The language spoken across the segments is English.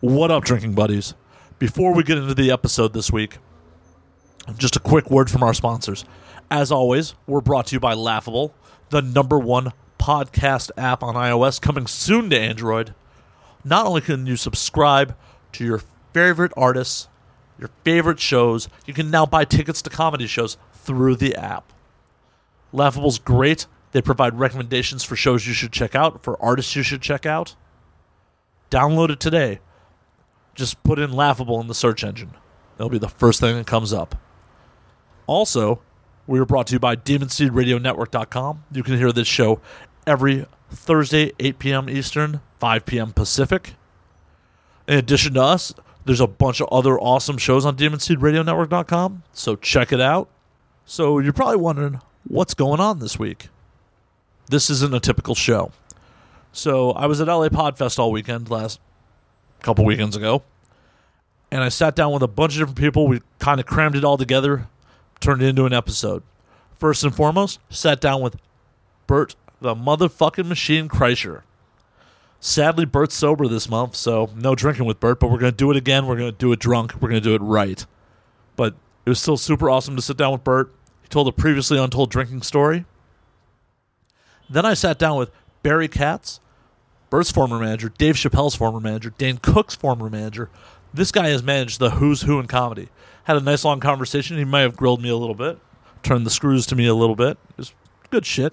What up, drinking buddies? Before we get into the episode this week, just a quick word from our sponsors. As always, we're brought to you by Laughable, the number one podcast app on iOS, coming soon to Android. Not only can you subscribe to your favorite artists, your favorite shows, you can now buy tickets to comedy shows through the app. Laughable's great. They provide recommendations for shows you should check out, for artists you should check out. Download it today. Just put in Laughable in the search engine. That'll be the first thing that comes up. Also, we are brought to you by DemonSeedRadioNetwork.com. You can hear this show every Thursday, 8 p.m. Eastern, 5 p.m. Pacific. In addition to us, there's a bunch of other awesome shows on DemonSeedRadioNetwork.com, so check it out. So you're probably wondering what's going on this week. This isn't a typical show. So I was at LA Podfest all weekend last couple weekends ago, and I sat down with a bunch of different people. We kind of crammed it all together, turned it into an episode. First and foremost, sat down with Bert the motherfucking machine Kreischer. Sadly, Bert's sober this month, so no drinking with Bert, but we're going to do it again. We're going to do it drunk. We're going to do it right. But it was still super awesome to sit down with Bert. He told a previously untold drinking story. Then I sat down with Barry Katz, Bert's former manager, Dave Chappelle's former manager, Dane Cook's former manager. This guy has managed the who's who in comedy. Had a nice long conversation. He might have grilled me a little bit, turned the screws to me a little bit. It was good shit.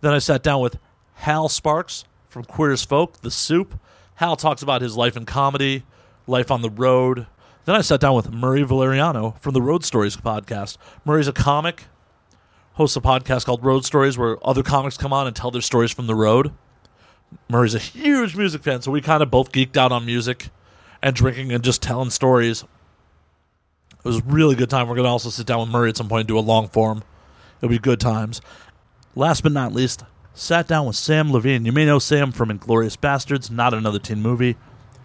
Then I sat down with Hal Sparks from Queer as Folk, The Soup. Hal talks about his life in comedy, life on the road. Then I sat down with Murray Valeriano from the Road Stories podcast. Murray's a comic, hosts a podcast called Road Stories where other comics come on and tell their stories from the road. Murray's a huge music fan, so we kind of both geeked out on music and drinking and just telling stories. It was a really good time. We're going to also sit down with Murray at some point and do a long form. It'll be good times. Last but not least, sat down with Samm Levine. You may know Samm from Inglourious Basterds, not another teen movie,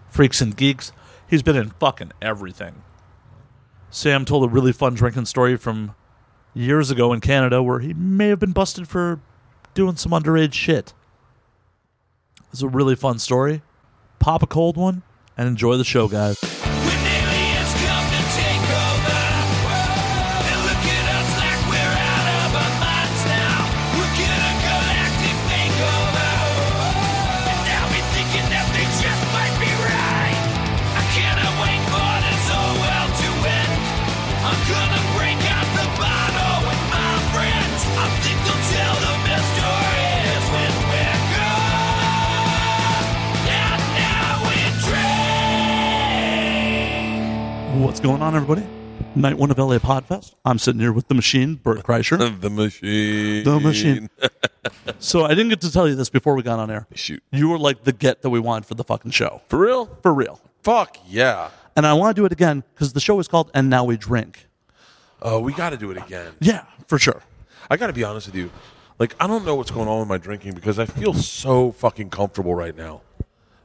Freaks and Geeks. He's been in fucking everything. Samm told a really fun drinking story from years ago in Canada where he may have been busted for doing some underage shit. It's a really fun story. Pop a cold one and enjoy the show, guys. Going on, everybody? Night one of LA Podfest. I'm sitting here with the machine, Bert Kreischer. The machine. The machine. so I didn't get to tell you this before we got on air. Shoot. You were like the get that we wanted for the fucking show. For real? For real. Fuck yeah. And I want to do it again because the show is called And Now We Drink. Oh, we got to do it again. Yeah, for sure. I got to be honest with you. Like, I don't know what's going on with my drinking because I feel so fucking comfortable right now.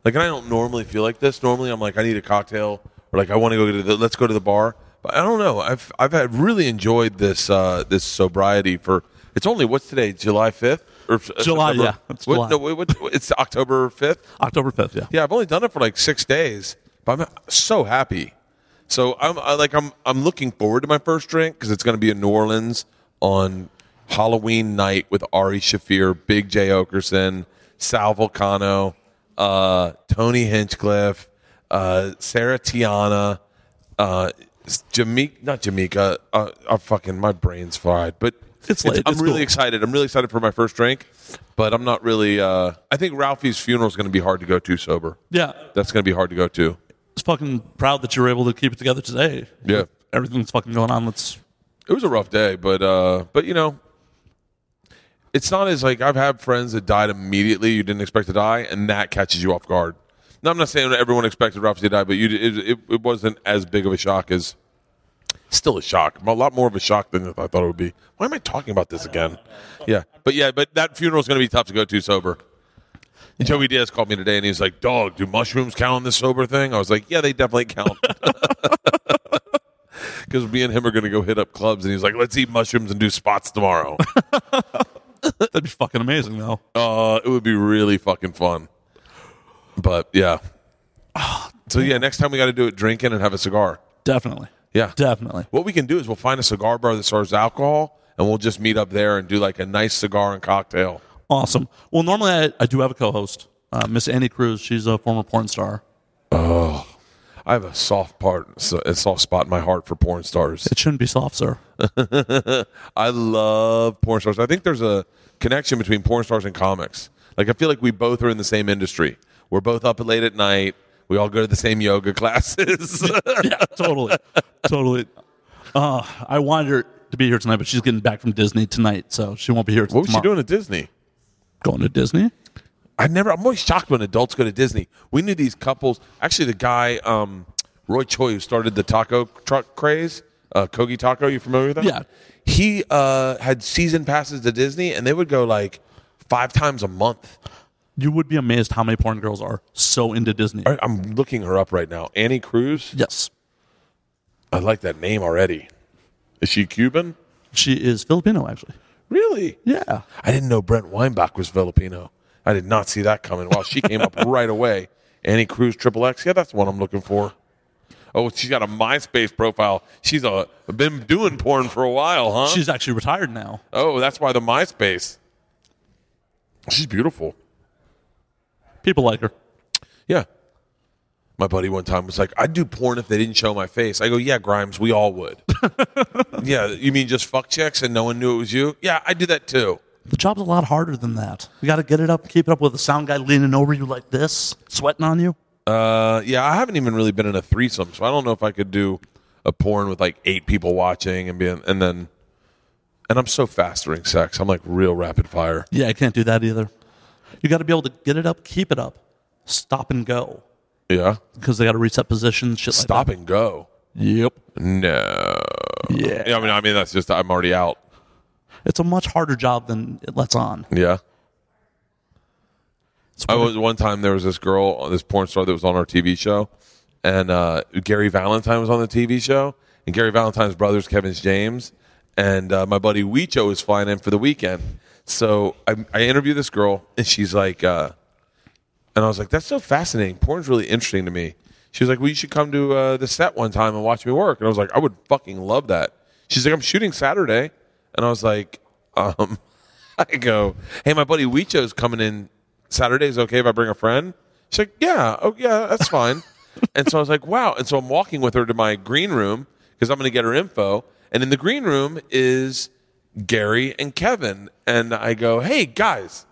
Like, and I don't normally feel like this. Normally, I'm like, I need a cocktail or like, I want to go to the, let's go to the bar. But I don't know. I've, I've had really enjoyed this, uh, this sobriety for, it's only, what's today? July 5th? Or uh, July, September? yeah, it's What- July. no, what, it's October 5th? October 5th, yeah. Yeah, I've only done it for like six days, but I'm so happy. So I'm I, like I'm I'm looking forward to my first drink because it's going to be in New Orleans on Halloween night with Ari Shaffir, Big Jay Oakerson, Sal Vulcano, uh, Tony Hinchcliffe, uh, Sarah Tiana, uh, Jamaica, not Jamaica. Uh, I'm fucking my brain's fried, but It's late. I'm It's really cool. excited. I'm really excited for my first drink, but I'm not really. Uh, I think Ralphie's funeral is going to be hard to go to sober. Yeah. That's going to be hard to go to. It's fucking proud that you were able to keep it together today. Yeah. Everything that's fucking going on. Let's. It was a rough day, but uh, but you know, it's not as like I've had friends that died immediately. You didn't expect to die, and that catches you off guard. Now, I'm not saying that everyone expected Ralphie to die, but you it, it, it wasn't as big of a shock as. Still a shock, a lot more of a shock than I thought it would be. Why am I talking about this again? Yeah, but yeah, but that funeral is going to be tough to go to sober. And Joey Diaz called me today, and he's like, "Dog, do mushrooms count on this sober thing?" I was like, "Yeah, they definitely count." Because me and him are going to go hit up clubs, and he's like, "Let's eat mushrooms and do spots tomorrow." That'd be fucking amazing, though. uh, it would be really fucking fun. But yeah, So yeah, next time we got to do it drinking and have a cigar. Definitely. Yeah. Definitely. What we can do is we'll find a cigar bar that serves alcohol, and we'll just meet up there and do like a nice cigar and cocktail. Awesome. Well, normally I, I do have a co-host, uh, Miss Annie Cruz. She's a former porn star. Oh, I have a soft part, a soft spot in my heart for porn stars. It shouldn't be soft, sir. I love porn stars. I think there's a connection between porn stars and comics. Like I feel like we both are in the same industry. We're both up late at night. We all go to the same yoga classes. yeah, totally, totally. Uh, I wanted her to be here tonight, but she's getting back from Disney tonight, so she won't be here. Tonight. What was she doing at Disney? Going to Disney? I never. I'm always shocked when adults go to Disney. We knew these couples. Actually, the guy um, Roy Choi who started the taco truck craze, uh, Kogi Taco. You familiar with that? Yeah. He uh, had season passes to Disney, and they would go like five times a month. You would be amazed how many porn girls are so into Disney. All right, I'm looking her up right now. Annie Cruz. Yes, I like that name already. Is she Cuban? she is Filipino, actually. Really? Yeah, I didn't know Brent Weinbach was Filipino. I did not see that coming. Well, she came up right away. Annie Cruz Triple X. Yeah, that's the one I'm looking for. Oh, she's got a MySpace profile. She's a, been doing porn for a while, huh? she's actually retired now. oh, that's why the MySpace. She's beautiful. People like her. Yeah. My buddy one time was like, I'd do porn if they didn't show my face. I go, yeah, Grimes, we all would. yeah, you mean just fuck chicks and no one knew it was you? Yeah, I do that too. The job's a lot harder than that. You got to get it up, keep it up with a sound guy leaning over you like this, sweating on you. Uh, yeah, I haven't even really been in a threesome, so I don't know if I could do a porn with like eight people watching and being, and then, and I'm so fast during sex. I'm like real rapid fire. Yeah, I can't do that either. You got to be able to get it up, keep it up, stop and go Yeah, because they got to reset positions. Shit like stop and go. Yep. No. Yeah. Yeah, I mean, I mean that's just I'm already out. It's a much harder job than it lets on. Yeah. It's I was one time there was this girl, this porn star that was on our TV show, and uh, Gary Valentine was on the TV show, and Gary Valentine's brother's Kevin James, and uh, my buddy Weecho was flying in for the weekend. So I, I interviewed this girl, and she's like, uh, and I was like, that's so fascinating. Porn's really interesting to me. She was like, well, you should come to uh, the set one time and watch me work. And I was like, I would fucking love that. She's like, I'm shooting Saturday, and I was like, um, I go, hey, my buddy Weecho's coming in Saturday. Is it okay if I bring a friend? She's like, yeah, oh yeah, that's fine. and so I was like, wow. And so I'm walking with her to my green room because I'm going to get her info. And in the green room is Gary and Kevin. And I go, hey guys,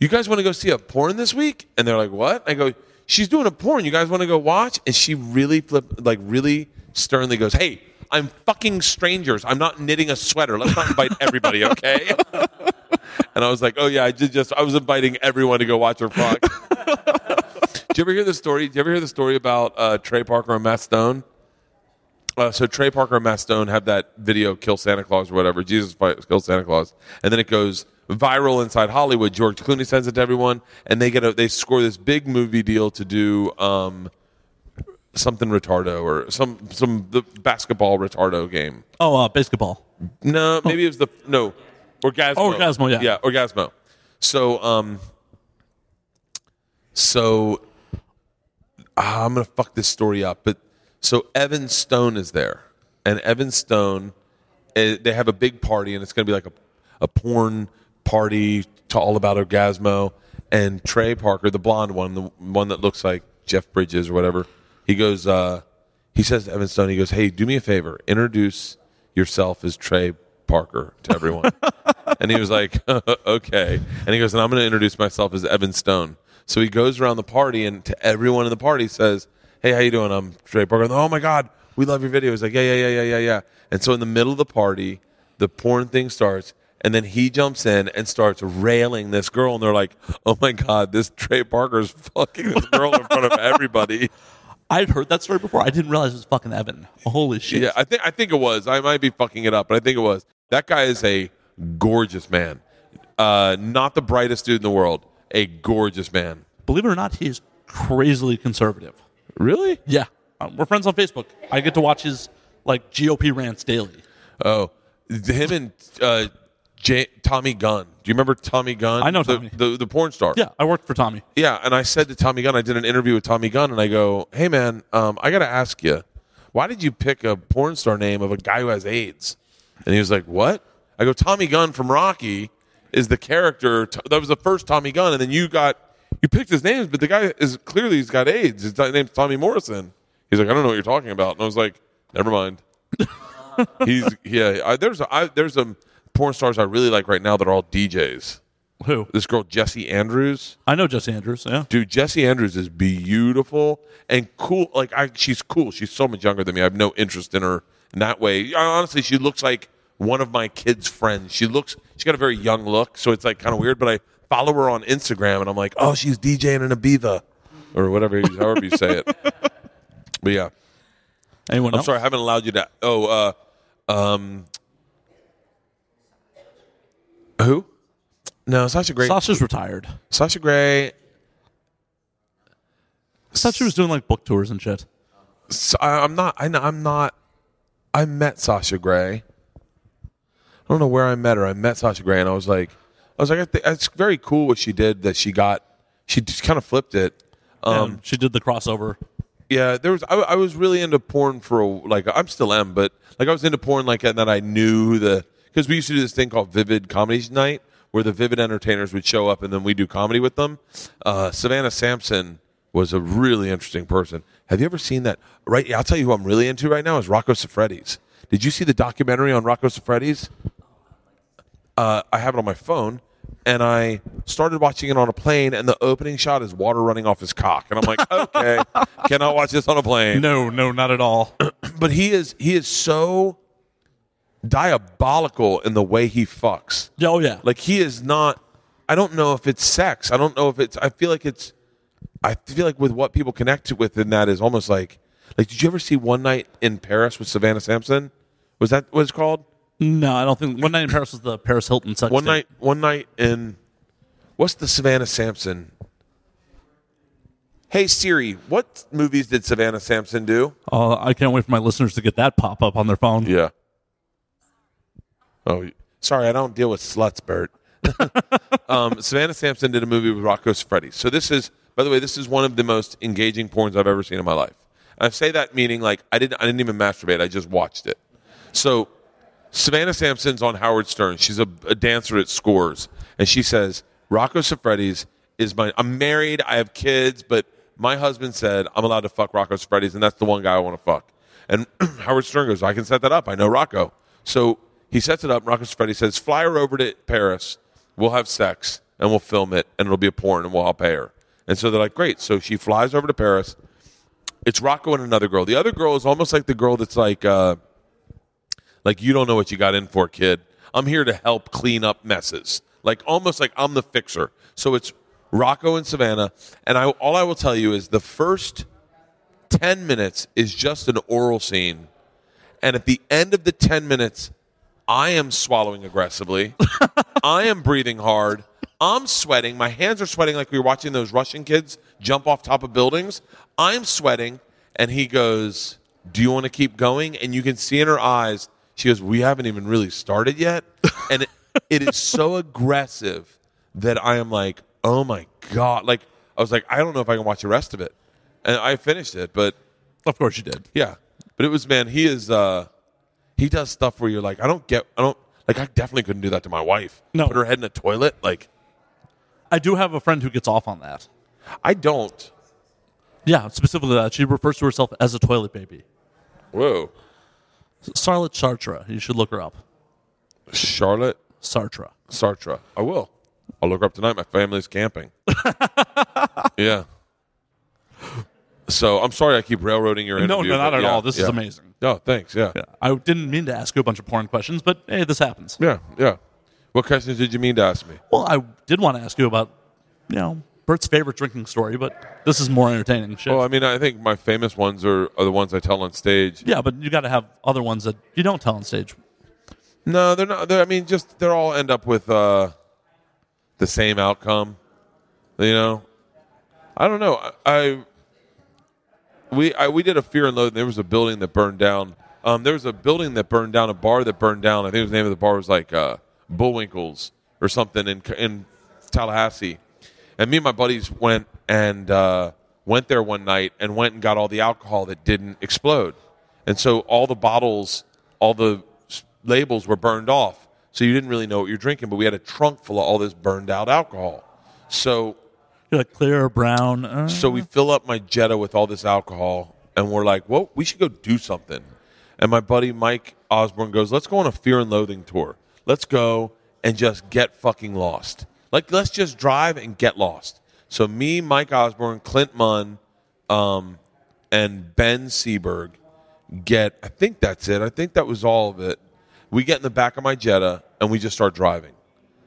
you guys want to go see a porn this week? And they're like, what? I go, she's doing a porn. You guys want to go watch? And she really flip, like really sternly goes, hey, I'm fucking strangers. I'm not knitting a sweater. Let's not invite everybody, okay? and I was like, oh yeah, I did just, I was inviting everyone to go watch her fuck. Did you ever hear the story? Did you ever hear the story about uh, Trey Parker and Matt Stone? Uh, so Trey Parker and Matt Stone have that video, "Kill Santa Claus" or whatever. Jesus fight, kill Santa Claus, and then it goes viral inside Hollywood. George Clooney sends it to everyone, and they get a they score this big movie deal to do um, something retardo or some some the basketball retardo game. Oh, uh, basketball. No, maybe it was the no Orgasmo. Oh, Orgasmo, yeah. yeah, Orgasmo. So um, so ah, I'm gonna fuck this story up, but so Evan Stone is there, and Evan Stone, eh, they have a big party, and it's gonna be like a a porn party to all about Orgasmo, and Trey Parker, the blonde one, the one that looks like Jeff Bridges or whatever, he goes, uh, he says to Evan Stone, he goes, "Hey, do me a favor, introduce yourself as Trey Parker to everyone." and he was like, "Okay," and he goes, "And I'm going to introduce myself as Evan Stone." So he goes around the party and to everyone in the party says, "Hey, how you doing? I'm Trey Parker." Oh my God, we love your video. He's like, "Yeah, yeah, yeah, yeah, yeah, yeah." And so in the middle of the party, the porn thing starts. And then he jumps in and starts railing this girl, and they're like, "Oh my god, this Trey Parker's fucking this girl in front of everybody." I'd heard that story before. I didn't realize it was fucking Evan. Holy shit. Yeah, I think I think it was. I might be fucking it up, but I think it was. That guy is a gorgeous man. Uh, not the brightest dude in the world. A gorgeous man. Believe it or not, he is crazily conservative. Really? Yeah. Uh, we're friends on Facebook. I get to watch his like GOP rants daily. Oh, him and uh, J- Tommy Gunn. Do you remember Tommy Gunn? I know the, Tommy. the the porn star. Yeah, I worked for Tommy. Yeah, and I said to Tommy Gunn, I did an interview with Tommy Gunn, and I go, "Hey, man, um, I got to ask you, why did you pick a porn star name of a guy who has AIDS?" And he was like, "What?" I go, "Tommy Gunn from Rocky is the character. T- that was the first Tommy Gunn, and then you got you picked his names, but the guy is clearly he's got AIDS. His name's Tommy Morrison." He's like, "I don't know what you're talking about," and I was like, "Never mind." he's yeah. I, there's a, I, there's some porn stars I really like right now that are all DJs. Who? This girl Jesse Andrews. I know Jesse Andrews. Yeah. Dude, Jesse Andrews is beautiful and cool. Like I, she's cool. She's so much younger than me. I have no interest in her in that way. Honestly, she looks like one of my kids' friends. She looks. She's got a very young look, so it's like kind of weird. But I follow her on Instagram, and I'm like, oh, she's DJing in Ibiza or whatever, however you say it. But yeah, Anyone I'm else? sorry, I haven't allowed you to. Oh, uh, um, who? No, Sasha Grey. Sasha's retired. Sasha Grey. I thought she was doing like book tours and shit. So, I, I'm not. I, I'm not. I met Sasha Grey. I don't know where I met her. I met Sasha Grey, and I was like, I was like, it's very cool what she did. That she got. She just kind of flipped it. Um, she did the crossover. yeah, there was. I, I was really into porn for a, like. I'm still am, but like I was into porn like and that. I knew the because we used to do this thing called Vivid Comedy Night, where the Vivid entertainers would show up and then we do comedy with them. Uh, Savanna Samson was a really interesting person. Have you ever seen that? Right, I'll tell you who I'm really into right now is Rocco Siffredi's. Did you see the documentary on Rocco Siffredi's? Uh, I have it on my phone, and I started watching it on a plane, and the opening shot is water running off his cock, and I'm like, okay, cannot watch this on a plane No, no, not at all. but he is he is so diabolical in the way he fucks. Oh yeah. Like he is not. I don't know if it's sex. I don't know if it's. I feel like it's. I feel like with what people connect with in that is almost like. Like, did you ever see One Night in Paris with Savanna Samson? Was that what it's called? No, I don't think. One night in Paris was the Paris Hilton sex. One tape. night. One night in. What's the Savanna Samson? Hey Siri, what movies did Savanna Samson do? Uh, I can't wait for my listeners to get that pop up on their phone. Yeah. Oh, sorry, I don't deal with sluts, Bert. um, Savanna Samson did a movie with Rocco's Siffredi. So this is, by the way, this is one of the most engaging porns I've ever seen in my life. I say that meaning like I didn't, I didn't even masturbate. I just watched it. So Savanna Samson's on Howard Stern. She's a, a dancer at Scores, and she says Rocco Siffredi's is my. I'm married. I have kids, but my husband said I'm allowed to fuck Rocco Siffredi's, and that's the one guy I want to fuck. And Howard Stern goes, I can set that up. I know Rocco. So he sets it up. Rocco Siffredi says, fly her over to Paris. We'll have sex and we'll film it, and it'll be a porn, and we'll I'll pay her. And so they're like, great. So she flies over to Paris. It's Rocco and another girl. The other girl is almost like the girl that's like, uh, like you don't know what you got in for, kid. I'm here to help clean up messes. Like almost like I'm the fixer. So it's Rocco and Savanna, and I all I will tell you is the first ten minutes is just an oral scene, and at the end of the ten minutes, I am swallowing aggressively. I am breathing hard. I'm sweating. My hands are sweating like we were watching those Russian kids jump off top of buildings. I'm sweating. And he goes, Do you want to keep going? And you can see in her eyes, she goes, We haven't even really started yet. And it, it is so aggressive that I am like, Oh my God. Like, I was like, I don't know if I can watch the rest of it. And I finished it, but Of course you did. yeah. But it was, man, he is, uh, he does stuff where you're like, I don't get, I don't, like, I definitely couldn't do that to my wife. No. Put her head in a toilet. Like, I do have a friend who gets off on that. I don't. Yeah, specifically that. She refers to herself as a toilet baby. Whoa. Charlotte Sartre. You should look her up. Charlotte Sartre. Sartre. I will. I'll look her up tonight. My family's camping. yeah. So I'm sorry I keep railroading your interview. no, no, not but at yeah, all. This is amazing. Oh, thanks. Yeah. Yeah, I didn't mean to ask you a bunch of porn questions, but hey, this happens. Yeah. Yeah. What questions did you mean to ask me? Well, I did want to ask you about, you know, Bert's favorite drinking story, but this is more entertaining shit. Well, I mean, I think my famous ones are, are the ones I tell on stage. yeah, but you got to have other ones that you don't tell on stage. No, they're not. They're, I mean, just they're all end up with uh, the same outcome. You know, I don't know. I, I we I, we did a fear and loathing. There was a building that burned down. Um, there was a building that burned down, a bar that burned down. I think the name of the bar was like uh, Bullwinkles or something in in Tallahassee, and me and my buddies went and uh, went there one night and went and got all the alcohol that didn't explode, and so all the bottles, all the labels were burned off, so you didn't really know what you're drinking. But we had a trunk full of all this burned out alcohol, so You're like clear or brown. Uh, so we fill up my Jetta with all this alcohol, and we're like, "Well, we should go do something." And my buddy Mike Osborne goes, "Let's go on a Fear and Loathing tour. Let's go and just get fucking lost. Like, let's just drive and get lost." So me, Mike Osborne, Clint Munn, um, and Ben Seberg get. I think that's it. I think that was all of it. We get in the back of my Jetta and we just start driving.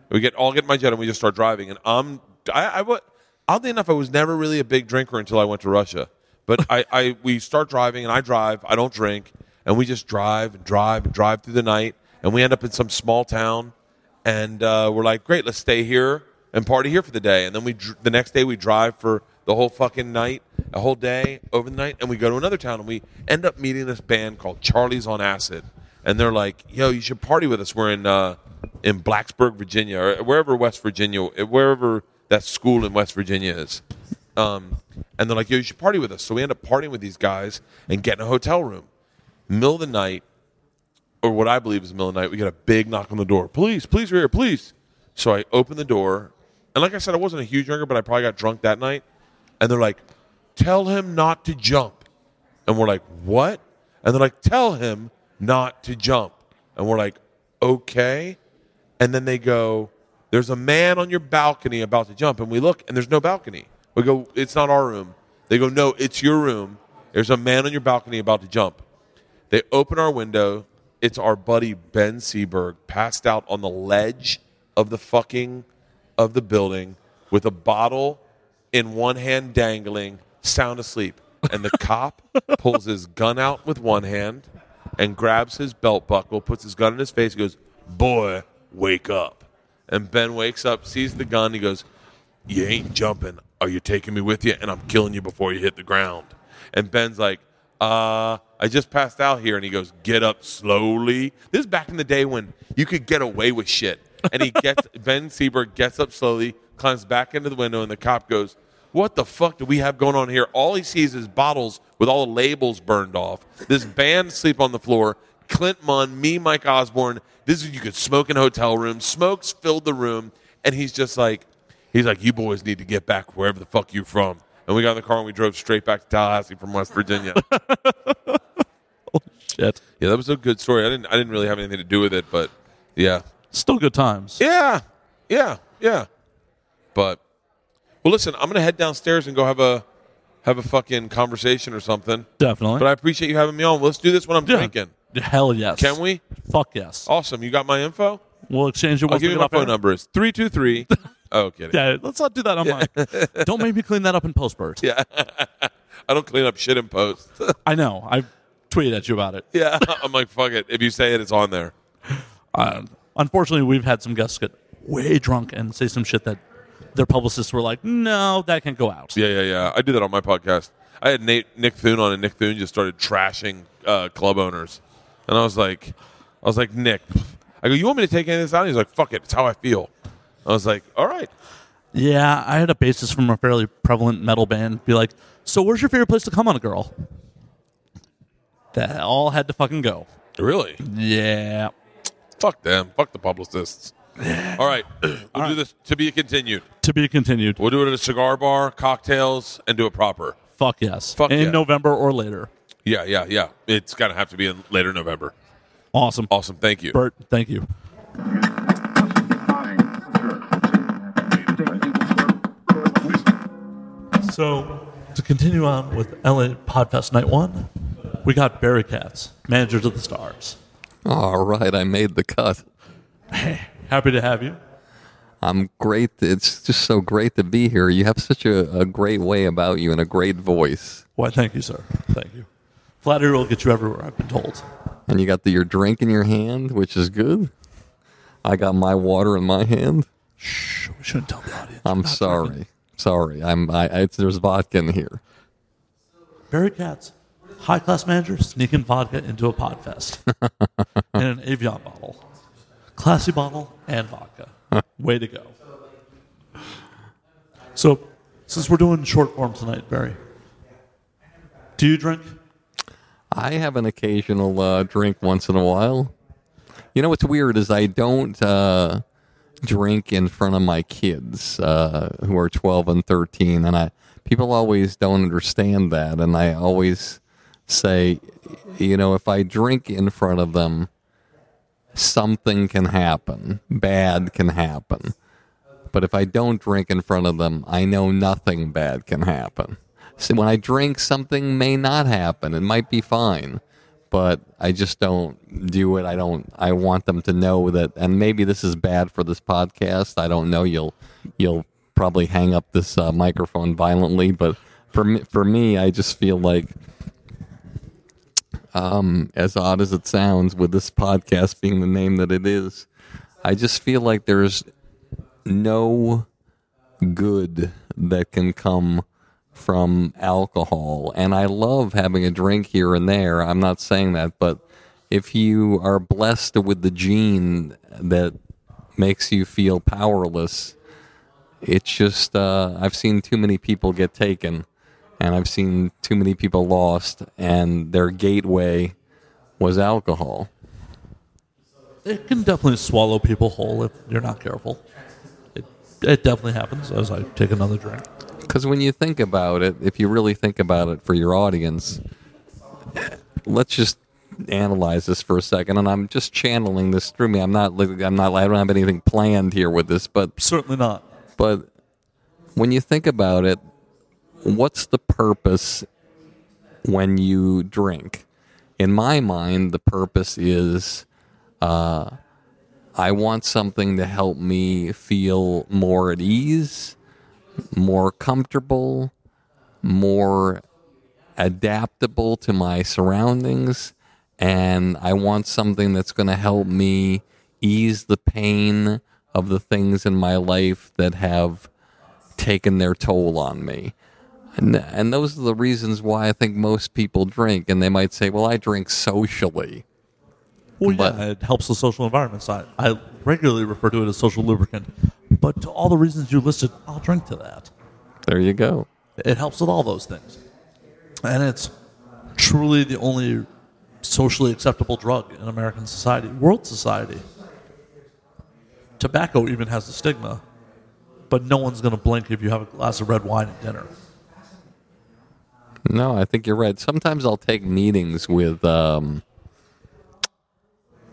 We get all get in my Jetta and we just start driving. And I'm I, I oddly enough I was never really a big drinker until I went to Russia. But I, I we start driving and I drive. I don't drink, and we just drive and drive and drive through the night. And we end up in some small town, and uh, we're like, great, let's stay here and party here for the day. And then we dr- the next day we drive for the whole fucking night, a whole day over the night, and we go to another town and we end up meeting this band called Charlie's on Acid, and they're like, yo, you should party with us. We're in uh, in Blacksburg, Virginia, or wherever West Virginia, wherever that school in West Virginia is. Um, and they're like, yo, you should party with us. So we end up partying with these guys and getting a hotel room. Middle of the night, or what I believe is the middle of the night, we get a big knock on the door. Police, police are here, please. So I open the door, and like I said, I wasn't a huge drinker, but I probably got drunk that night. And they're like, tell him not to jump. And we're like, what? And they're like, tell him not to jump. And we're like, okay. And then they go, there's a man on your balcony about to jump. And we look, and there's no balcony. We go, it's not our room. They go, no, it's your room. There's a man on your balcony about to jump. They open our window. It's our buddy Ben Seberg passed out on the ledge of the fucking of the building with a bottle in one hand dangling, sound asleep. And the cop pulls his gun out with one hand and grabs his belt buckle, puts his gun in his face, goes, Boy, wake up. And Ben wakes up, sees the gun, he goes, You ain't jumping. Are you taking me with you? And I'm killing you before you hit the ground. And Ben's like, uh, I just passed out here. And he goes, Get up slowly. This is back in the day when you could get away with shit. And he gets, Ben Seberg gets up slowly, climbs back into the window, and the cop goes, What the fuck do we have going on here? All he sees is bottles with all the labels burned off. This band sleep on the floor. Clint Munn, me, Mike Osborne. This is you could smoke in hotel rooms. Smokes filled the room, and he's just like, he's like, you boys need to get back wherever the fuck you're from. And we got in the car and we drove straight back to Tallahassee from West Virginia. shit. yeah, that was a good story. I didn't, I didn't really have anything to do with it, but yeah, Still good times. yeah, yeah, yeah. But well, listen, I'm gonna head downstairs and go have a have a fucking conversation or something. Definitely. But I appreciate you having me on. Let's do this when I'm Yeah. drinking. Hell yes. Can we? Fuck yes. Awesome. You got my info? We'll exchange it. I'll give you my phone number. It's 323. oh, kidding. Yeah, let's not do that on mine. Don't make me clean that up in post, Bert. Yeah. I don't clean up shit in post. I know. I tweeted at you about it. yeah. I'm like, fuck it. If you say it, it's on there. Uh, unfortunately, we've had some guests get way drunk and say some shit that their publicists were like, "No, that can't go out." Yeah, yeah, yeah. I do that on my podcast. I had Nate, Nick Thune on, and Nick Thune just started trashing uh, club owners. And I was like, I was like, Nick, I go, you want me to take any of this out? He's like, fuck it. It's how I feel. I was like, all right. Yeah, I had a bassist from a fairly prevalent metal band be like, "So, where's your favorite place to come on a girl?" That all had to fucking go. Really? Yeah. Fuck them. Fuck the publicists. All right. We'll do this to be continued. To be continued. We'll do it at a cigar bar, cocktails, and do it proper. Fuck yes. Fuck in yeah. November or later. Yeah, yeah, yeah. It's going to have to be in later November. Awesome. Awesome. Thank you. Bert, thank you. So, to continue on with LA Podfest Night 1, we got Barry Katz, Managers of the Stars. All right, I made the cut. Happy to have you. I'm great. It's just so great to be here. You have such a, a great way about you and a great voice. Why, thank you, sir. Thank you. Flattery will get you everywhere, I've been told. And you got the, your drink in your hand, which is good. I got my water in my hand. Shh, we shouldn't tell the audience. I'm sorry. drinking. Sorry. I'm. I, I, there's vodka in here. Barry Katz, high class manager, sneaking vodka into a Podfest in an Avion bottle. Classy bottle and vodka. Way to go. So, since we're doing short form tonight, Barry, do you drink? I have an occasional uh, drink once in a while. You know what's weird is I don't uh, drink in front of my kids uh, who are 12 and 13, and I people always don't understand that, and I always say, you know, if I drink in front of them, something can happen, bad can happen. But if I don't drink in front of them, I know nothing bad can happen. See, when I drink, something may not happen. It might be fine, but I just don't do it. I don't. I want them to know that. And maybe this is bad for this podcast. I don't know. You'll you'll probably hang up this uh, microphone violently, but for me, for me, I just feel like, um, as odd as it sounds, with this podcast being the name that it is, I just feel like there's no good that can come from alcohol. And I love having a drink here and there. I'm not saying that, but if you are blessed with the gene that makes you feel powerless, it's just, uh, I've seen too many people get taken, and I've seen too many people lost, and their gateway was alcohol. It can definitely swallow people whole if you're not careful. It, it definitely happens as I take another drink. Because when you think about it, if you really think about it for your audience, let's just analyze this for a second. And I'm just channeling this through me. I'm not. I'm not. I don't have anything planned here with this, but Certainly not. but when you think about it, what's the purpose when you drink? In my mind, the purpose is uh, I want something to help me feel more at ease, more comfortable, more adaptable to my surroundings, and I want something that's going to help me ease the pain of the things in my life that have taken their toll on me. And, and those are the reasons why I think most people drink. And they might say, well, I drink socially. Well, But- yeah, it helps the social environment side. I regularly refer to it as social lubricant. But to all the reasons you listed, I'll drink to that. There you go. It helps with all those things. And it's truly the only socially acceptable drug in American society, world society. Tobacco even has a stigma, but no one's going to blink if you have a glass of red wine at dinner. No, I think you're right. Sometimes I'll take meetings with um,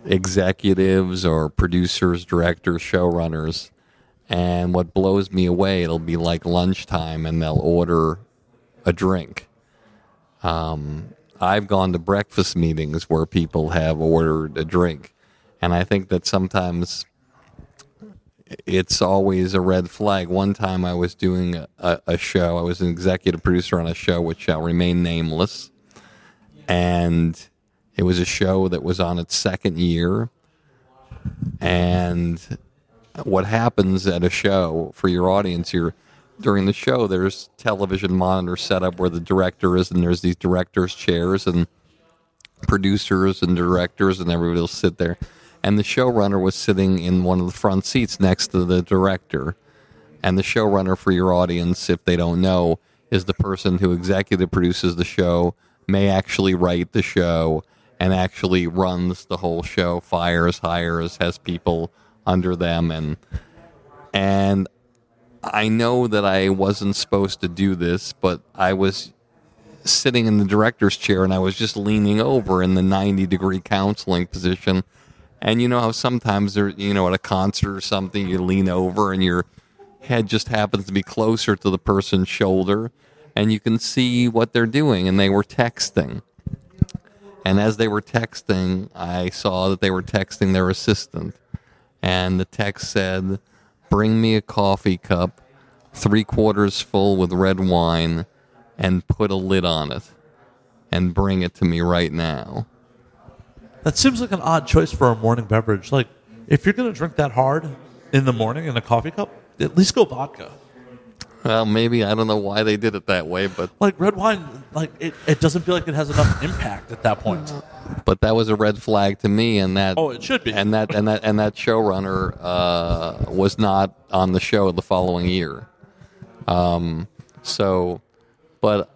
executives or producers, directors, showrunners, and what blows me away, it'll be like lunchtime, and they'll order a drink. Um, I've gone to breakfast meetings where people have ordered a drink, and I think that sometimes it's always a red flag. One time I was doing a, a, show, I was an executive producer on a show which shall remain nameless. And it was a show that was on its second year. And what happens at a show for your audience, you're during the show, there's television monitors set up where the director is, and there's these directors' chairs and producers and directors, and everybody will sit there. And the showrunner was sitting in one of the front seats next to the director. And the showrunner, for your audience, if they don't know, is the person who executive produces the show, may actually write the show, and actually runs the whole show, fires, hires, has people under them, and and I know that I wasn't supposed to do this, but I was sitting in the director's chair and I was just leaning over in the 90 degree counseling position. And you know how sometimes there, you know, at a concert or something, you lean over and your head just happens to be closer to the person's shoulder and you can see what they're doing. And they were texting. And as they were texting, I saw that they were texting their assistant. And the text said, Bring me a coffee cup, three quarters full with red wine, and put a lid on it. And bring it to me right now. That seems like an odd choice for a morning beverage. Like, if you're going to drink that hard in the morning in a coffee cup, at least go vodka. Well, maybe I don't know why they did it that way, but Like red wine, like it, it doesn't feel like it has enough impact at that point. but that was a red flag to me, and that Oh, it should be. and that and that and that showrunner uh, was not on the show the following year. Um, so, but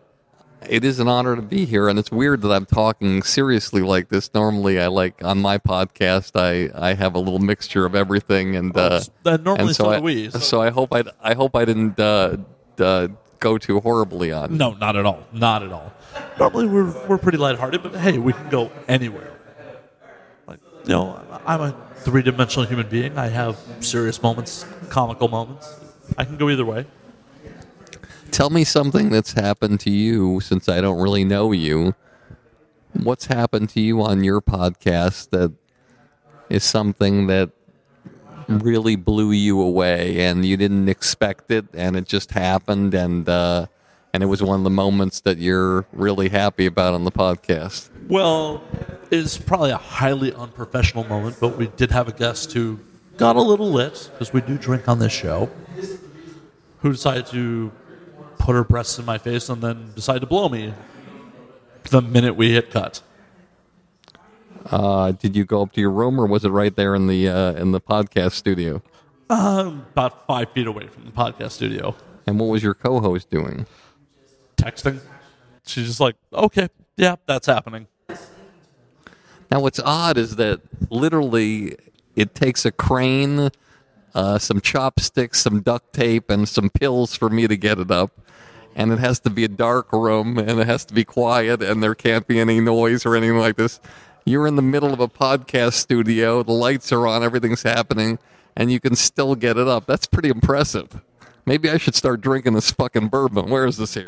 it is an honor to be here, and it's weird that I'm talking seriously like this. Normally, I like on my podcast, I I have a little mixture of everything, and uh, normally and so so I, we. So- so I hope I I hope I didn't uh, uh, go too horribly on. No, not at all. Not at all. Normally we're we're pretty lighthearted, but hey, we can go anywhere. Like you know, I'm a three dimensional human being. I have serious moments, comical moments. I can go either way. Tell me something that's happened to you since I don't really know you. What's happened to you on your podcast that is something that really blew you away and you didn't expect it and it just happened and uh, and it was one of the moments that you're really happy about on the podcast. Well, it's probably a highly unprofessional moment, but we did have a guest who got a little lit because we do drink on this show. Who decided to put her breasts in my face and then decide to blow me the minute we hit cut. Uh, did you go up to your room or was it right there in the uh, in the podcast studio? Um, about five feet away from the podcast studio. And what was your co-host doing? Texting. She's just like, okay, yeah, that's happening. Now, what's odd is that literally it takes a crane, uh, some chopsticks, some duct tape, and some pills for me to get it up. And it has to be a dark room, and it has to be quiet, and there can't be any noise or anything like this. You're in the middle of a podcast studio, the lights are on, everything's happening, and you can still get it up. That's pretty impressive. Maybe I should start drinking this fucking bourbon. Where is this here?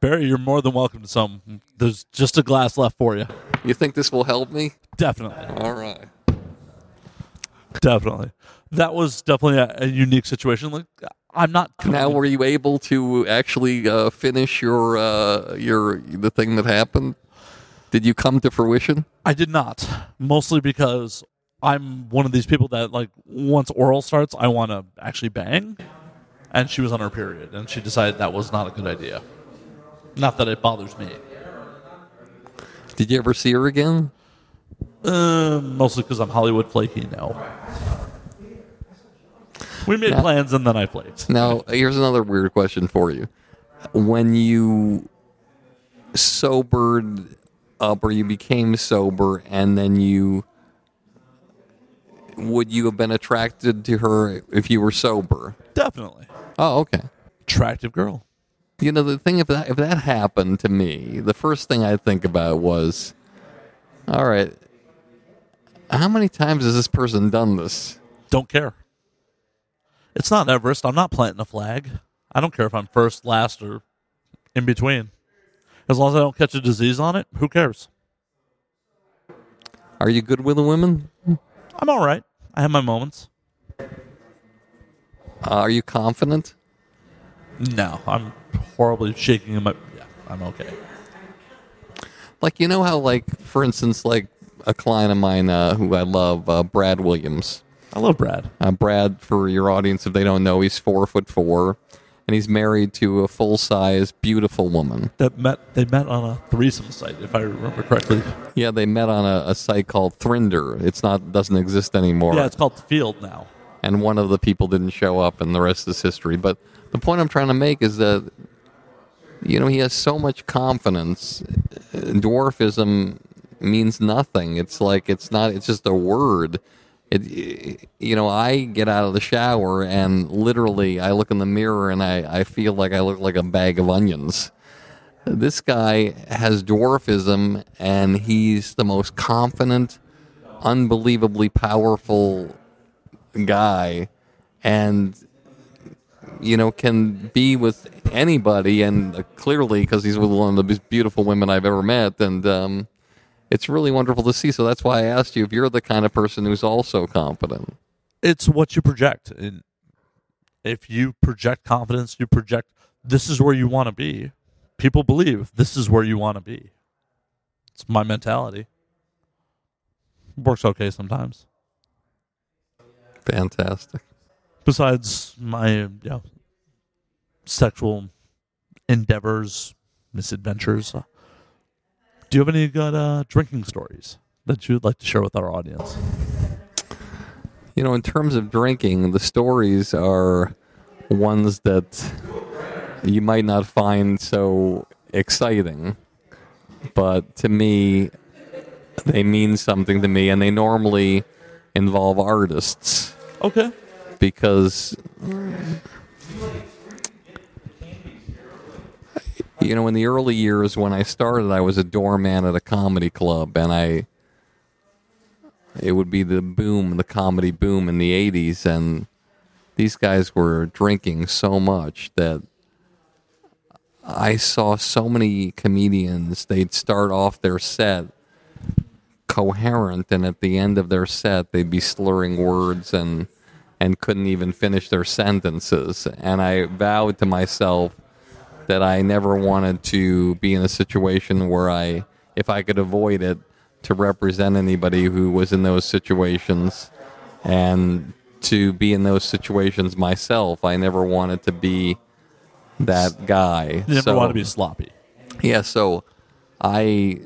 Barry, you're more than welcome to some. There's just a glass left for you. You think this will help me? Definitely. All right. Definitely. That was definitely a, a unique situation. Like, I'm not. Now, were you able to actually uh, finish your uh, your the thing that happened? Did you come to fruition? I did not. Mostly because I'm one of these people that, like, once oral starts, I want to actually bang. And she was on her period, and she decided that was not a good idea. Not that it bothers me. Did you ever see her again? Uh, mostly because I'm Hollywood flaky now. We made Yeah. plans, and then I played. Now, here's another weird question for you. When you sobered up or you became sober and then you would you have been attracted to her if you were sober? Definitely. Oh, okay. Attractive girl. You know, the thing if that if that happened to me, the first thing I'd think about was, all right, how many times has this person done this? Don't care. It's not Everest. I'm not planting a flag. I don't care if I'm first, last, or in between. As long as I don't catch a disease on it, who cares? Are you good with the women? I'm all right. I have my moments. Uh, are you confident? No, I'm horribly shaking in my. Yeah, I'm okay. Like you know how like for instance like a client of mine uh, who I love, uh, Brad Williams. I love Brad. Uh, Brad, for your audience, if they don't know, he's four foot four, and he's married to a full size, beautiful woman. That met. They met on a threesome site, if I remember correctly. Yeah, they met on a, a site called Thrinder. It's not doesn't exist anymore. Yeah, it's called Feeld now. and one of the people didn't show up, and the rest is history. But the point I'm trying to make is that you know he has so much confidence. Dwarfism means nothing. It's like it's not. It's just a word. It, you know, I get out of the shower and literally I look in the mirror and I, I feel like I look like a bag of onions. This guy has dwarfism and he's the most confident, unbelievably powerful guy and you know can be with anybody and clearly because he's with one of the most beautiful women i've ever met and um, it's really wonderful to see so that's why i asked you if you're the kind of person who's also confident It's what you project. And if you project confidence, you project this is where you want to be. People believe this is where you want to be. It's my mentality. Works okay sometimes. fantastic Besides my you know, sexual endeavors, misadventures, uh, Do you have any good uh, drinking stories that you'd like to share with our audience? You know, in terms of drinking, the stories are ones that you might not find so exciting, but to me, they mean something to me, and they normally involve artists Okay. because you know in the early years when I started I was a doorman at a comedy club and I it would be the boom the comedy boom in the 80s and these guys were drinking so much that I saw so many comedians they'd start off their set coherent and at the end of their set they'd be slurring words and and couldn't even finish their sentences. And i vowed to myself that i never wanted to be in a situation where i if i could avoid it to represent anybody who was in those situations and to be in those situations myself i never wanted to be that guy You never So- want to be sloppy. yeah, so I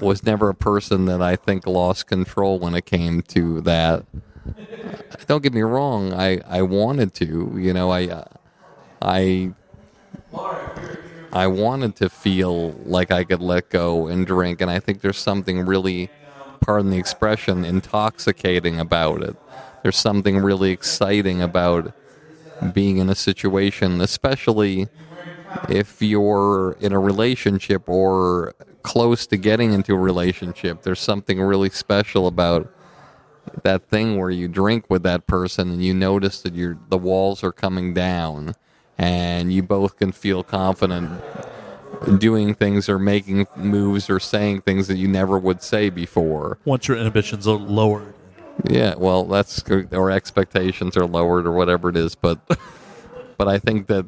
was never a person that I think lost control when it came to that. Don't get me wrong, I, I wanted to, you know, I I I wanted to feel like I could let go and drink and I think there's something really pardon the expression intoxicating about it. There's something really exciting about being in a situation, especially if you're in a relationship or close to getting into a relationship, there's something really special about that thing where you drink with that person and you notice that your the walls are coming down and you both can feel confident doing things or making moves or saying things that you never would say before. Once your inhibitions are lowered. Yeah, well, that's or expectations are lowered or whatever it is, but but I think that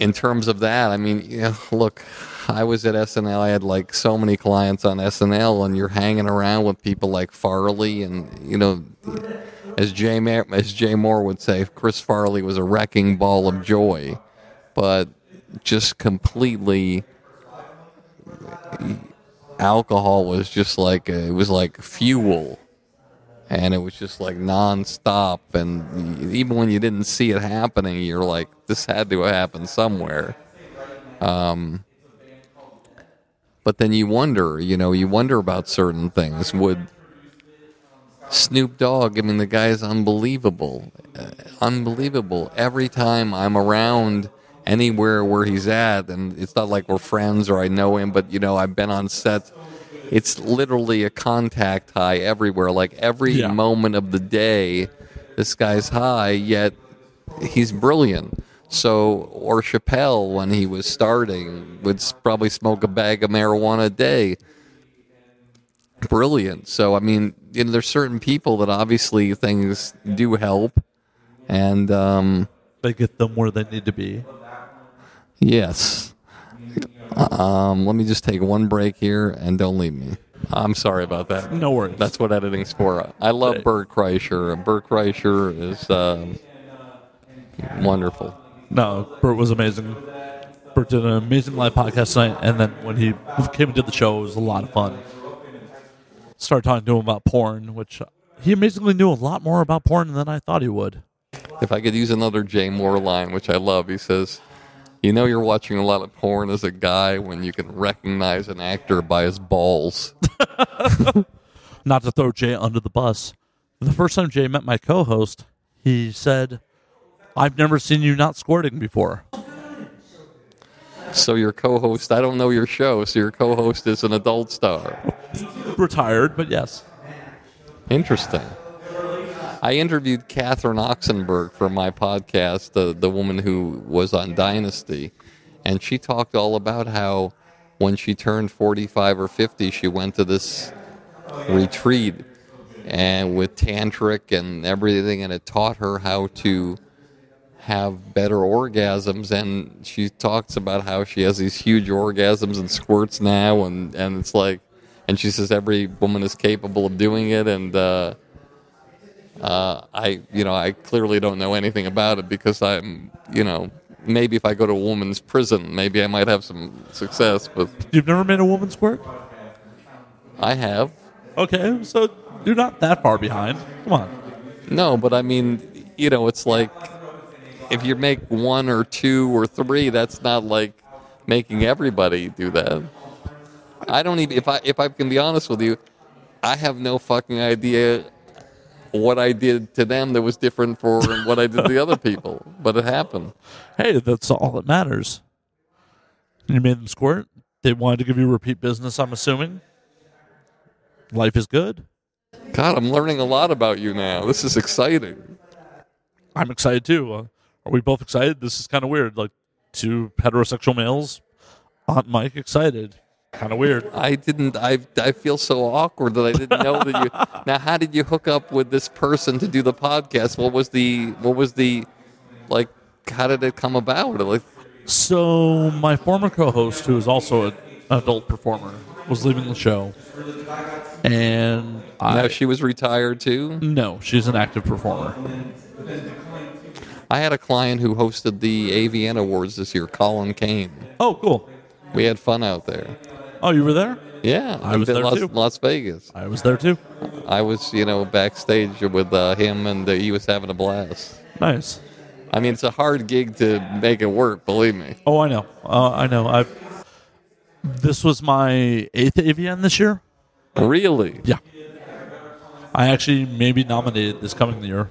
in terms of that, I mean, you know, look, I was at SNL. I had like so many clients on SNL, and you're hanging around with people like Farley, and you know, as Jay Ma- as Jay Mohr would say, Chris Farley was a wrecking ball of joy, but just completely alcohol was just like it was like fuel. And it was just like nonstop. And even when you didn't see it happening you're like this had to happen somewhere. Um but then you wonder you know you wonder about certain things. Would Snoop Dogg I mean the guy is unbelievable uh, unbelievable. Every time I'm around anywhere where he's at and it's not like we're friends or I know him but you know I've been on set it's literally a contact high everywhere. Like every Yeah. moment of the day this guy's high yet he's brilliant. So or Chappelle when he was starting would probably smoke a bag of marijuana a day. Brilliant. So I mean you know there's certain people that obviously things do help and um They get them where they need to be. Yes. Um, let me just take one break here and don't leave me. I'm sorry about that. No worries. That's what editing's for. I love Bert Kreischer. Bert Kreischer is um, wonderful. No, Bert was amazing. Bert did an amazing live podcast tonight, and then when he came and did the show, it was a lot of fun. Started talking to him about porn, which he amazingly knew a lot more about porn than I thought he would. If I could use another Jay Mohr line, which I love, he says, "You know, you're watching a lot of porn as a guy when you can recognize an actor by his balls." Not to throw Jay under the bus. The first time Jay met my co host, he said, I've never seen you not squirting before. So your co-host, I don't know your show, so your co-host is an adult star. Retired, but yes. Interesting. I interviewed Catherine Oxenberg for my podcast, the the woman who was on Dynasty, and she talked all about how when she turned 45 or 50, she went to this retreat and with tantric and everything, and it taught her how to have better orgasms. And she talks about how she has these huge orgasms and squirts now, and and it's like, and she says every woman is capable of doing it, and. uh uh, I, you know, I clearly don't know anything about it because I'm, you know, maybe if I go to a woman's prison, maybe I might have some success. But You've never made a woman squirt? I have. Okay, so you're not that far behind. Come on. No, but I mean, you know, it's like if you make one or two or three, that's not like making everybody do that. I don't even if I if I can be honest with you, I have no fucking idea what I did to them that was different for what I did to the other people, but it happened. Hey, that's all that matters. You made them squirt. They wanted to give you repeat business, I'm assuming. Life is good. God, I'm learning a lot about you now. This is exciting. I'm excited too. Are we both excited? This is kind of weird. Like two heterosexual males on mic excited. Kind of weird. I didn't. I I feel so awkward that I didn't know that you. now, how did you hook up with this person to do the podcast? What was the What was the like? How did it come about? Like, So my former co-host, who is also an adult performer, was leaving the show, and I now she was retired too. no, she's an active performer. I had a client who hosted the AVN Awards this year, Colin Kane. Oh, cool. We had fun out there. Oh, you were there? Yeah, I was in there Las, too. Las Vegas. I was there too. I was, you know, backstage with uh, him, and uh, he was having a blast. Nice. I mean, it's a hard gig to make it work. Believe me. Oh, I know. Uh, I know. I. This was my eighth AVN this year. Really? Yeah. I actually may be nominated this coming year.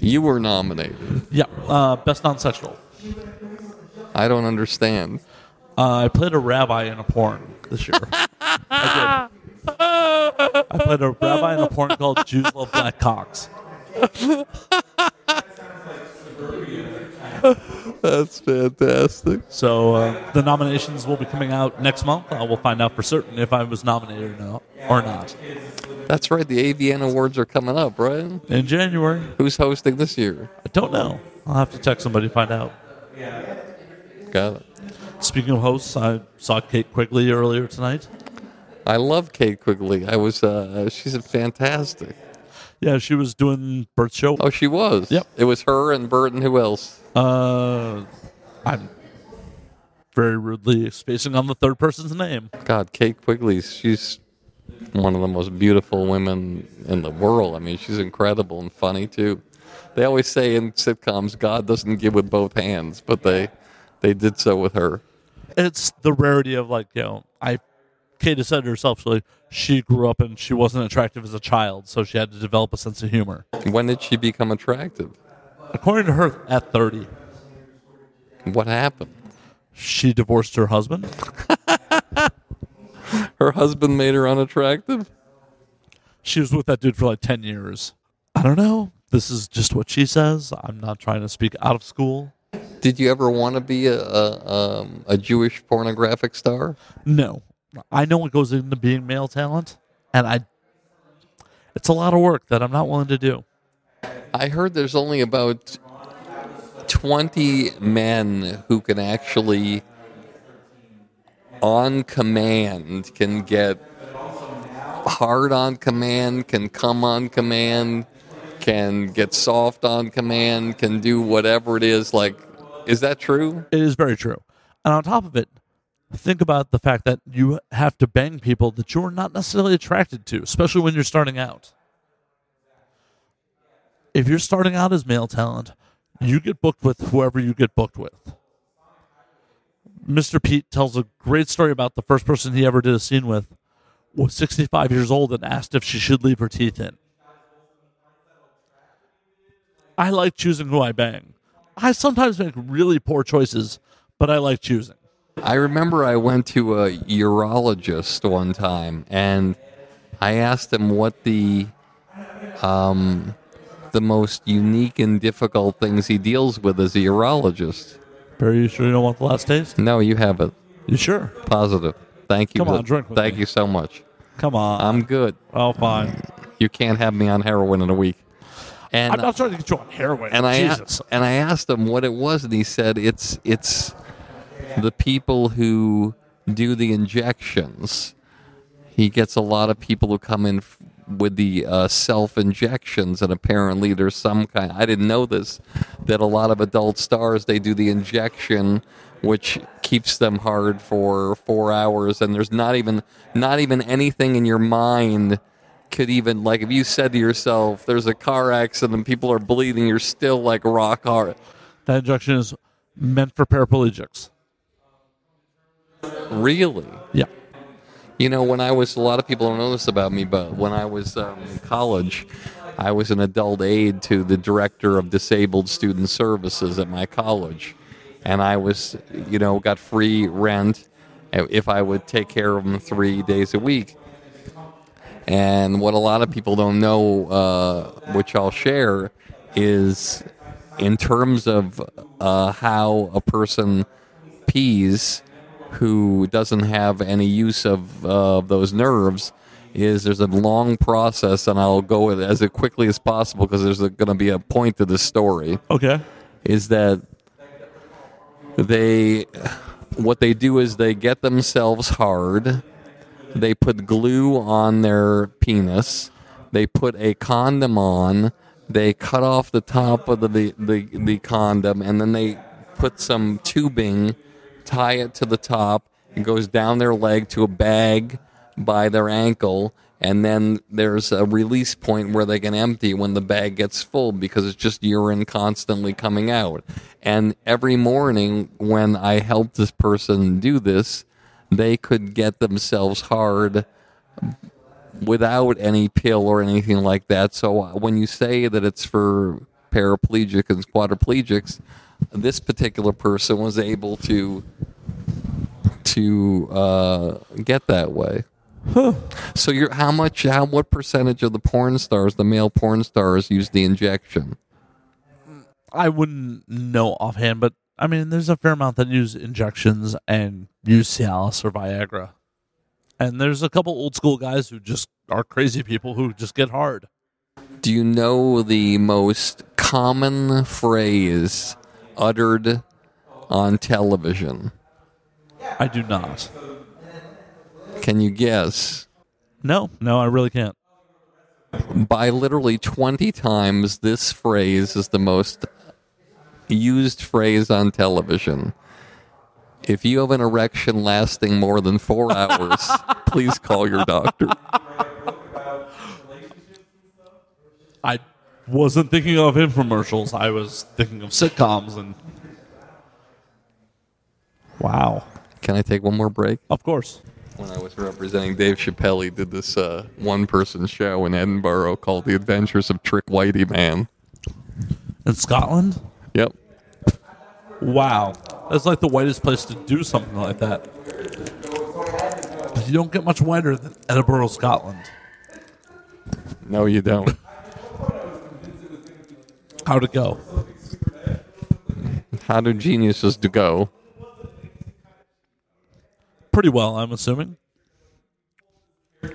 You were nominated. Yeah, uh, best non-sexual. I don't understand. Uh, I played a rabbi in a porn this year. I did. I played a rabbi in a porn called Jews Love Black Cocks. That's fantastic. So uh, the nominations will be coming out next month. I will find out for certain if I was nominated or not. Or not. That's right. The AVN Awards are coming up, right? In January, Who's hosting this year? I don't know. I'll have to text somebody to find out. Got it. Speaking of hosts, I saw Kate Quigley earlier tonight. I love Kate Quigley. I was. Uh, she's a fantastic. Yeah, she was doing Bert's show. Oh, she was. Yep. It was her and Bert and who else? Uh, I'm very rudely spacing on the third person's name. God, Kate Quigley. She's one of the most beautiful women in the world. I mean, she's incredible and funny too. They always say in sitcoms, God doesn't give with both hands, but they they did so with her. It's the rarity of like you know I. Kate has said herself, she, she grew up and she wasn't attractive as a child, so she had to develop a sense of humor. When did she become attractive? According to her, at 30, What happened? she divorced her husband. Her husband made her unattractive. She was with that dude for like 10 years. I don't know. This is just what she says. I'm not trying to speak out of school. Did you ever want to be a a, um, a Jewish pornographic star? No. I know what goes into being male talent, and I. It's a lot of work that I'm not willing to do. I heard there's only about 20 men who can actually, on command, can get hard on command, can come on command, can get soft on command, can do whatever it is. Like, is that true? It is very true. And on top of it, think about the fact that you have to bang people that you're not necessarily attracted to, especially when you're starting out. If you're starting out as male talent, you get booked with whoever you get booked with. Mr. Pete tells a great story about the first person he ever did a scene with was 65 years old and asked if she should leave her teeth in. I like choosing who I bang. I sometimes make really poor choices, but I like choosing. I remember I went to a urologist one time, and I asked him what the um, the most unique and difficult things he deals with as a urologist. Barry, you sure you don't want the last taste? No, you have it. You sure? Positive. Thank you. Come on, drink with Thank me. you so much. Come on. I'm good. oh, fine. You can't have me on heroin in a week. And I'm not trying to get you on heroin. and I Jesus. and I asked him what it was, and he said it's it's the people who do the injections. He gets a lot of people who come in f- with the uh, self injections, and apparently there's some kind. I didn't know this that a lot of adult stars they do the injection, which keeps them hard for four hours, and there's not even not even anything in your mind could even like if you said to yourself, "There's a car accident, and people are bleeding," you're still like rock hard. That injection is meant for paraplegics. Really? Yeah. You know, when I was, a lot of people don't know this about me, but when I was um, in college, I was an adult aide to the director of disabled student services at my college. And I was, you know, got free rent if I would take care of them three days a week. And what a lot of people don't know, uh, which I'll share, is in terms of uh, how a person pees who doesn't have any use of uh, those nerves is there's a long process and i'll go with it as quickly as possible because there's going to be a point to this story Okay. is that they what they do is they get themselves hard they put glue on their penis they put a condom on they cut off the top of the, the, the, the condom and then they put some tubing tie it to the top it goes down their leg to a bag by their ankle and then there's a release point where they can empty when the bag gets full because it's just urine constantly coming out. And every morning when I helped this person do this, they could get themselves hard without any pill or anything like that. So uh, when you say that it's for paraplegic and quadriplegics, this particular person was able to to uh, get that way. So you're how much how what percentage of the porn stars, the male porn stars, use the injection? I wouldn't know offhand, but I mean, there's a fair amount that use injections and use Cialis or Viagra. And there's a couple old school guys who just are crazy people who just get hard. Do you know the most common phrase uttered on television? I do not. Can you guess? No, no, I really can't. By literally 20 times, this phrase is the most used phrase on television. If you have an erection lasting more than four hours, please call your doctor. I wasn't thinking of infomercials. I was thinking of sitcoms and. Wow. Can I take one more break? Of course. when I was representing Dave Chappelle, he did this uh, one-person show in Edinburgh called "The Adventures of Trick Whitey Man." In Scotland? Yep. Wow. That's like the whitest place to do something like that. You don't get much whiter than Edinburgh, Scotland. No, you don't. How'd it go? How do geniuses to go? Pretty well, I'm assuming.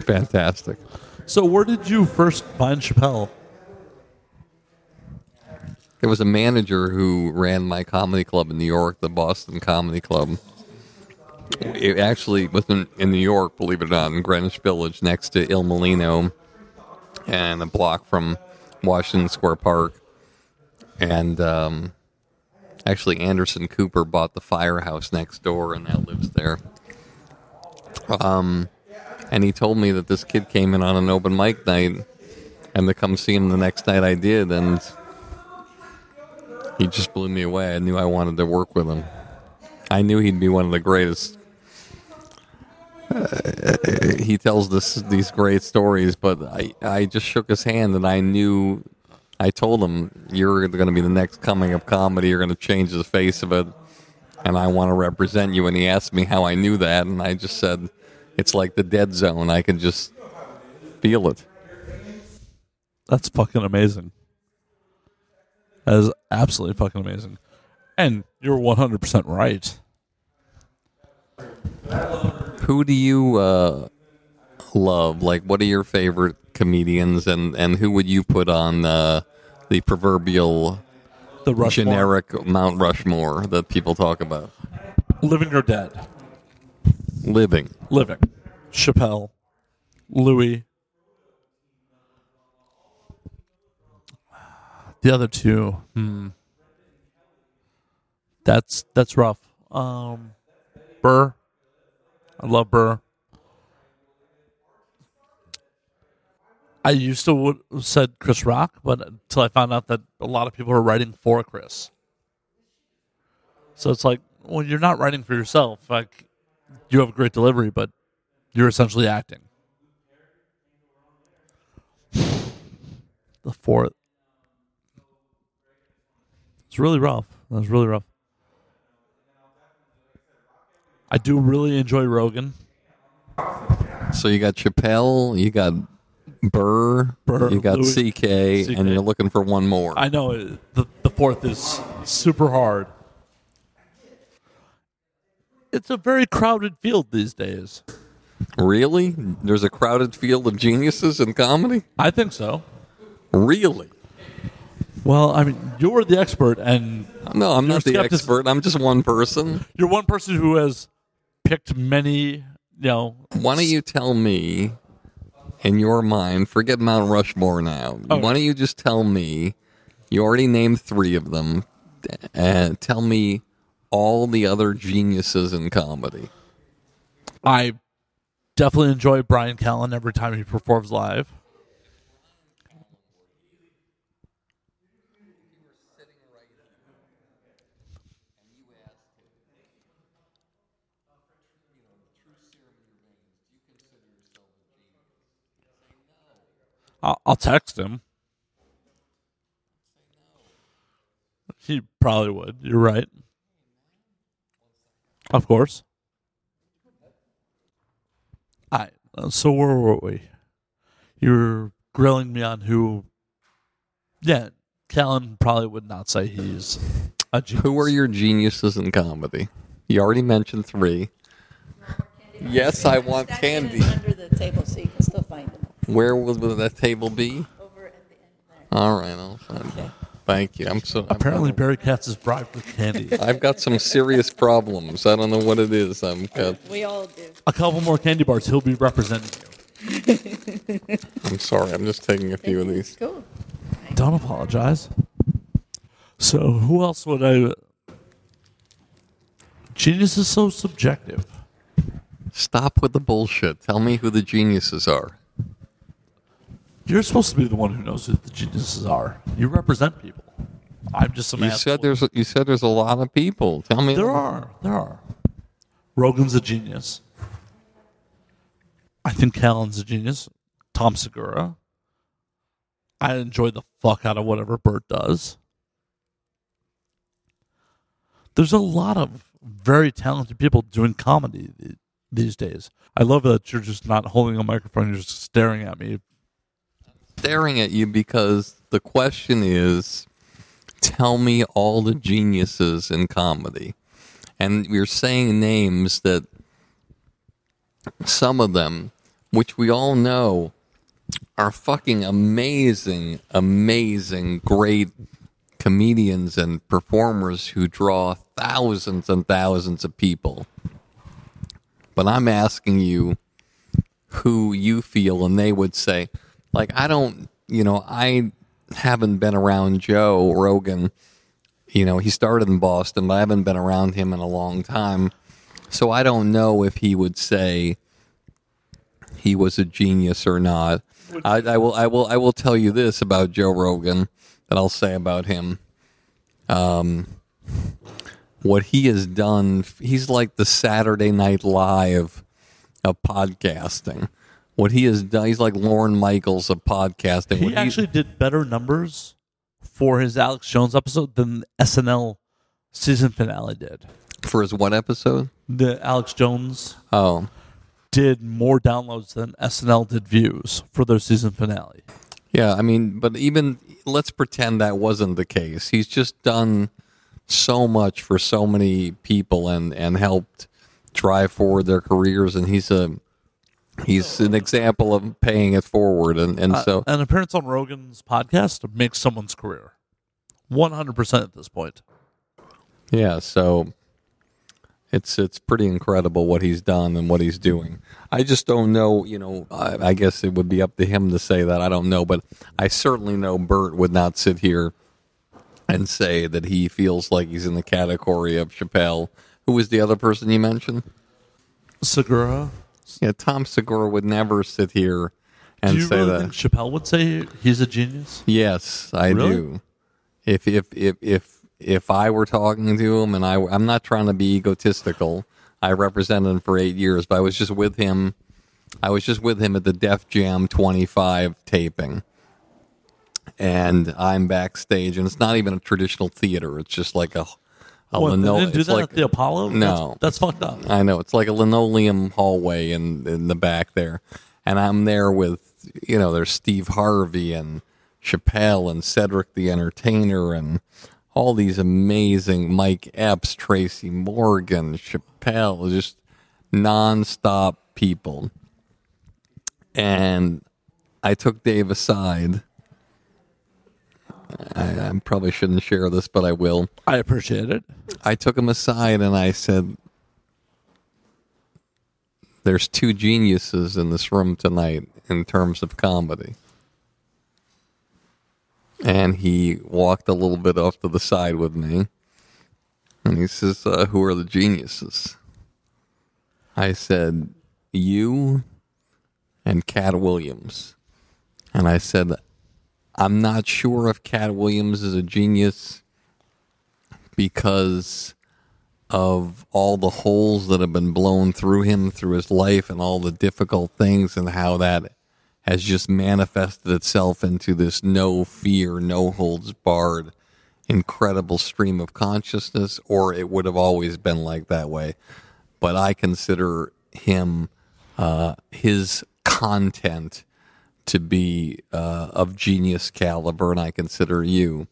Fantastic. So, where did you first find Chappelle? There was a manager who ran my comedy club in New York, the Boston Comedy Club. It actually was in, in New York, believe it or not, in Greenwich Village, next to Il Mulino, and a block from Washington Square Park. And um, actually, Anderson Cooper bought the firehouse next door, and now lives there. Um, and he told me that this kid came in on an open mic night, and to come see him the next night, I did, and he just blew me away. I knew I wanted to work with him. I knew he'd be one of the greatest. Uh, he tells this these great stories, but I I just shook his hand and I knew. I told him you're going to be the next coming of comedy. You're going to change the face of it, and I want to represent you. And he asked me how I knew that, and I just said it's like the dead zone. I can just feel it. That's fucking amazing. That is absolutely fucking amazing. And you're 100% right. Who do you uh, love? Like, what are your favorite comedians, and, and who would you put on uh, the proverbial the Rushmore. generic Mount Rushmore that people talk about? Living or dead? Living. Living. Chappelle. Louis. The other two. Hmm. That's that's rough. Um, Burr. I love Burr. I used to would said Chris Rock, but until I found out that a lot of people are writing for Chris. So it's like, well, you're not writing for yourself. Like, you have a great delivery, but you're essentially acting. The fourth. It's really rough. That was really rough. I do really enjoy Rogan. So you got Chappelle, you got Burr, Burr, you got Louis- CK, CK. and you're looking for one more. I know it, the the fourth is super hard. It's a very crowded field these days. really? There's a crowded field of geniuses in comedy? I think so. Really? Well, I mean, you're the expert, and No, I'm not the skeptic- expert. I'm just one person. you're one person who has picked many. You know, Why don't you tell me, in your mind, forget Mount Rushmore now. Oh. Why don't you just tell me, you already named three of them, and tell me all the other geniuses in comedy. I definitely enjoy Brian Callen every time he performs live. I'll, I'll text him. He probably would. You're right. Of course. I so where were we? You were grilling me on who. Yeah, Callen probably would not say he's a genius. Who are your geniuses in comedy? You already mentioned three. Yes, I want candy. Under the table, so you can still find them. Where will will that table be? Over at the end there. All right, I'll find it. Thank you. I'm so I'm- Apparently, Barry Katz is bribed with candy. I've got some serious problems. I don't know what it is. I'm got, We all do. a couple more candy bars, he'll be representing you. I'm sorry. I'm just taking a few of these. Cool. Don't apologize. So, who else would I? Genius is so subjective. Stop with the bullshit. Tell me who the geniuses are. You're supposed to be the one who knows who the geniuses are. You represent people. I'm just some You asshole. said there's you said there's a lot of people. Tell me. There are. There are. Rogan's a genius. I think Callen's a genius. Tom Segura. I enjoy the fuck out of whatever Bert does. There's a lot of very talented people doing comedy these days. I love that you're just not holding a microphone, you're just staring at me. Staring at you because the question is tell me all the geniuses in comedy. And you're saying names that some of them, which we all know, are fucking amazing, amazing, great comedians and performers who draw thousands and thousands of people. But I'm asking you who you feel, and they would say, like, I don't, you know, I haven't been around Joe Rogan. You know, he started in Boston, but I haven't been around him in a long time. So I don't know if he would say he was a genius or not. I, I will, I will, I will tell you this about Joe Rogan that I'll say about him. Um, what he has done, he's like the Saturday Night Live of podcasting. What he has done, he's like Lorne Michaels of podcasting. He actually did better numbers for his Alex Jones episode than SNL season finale did. for his one episode? The Alex Jones Oh, did more downloads than SNL did views for their season finale. yeah. I mean, but even let's pretend that wasn't the case. He's just done so much for so many people and and helped drive forward their careers. And he's a he's an example of paying it forward. And and Uh, so an appearance on Rogan's podcast makes someone's career. 100% at this point. Yeah, so it's it's pretty incredible what he's done and what he's doing. I just don't know, you know. I, I guess it would be up to him to say that. I don't know, but I certainly know Bert would not sit here and say that he feels like he's in the category of Chappelle. Who was the other person you mentioned? Segura. Yeah, Tom Segura would never sit here and Do you say really that. think Chappelle would say he's a genius? Yes, I Really? do. If if if if if I were talking to him, and I I'm not trying to be egotistical. I represented him for eight years, but I was just with him. I was just with him at the Def Jam 25 taping, and I'm backstage, and it's not even a traditional theater. It's just like a a What, they lino- didn't do that like- at the Apollo? No. That's, that's fucked up. I know it's like a linoleum hallway in in the back there, and I'm there with you know there's Steve Harvey and Chappelle and Cedric the Entertainer and all these amazing Mike Epps, Tracy Morgan, Chappelle, just nonstop people. And I took Dave aside. I, I probably shouldn't share this, but I will. I appreciate it. I took him aside and I said, There's two geniuses in this room tonight in terms of comedy. And he walked a little bit off to the side with me. And he says, uh, Who are the geniuses? I said, You and Katt Williams. And I said, I'm not sure if Katt Williams is a genius because of all the holes that have been blown through him through his life and all the difficult things and how that has just manifested itself into this no fear, no holds barred, incredible stream of consciousness, or it would have always been like that way. But I consider him, uh, his content to be uh, of genius caliber, and I consider you.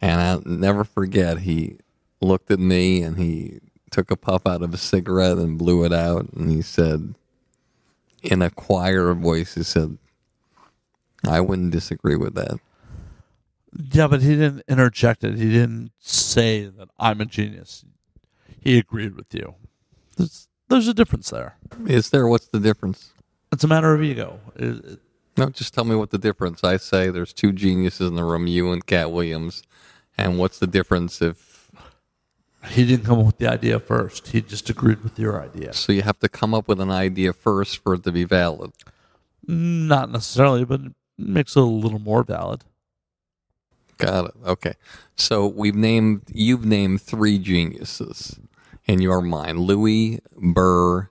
And I'll never forget, he looked at me and he took a puff out of a cigarette and blew it out, and he said, in a choir voice, he said, I wouldn't disagree with that. Yeah, but he didn't interject it. He didn't say that I'm a genius. He agreed with you. There's, there's a difference there. Is there? What's the difference? It's a matter of ego. It- it- No, just tell me what the difference. I say there's two geniuses in the room, you and Katt Williams. And what's the difference if he didn't come up with the idea first. He just agreed with your idea. so you have to come up with an idea first for it to be valid? Not necessarily, but it makes it a little more valid. Got it. Okay. So we've named you've named three geniuses in your mind: Louis, Burr,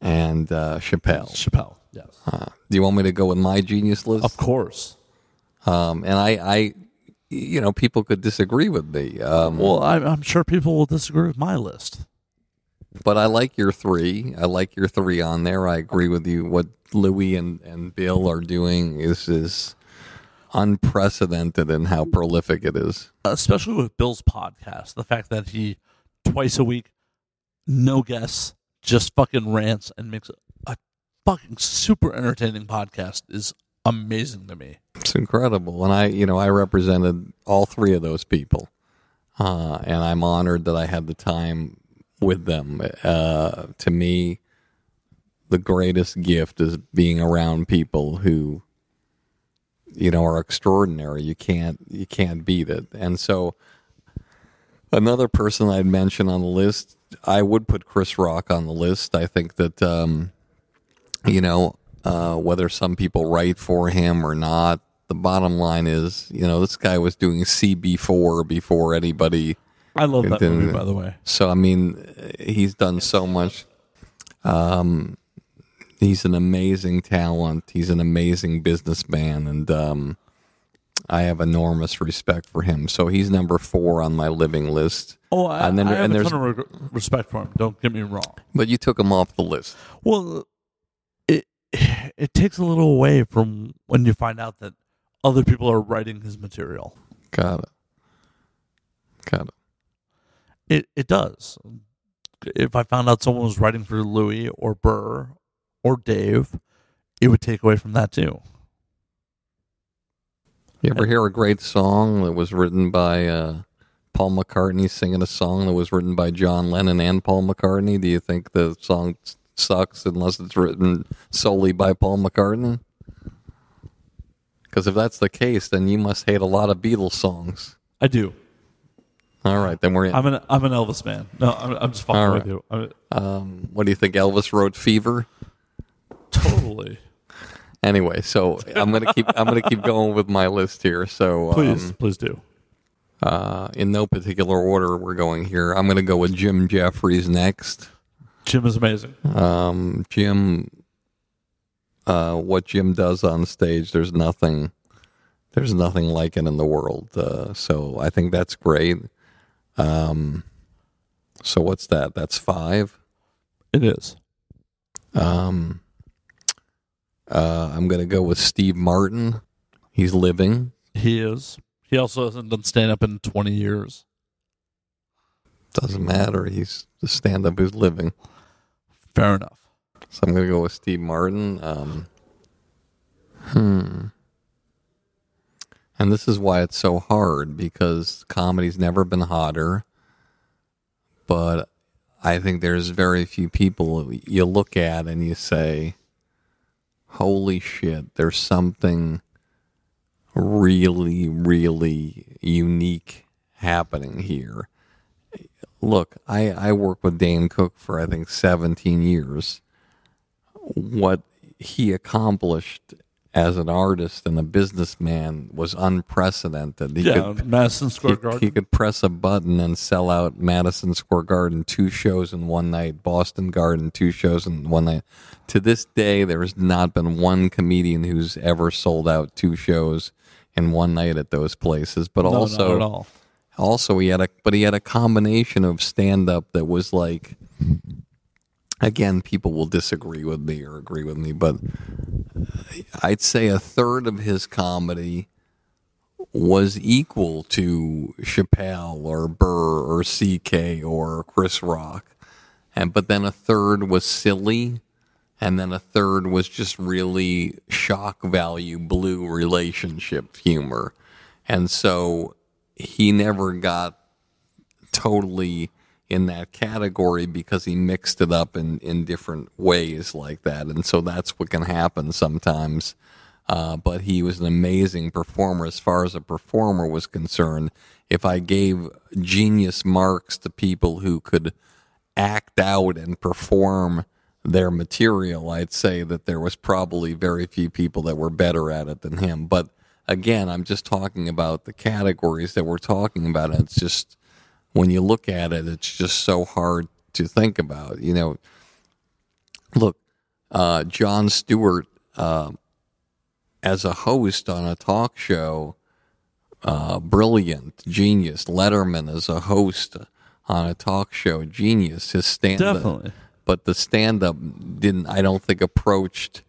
and uh, Chappelle. Chappelle, yes. Uh, do you want me to go with my genius list? Of course. Um, and I, I, you know, people could disagree with me. Um, Well, I'm, I'm sure people will disagree with my list. but I like your three. I like your three on there. I agree with you. What Louis and, and Bill are doing is is unprecedented in how prolific it is. especially with Bill's podcast. The fact that he twice a week, no guests, just fucking rants and makes fucking super entertaining podcast is amazing to me. It's incredible, and I, you know, I represented all three of those people, uh, and I'm honored that I had the time with them. Uh, to me, the greatest gift is being around people who, you know, are extraordinary. You can't, you can't beat it. And so, another person I'd mention on the list, I would put Chris Rock on the list. I think that. Um, you know, uh, whether some people write for him or not. The bottom line is, you know, this guy was doing CB4 before anybody. I love that movie, by the way. So, I mean, he's done so much. Um, he's an amazing talent. He's an amazing businessman. And um, I have enormous respect for him. So he's number four on my living list. Oh, I, And then- I have and a there's- ton of reg- respect for him. Don't get me wrong. But you took him off the list. Well, it takes a little away from when you find out that other people are writing his material. Got it. Got it. It it does. If I found out someone was writing for Louis or Burr or Dave, it would take away from that too. You ever hear a great song that was written by uh, Paul McCartney singing a song that was written by John Lennon and Paul McCartney? Do you think the song sucks unless it's written solely by Paul McCartney? Because if that's the case, then you must hate a lot of Beatles songs. I do. All right, then we're in. I'm an I'm an Elvis man. No, I'm, I'm just fucking All with you. I'm, Um, what do you think? Elvis wrote Fever. totally. Anyway, so I'm gonna keep I'm gonna keep going with my list here. So Please, um, please do. uh, in no particular order, we're going here. I'm gonna go with Jim Jefferies next. Jim is amazing. Um, Jim, uh, what Jim does on stage, there's nothing, there's nothing like it in the world. Uh, so I think that's great. Um, so what's that? That's five. It is. Um, uh, I'm gonna go with Steve Martin. He's living. He is. He also hasn't done stand up in 20 years. Doesn't matter. He's the stand-up who's living. Fair enough. So I'm gonna go with Steve Martin. Um, hmm. And this is why it's so hard because comedy's never been hotter. But I think there's very few people you look at and you say, "Holy shit!" There's something really, really unique happening here. Look, I, I worked with Dane Cook for I think 17 years what he accomplished as an artist and a businessman was unprecedented. He Yeah, could, Madison Square he, Garden. he could press a button and sell out Madison Square Garden two shows in one night, Boston Garden two shows in one night. To this day, there has not been one comedian who's ever sold out two shows in one night at those places. But no, also, not at all. Also he had a but he had a combination of stand up that was like again people will disagree with me or agree with me but i'd say a third of his comedy was equal to Chappelle or Burr or CK or Chris Rock. And but then a third was silly and then a third was just really shock value blue relationship humor. And so he never got totally in that category because he mixed it up in, in different ways like that. And so that's what can happen sometimes. Uh, but he was an amazing performer as far as a performer was concerned. If I gave genius marks to people who could act out and perform their material, I'd say that there was probably very few people that were better at it than him. But again, I'm just talking about the categories that we're talking about. And it's just, when you look at it, it's just so hard to think about. You know, look, uh, Jon Stewart, uh, as a host on a talk show, uh, brilliant, genius. Letterman as a host on a talk show, genius. His stand Definitely. but the stand up didn't I don't think approached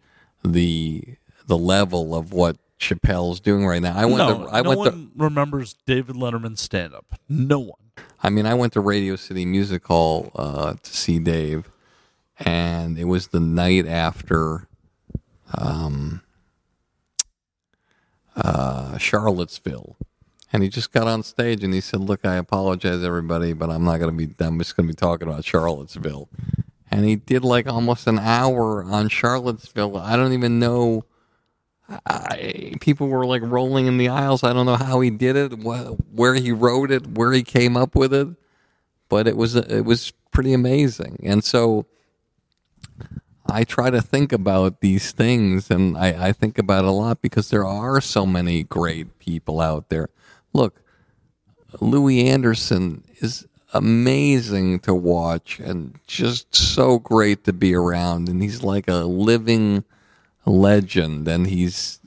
the the level of what Chappelle's doing right now. I went No, to I no went to one remembers David Letterman's stand up. No one. I mean I went to Radio City Music Hall uh, to see Dave and it was the night after um uh Charlottesville. And he just got on stage and he said, "Look, I apologize, everybody, but I'm not going to be. I'm just going to be talking about Charlottesville." And he did like almost an hour on Charlottesville. I don't even know. I, people were like rolling in the aisles. I don't know how he did it, wh- where he wrote it, where he came up with it, but it was it was pretty amazing. And so I try to think about these things, and I, I think about it a lot because there are so many great people out there. Look, Louie Anderson is amazing to watch and just so great to be around, and he's like a living legend, and he's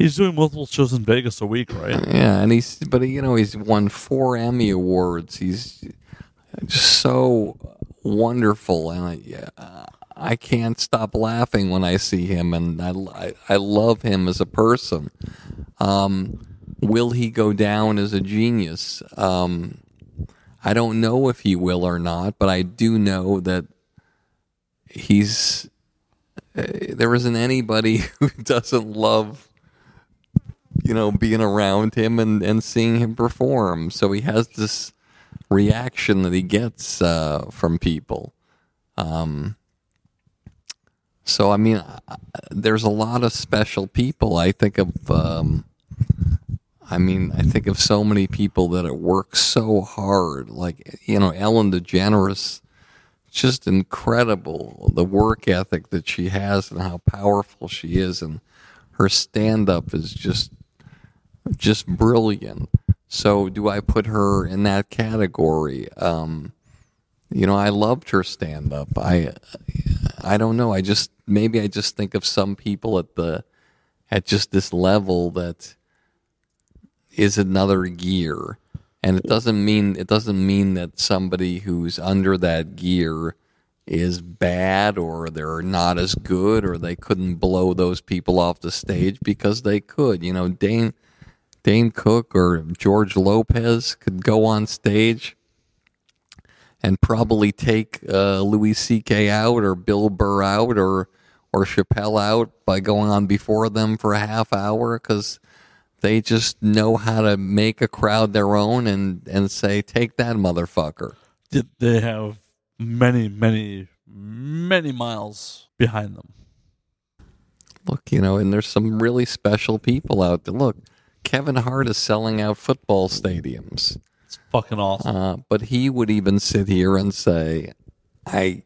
He's doing multiple shows in Vegas a week, right? yeah, and he's but you know he's won four Emmy awards. He's just so wonderful, and I, yeah, I can't stop laughing when I see him, and I, I, I love him as a person. Um, will he go down as a genius? Um, I don't know if he will or not, but I do know that he's. Uh, there isn't anybody who doesn't love you know, being around him and, and seeing him perform. So he has this reaction that he gets uh, from people. Um, so, I mean, there's a lot of special people. I think of, um, I mean, I think of so many people that it works so hard. Like, you know, Ellen DeGeneres, just incredible the work ethic that she has and how powerful she is. And her stand up is just, just brilliant. So, do I put her in that category? Um, you know, I loved her stand up. I, I don't know. I just maybe I just think of some people at the, at just this level that is another gear and it doesn't mean it doesn't mean that somebody who's under that gear is bad or they're not as good or they couldn't blow those people off the stage because they could you know Dane Dane Cook or George Lopez could go on stage and probably take uh, Louis C.K. out or Bill Burr out or or Chappelle out by going on before them for a half hour because they just know how to make a crowd their own and and say take that motherfucker. Did they have many, many, many miles behind them? Look, you know, and there's some really special people out there. Look, Kevin Hart is selling out football stadiums. It's fucking awesome. Uh, but he would even sit here and say, "I,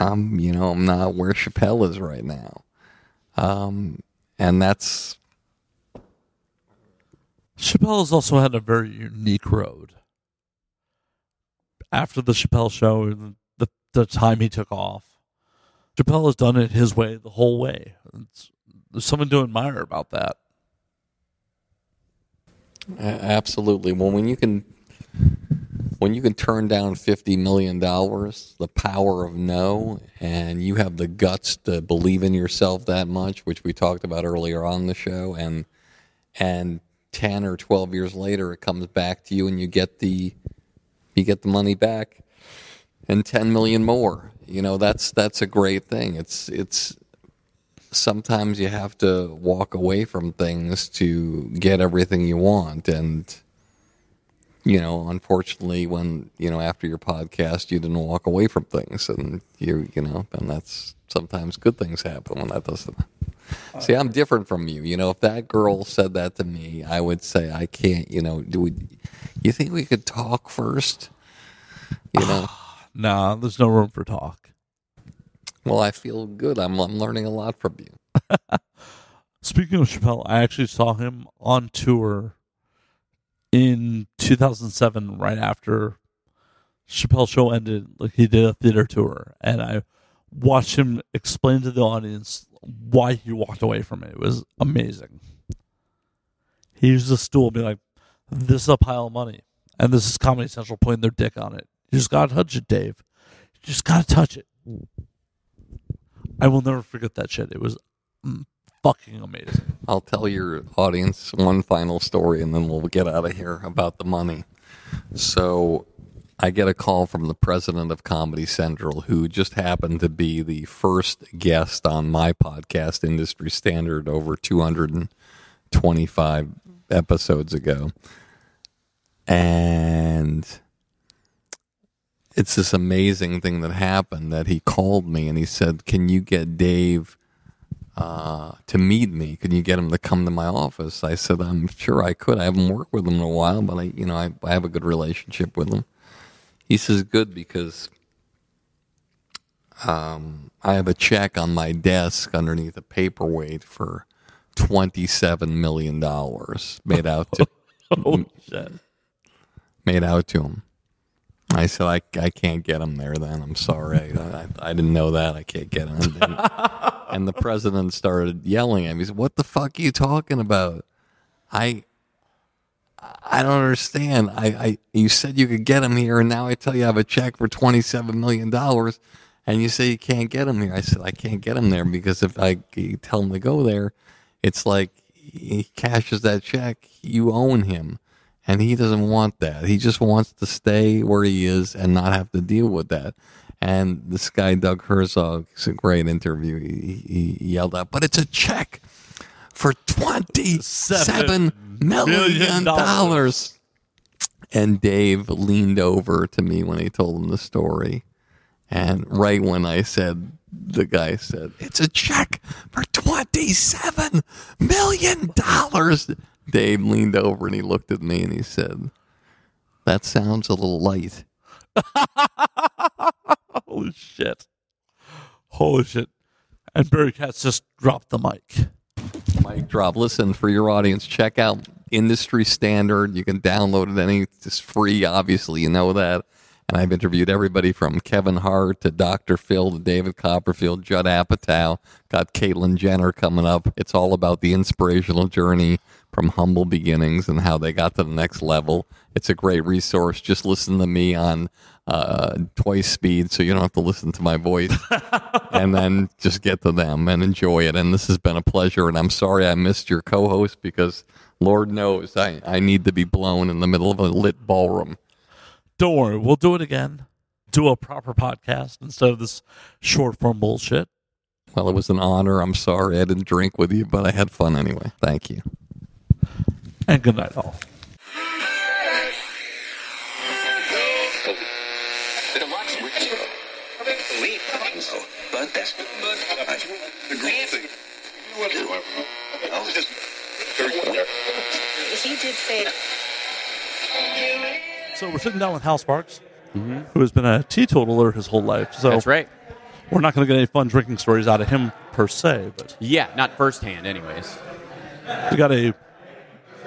I'm, you know, I'm not where Chappelle is right now," um, and that's Chappelle has also had a very unique road. After the Chappelle show the, the time he took off, Chappelle has done it his way the whole way. It's, there's something to admire about that. absolutely well when you can when you can turn down fifty million dollars, the power of no, and you have the guts to believe in yourself that much, which we talked about earlier on the show, and and ten or twelve years later, it comes back to you, and you get the you get the money back, and ten million more. You know that's that's a great thing. It's it's sometimes you have to walk away from things to get everything you want and you know unfortunately when you know after your podcast you didn't walk away from things and you you know and that's sometimes good things happen when that doesn't. Uh, See i'm different from you. You know if that girl said that to me i would say i can't you know do we you think we could talk first? You know? Nah, there's no room for talk. well i feel good. I'm, I'm learning a lot from you. Speaking of Chappelle, I actually saw him on tour in 2007, right after Chappelle show ended. Like he did a theater tour, and I watched him explain to the audience why he walked away from it. It was amazing. He used a stool, and be like, "This is a pile of money, and this is Comedy Central putting their dick on it. You just gotta touch it, Dave. You just gotta touch it." I will never forget that shit. It was mm, fucking amazing. I'll tell your audience one final story and then we'll get out of here about the money. So, I get a call from the president of Comedy Central who just happened to be the first guest on my podcast, Industry Standard, over 225 episodes ago. And it's this amazing thing that happened that he called me and he said, Can you get Dave uh, to meet me. Can you get him to come to my office? I said, I'm sure I could. I haven't worked with him in a while, but I, you know, I, I have a good relationship with him. He says, good because um, I have a check on my desk underneath a paperweight for $27 million made out to, Oh shit. made out to him. I said, I, I can't get him there then. I'm sorry. I, I didn't know that. I can't get him. And, and the president started yelling at me. He said, What the fuck are you talking about? I I don't understand. I, I you said you could get him here and now I tell you I have a check for twenty seven million dollars and you say you can't get him here. I said, I can't get him there because if I tell him to go there, it's like he cashes that check, you own him. And he doesn't want that. He just wants to stay where he is and not have to deal with that. And this guy, Doug Herzog, it's a great interview. He, he yelled out, but it's a check for $27 million. dollars. And Dave leaned over to me when he told him the story. And right when I said, the guy said, it's a check for $27 million. Dave leaned over and he looked at me and he said, "That sounds a little light." Holy shit. Holy shit. And Barry Katz just dropped the mic. Mic drop. Listen, for your audience, check out Industry Standard. You can download it any. It's free, obviously. You know that. And I've interviewed everybody from Kevin Hart to Dr. Phil to David Copperfield, Judd Apatow. Got Caitlyn Jenner coming up. It's all about the inspirational journey from humble beginnings and how they got to the next level. It's a great resource. Just listen to me on uh, twice speed so you don't have to listen to my voice. and then just get to them and enjoy it. And this has been a pleasure. And I'm sorry I missed your co host because Lord knows I, I need to be blown in the middle of a lit ballroom. Don't worry, we'll do it again. Do a proper podcast instead of this short form bullshit. Well, it was an honor. I'm sorry I didn't drink with you, but I had fun anyway. Thank you. And good night, all. But that's but I agree. I was just He did say So we're sitting down with Hal Sparks, mm-hmm. who has been a teetotaler his whole life. So That's right. we're not going to get any fun drinking stories out of him per se, but Yeah, not firsthand, anyways. we got a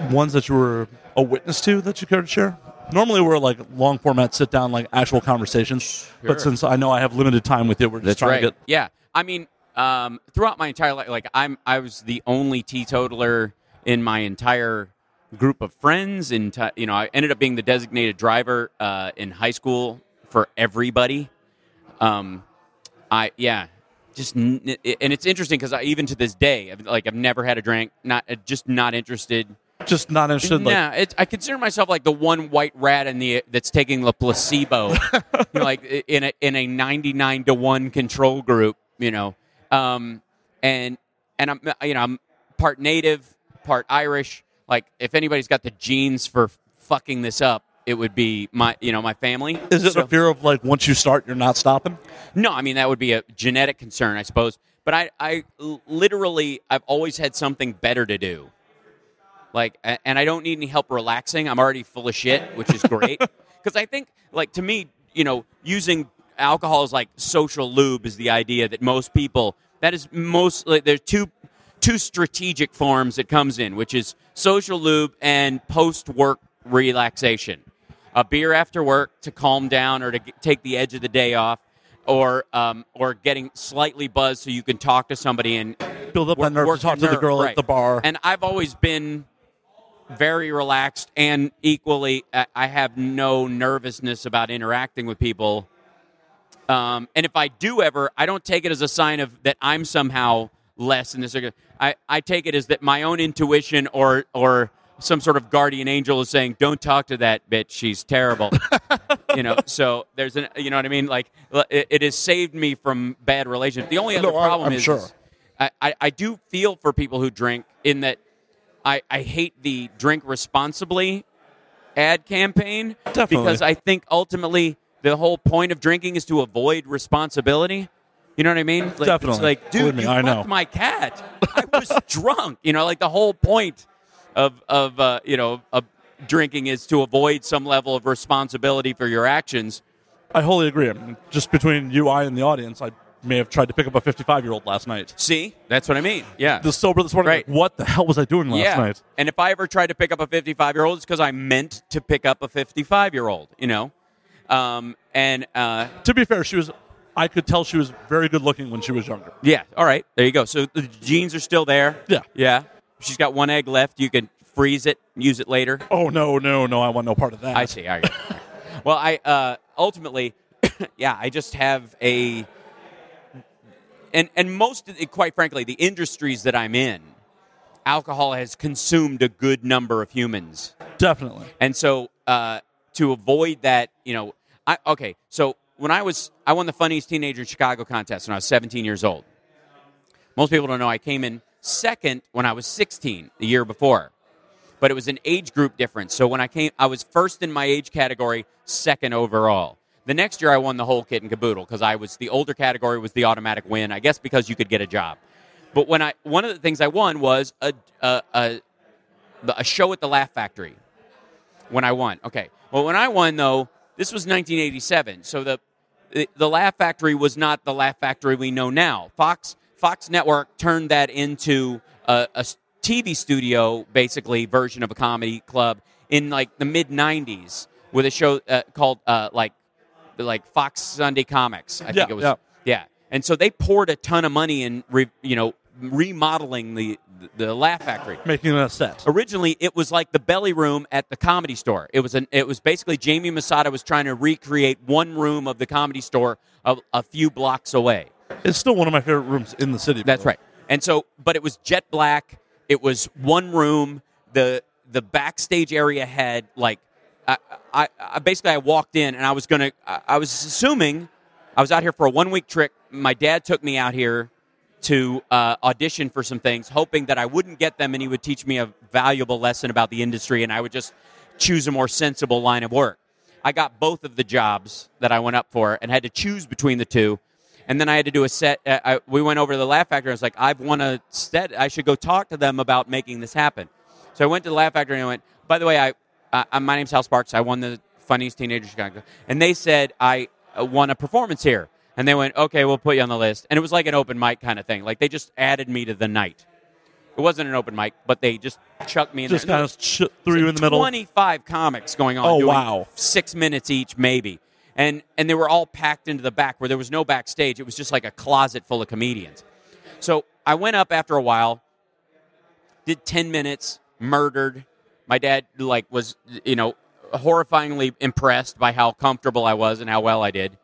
ones that you were a witness to that you care to share. Normally we're like long format, sit down, like actual conversations. Sure. But since I know I have limited time with you, we're just That's trying right. to get Yeah, I mean, um, throughout my entire life, like I'm, I was the only teetotaler in my entire group of friends, and ti- you know, I ended up being the designated driver uh, in high school for everybody. Um, I yeah, just n- and it's interesting because I even to this day, I've, like I've never had a drink, not uh, just not interested. Just not interested. Like, Yeah, I consider myself like the one white rat in the that's taking the placebo, you know, like in a in a ninety nine to one control group, you know, um, and and I'm you know I'm part native, part Irish. Like if anybody's got the genes for fucking this up, it would be my you know my family. Is it So- a fear of like once you start, you're not stopping? no, I mean that would be a genetic concern, I suppose. But I I literally, I've always had something better to do. Like, and I don't need any help relaxing. I'm already full of shit, which is great. Because I think, like, to me, you know, using alcohol as like social lube is the idea that most people. That is most. Like, there's two two strategic forms it comes in, which is social lube and post work relaxation. A beer after work to calm down or to g- take the edge of the day off, or um, or getting slightly buzzed so you can talk to somebody and Build up that nerve work to talk to the girl right. at the bar. And I've always been very relaxed and equally, I I have no nervousness about interacting with people. Um, and if I do ever, I don't take it as a sign of that I'm somehow less in this. I, I take it as that my own intuition or or some sort of guardian angel is saying, "Don't talk to that bitch. She's terrible." you know. So there's an, you know what I mean. Like it, it has saved me from bad relationships. The only other No, I- problem I'm is, sure. I, I, I do feel for people who drink in that I, I hate the drink responsibly ad campaign Definitely. because I think ultimately the whole point of drinking is to avoid responsibility. You know what I mean? Like, It's Definitely. like, dude, me, you I know. my cat. I was drunk. You know, like the whole point of of uh, you know of drinking is to avoid some level of responsibility for your actions. I wholly agree. I mean, just between you, I, and the audience, I may have tried to pick up a 55 year old last night. See, that's what I mean. Yeah, The sober this morning, Right. like, what the hell was I doing last yeah. night? And if I ever tried to pick up a 55 year old, it's because I meant to pick up a 55 year old, you know? Um, and uh, To be fair, she was. I could tell she was very good looking when she was younger. yeah, all right, there you go. So the genes are still there. Yeah. Yeah. She's got one egg left. You can freeze it, use it later. Oh no, no, no! I want no part of that. I see. I well, I uh, ultimately, yeah, I just have a, and and most, of the- quite frankly, the industries that I'm in, alcohol has consumed a good number of humans. Definitely. And so uh, to avoid that, you know, I okay. So when I was, I won the funniest teenager in Chicago contest when I was 17 years old. Most people don't know I came in second when I was 16 the year before, but it was an age group difference. So when I came, I was first in my age category, second overall. The next year, I won the whole kit and caboodle because I was the older category was the automatic win. I guess because you could get a job. But when I one of the things I won was a a, a a show at the Laugh Factory when I won. Okay. Well, when I won though, this was 1987, so the the, Laugh Factory was not the Laugh Factory we know now. Fox Fox Network turned that into a TV studio, basically version of a comedy club in like the mid 90s with a show uh, called uh, like like Fox Sunday Comics. I Yeah, think it was. yeah. Yeah. And so they poured a ton of money in, re, you know, remodeling the the Laugh Factory Making it a set. originally it was like the belly room at the comedy store it was an it was basically jamie masada was trying to recreate one room of the comedy store a, a few blocks away It's still one of my favorite rooms in the city. that's right and so but it was jet black it was one room the the backstage area had like I, I, I basically I walked in and I was gonna I, I was assuming I was out here for a one week trip. My dad took me out here to uh, audition for some things, hoping that I wouldn't get them and he would teach me a valuable lesson about the industry and I would just choose a more sensible line of work. I got both of the jobs that I went up for and had to choose between the two. And then I had to do a set. Uh, I, we went over to the Laugh Factory. And I was like, I've won a set. I should go talk to them about making this happen. So I went to the Laugh Factory and I went, by the way, I, uh, my name's Hal Sparks. I won the Funniest Teenager Chicago. And they said, I uh, won a performance here. And they went, okay, we'll put you on the list. And it was like an open mic kind of thing. Like they just added me to the night. It wasn't an open mic, but they just chucked me in Just there. kind of sh- threw you in the middle. 25 comics going on. Oh, wow. Six minutes each, maybe. And, and they were all packed into the back where there was no backstage. It was just like a closet full of comedians. So I went up after a while, did 10 minutes, murdered. My dad like was, you know, horrifyingly impressed by how comfortable I was and how well I did.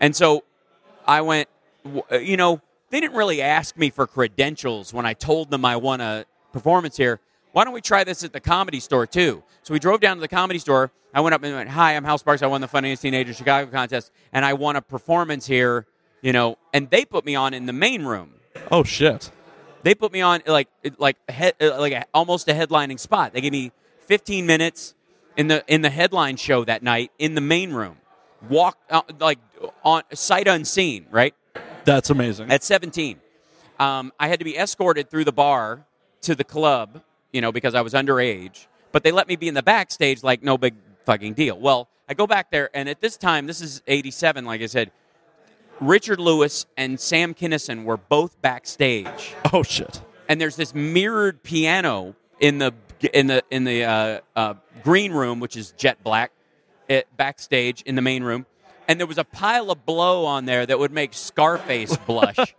And so I went, uh, you know, they didn't really ask me for credentials when I told them I won a performance here. Why don't we try this at the comedy store too? So we drove down to the comedy store. I went up and went, "Hi, I'm Hal Sparks. I won the Funniest Teenager Chicago contest, and I won a performance here." You know, and they put me on in the main room. Oh shit! They put me on like like head, uh, like a, almost a headlining spot. They gave me 15 minutes in the in the headline show that night in the main room. Walk uh, like on sight unseen, right? That's amazing. At 17, um, I had to be escorted through the bar to the club, you know, because I was underage. But they let me be in the backstage like no big fucking deal. Well, I go back there, and at this time, this is 87, like I said, Richard Lewis and Sam Kinison were both backstage oh shit! and there's this mirrored piano in the in the in the uh, uh, green room, which is jet black, it, backstage in the main room, and there was a pile of blow on there that would make Scarface blush,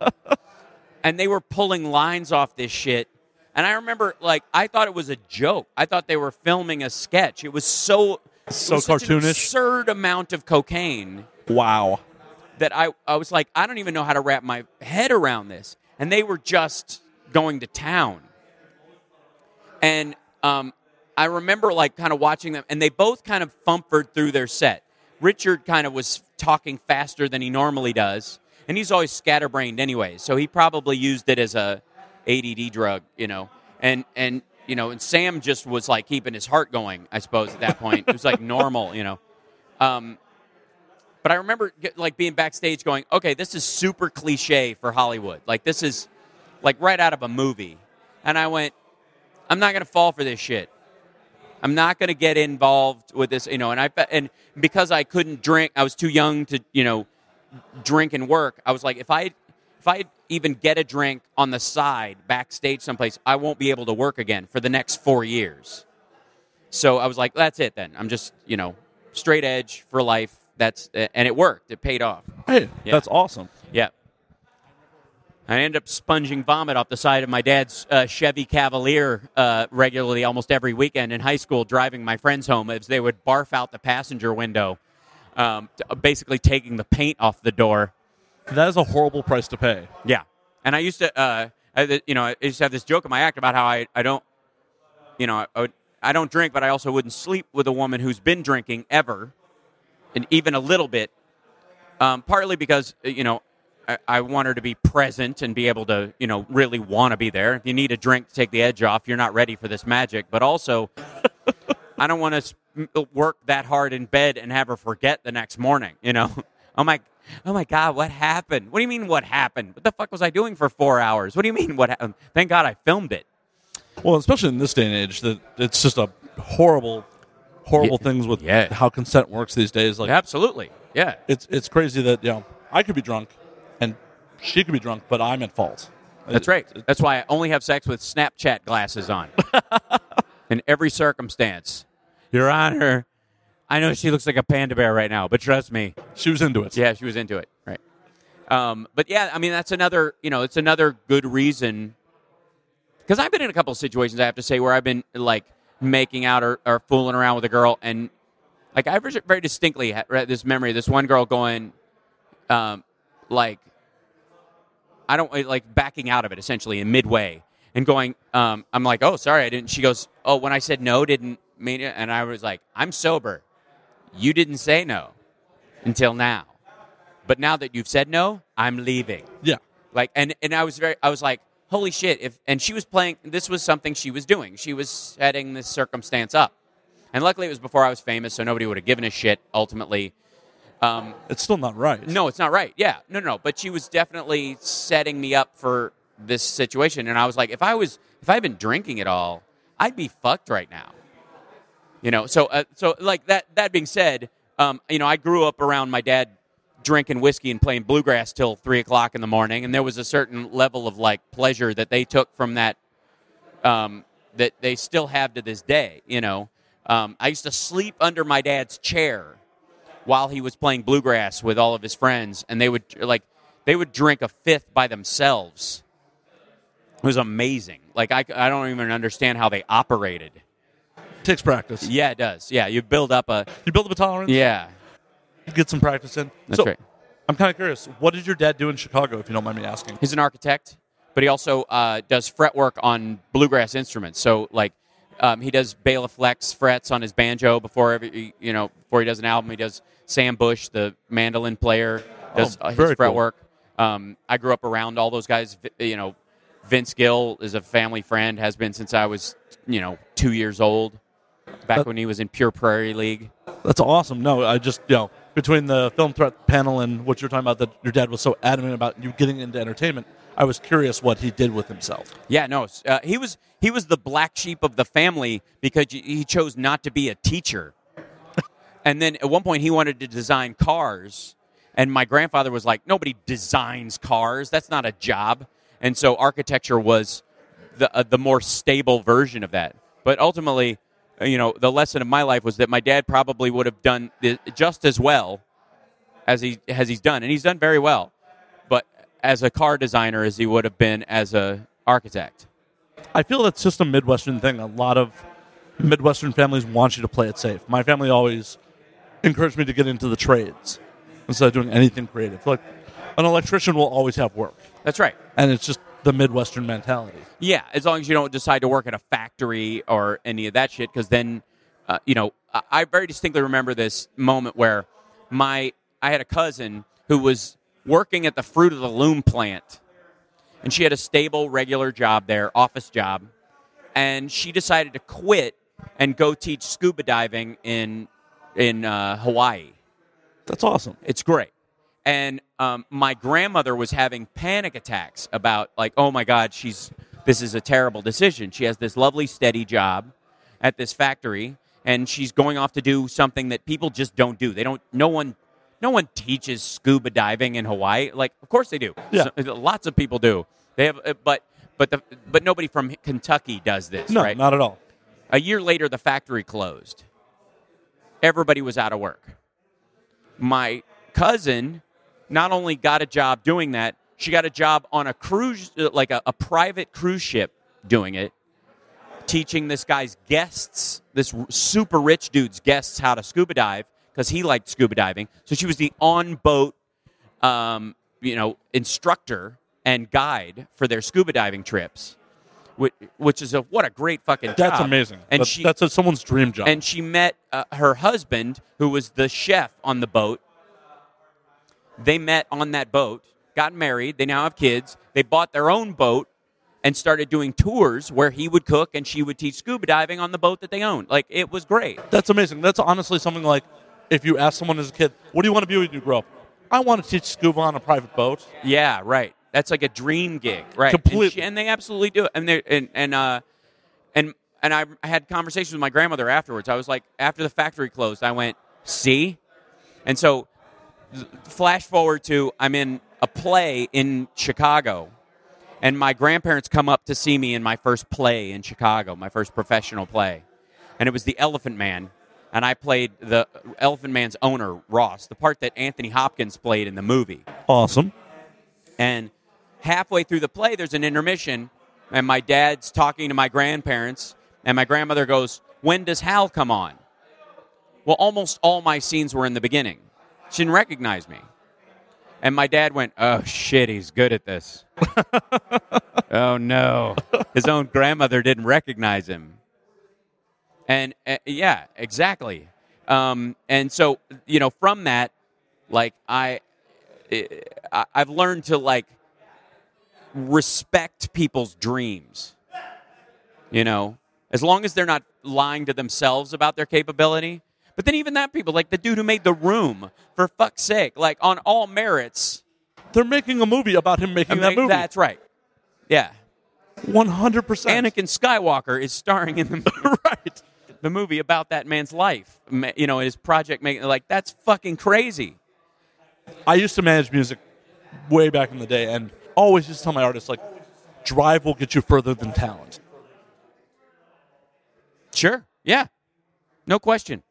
and they were pulling lines off this shit. And I remember, like, I thought it was a joke. I thought they were filming a sketch. It was so it So was such an cartoonish. absurd amount of cocaine Wow. That I, I was like, I don't even know how to wrap my head around this. And they were just going to town. And um, I remember like kind of watching them, and they both kind of fumpered through their set. Richard kind of was talking faster than he normally does, and he's always scatterbrained anyway, so he probably used it as a ADD drug, you know. And and you know, and Sam just was like keeping his heart going, I suppose, at that point. it was like normal, you know. Um, but I remember like being backstage going, okay, this is super cliche for Hollywood. Like this is like right out of a movie. And I went, I'm not going to fall for this shit. I'm not going to get involved with this, you know, and I and because I couldn't drink, I was too young to, you know, drink and work. I was like if I if I even get a drink on the side backstage someplace, I won't be able to work again for the next 4 years. So I was like, that's it then. I'm just, you know, straight edge for life. That's and it worked. It paid off. Hey, Yeah. that's awesome. Yeah. I ended up sponging vomit off the side of my dad's uh, Chevy Cavalier uh, regularly almost every weekend in high school, driving my friends home as they would barf out the passenger window, um, t- basically taking the paint off the door. That is a horrible price to pay. Yeah. And I used to, uh, I, you know, I used to have this joke in my act about how I, I don't, you know, I, I don't drink, but I also wouldn't sleep with a woman who's been drinking ever, and even a little bit. Um, partly because uh, you know I, I want her to be present and be able to you know really want to be there. If you need a drink to take the edge off, you're not ready for this magic. But also, I don't want to work that hard in bed and have her forget the next morning. You know, I'm like. oh my God, what happened? What do you mean what happened? What the fuck was I doing for four hours? What do you mean what happened? Thank God I filmed it. Well, especially in this day and age, that it's just a horrible, horrible Yeah. things with Yeah. how consent works these days. Like Absolutely. Yeah. it's it's crazy that you know I could be drunk and she could be drunk, but I'm at fault. That's right. That's why I only have sex with Snapchat glasses on. In every circumstance. Your Honor, I know she looks like a panda bear right now, but trust me. She was into it. Yeah, she was into it. Right. Um, but yeah, I mean, that's another, you know, it's another good reason. Because I've been in a couple of situations, I have to say, where I've been like making out or, or fooling around with a girl. And like, I very- very distinctly had read this memory of this one girl going, um, like, I don't like backing out of it essentially in midway and going, um, I'm like, oh, sorry, I didn't. She goes, oh, when I said no, didn't mean it. And I was like, I'm sober. You didn't say no until now. But now that you've said no, I'm leaving. Yeah. Like, and, and I was very, I was like, holy shit. If, and she was playing, this was something she was doing. She was setting this circumstance up. And luckily it was before I was famous, so nobody would have given a shit ultimately. Um, It's still not right. no, it's not right. Yeah, no, no, no. But she was definitely setting me up for this situation, and I was like, if I was, if I had been drinking at all, I'd be fucked right now. You know, so uh, so like that. That being said, um, you know, I grew up around my dad drinking whiskey and playing bluegrass till three o'clock in the morning, and there was a certain level of like pleasure that they took from that. Um, that they still have to this day. You know, um, I used to sleep under my dad's chair while he was playing bluegrass with all of his friends, and they would like they would drink a fifth by themselves. It was amazing. Like I, I don't even understand how they operated. takes practice. Yeah, it does. Yeah, you build up a You build up a tolerance. yeah. Get some practice in. That's so, right. I'm kind of curious. What did your dad do in Chicago, if you don't mind me asking? He's an architect, but he also uh, does fret work on bluegrass instruments. So like. Um, he does Bela Fleck's frets on his banjo before every, you know before he does an album. He does Sam Bush, the mandolin player, does Oh, uh, his fret cool. work. Um, I grew up around all those guys. You know, Vince Gill is a family friend, has been since I was you know two years old. Back That- when he was in Pure Prairie League. That's awesome. No, I just you know between the film threat panel and what you're talking about that your dad was so adamant about you getting into entertainment. I was curious what he did with himself. Yeah, no, uh, he was he was the black sheep of the family because he chose not to be a teacher. and then at one point he wanted to design cars, and my grandfather was like, "Nobody designs cars. That's not a job." And so architecture was the uh, the more stable version of that. But ultimately, you know, the lesson of my life was that my dad probably would have done just as well as he as he's done, and he's done very well. But as a car designer as he would have been as a architect. I feel that's just a Midwestern thing. A lot of Midwestern families want you to play it safe. My family always encouraged me to get into the trades instead of doing anything creative. Like an electrician will always have work, That's right. and it's just the Midwestern mentality. Yeah, as long as you don't decide to work at a factory or any of that shit, because then, uh, you know, I, I very distinctly remember this moment where my I had a cousin who was working at the Fruit of the Loom plant, and she had a stable, regular job there, office job, and she decided to quit and go teach scuba diving in in uh, Hawaii. That's awesome. It's great. And um, my grandmother was having panic attacks about like, oh my God, she's this is a terrible decision. She has this lovely steady job at this factory, and she's going off to do something that people just don't do. They don't. No one. No one teaches scuba diving in Hawaii. Like, of course they do. Yeah. So- lots of people do. They have, uh, but but the but nobody from Kentucky does this, No, right? not at all. A year later, the factory closed. Everybody was out of work. My cousin not only got a job doing that, she got a job on a cruise, uh, like a, a private cruise ship doing it, teaching this guy's guests, this super rich dude's guests, how to scuba dive because he liked scuba diving. So she was the on boat, um, you know, instructor and guide for their scuba diving trips. Which, which is a what a great fucking That's amazing. And That- she that's a, someone's dream job. and she met uh, her husband, who was the chef on the boat. They met on that boat, got married. They now have kids. They bought their own boat and started doing tours where he would cook and she would teach scuba diving on the boat that they owned. Like it was great. That's amazing. That's honestly something like if you ask someone as a kid, "What do you want to be when you grow up?" I want to teach scuba on a private boat. Yeah, right. That's like a dream gig, right? Completely. And, she, and they absolutely do it. And they and and uh, and and I, I had conversations with my grandmother afterwards. I was like, after the factory closed, I went, see, and so flash forward to I'm in a play in Chicago, and my grandparents come up to see me in my first play in Chicago, my first professional play, and it was The Elephant Man, and I played the Elephant Man's owner, Ross, the part that Anthony Hopkins played in the movie. Awesome. And halfway through the play, there's an intermission, and my dad's talking to my grandparents, and my grandmother goes, When does Hal come on? Well, almost all my scenes were in the beginning. She didn't recognize me. And my dad went, Oh, shit, he's good at this. oh, no. His own grandmother didn't recognize him. And uh, yeah, exactly. Um, and so, you know, from that, like, I, I- I've learned to, like, respect people's dreams. You know, as long as they're not lying to themselves about their capability. But then even that people, like the dude who made the room, for fuck's sake, like on all merits. They're making a movie about him making I mean, that movie. That's right. Yeah. One hundred percent. Anakin Skywalker is starring in the right. the movie about that man's life. You know, his project making like that's fucking crazy. I used to manage music way back in the day, and always just tell my artists like, drive will get you further than talent. Sure. Yeah. No question.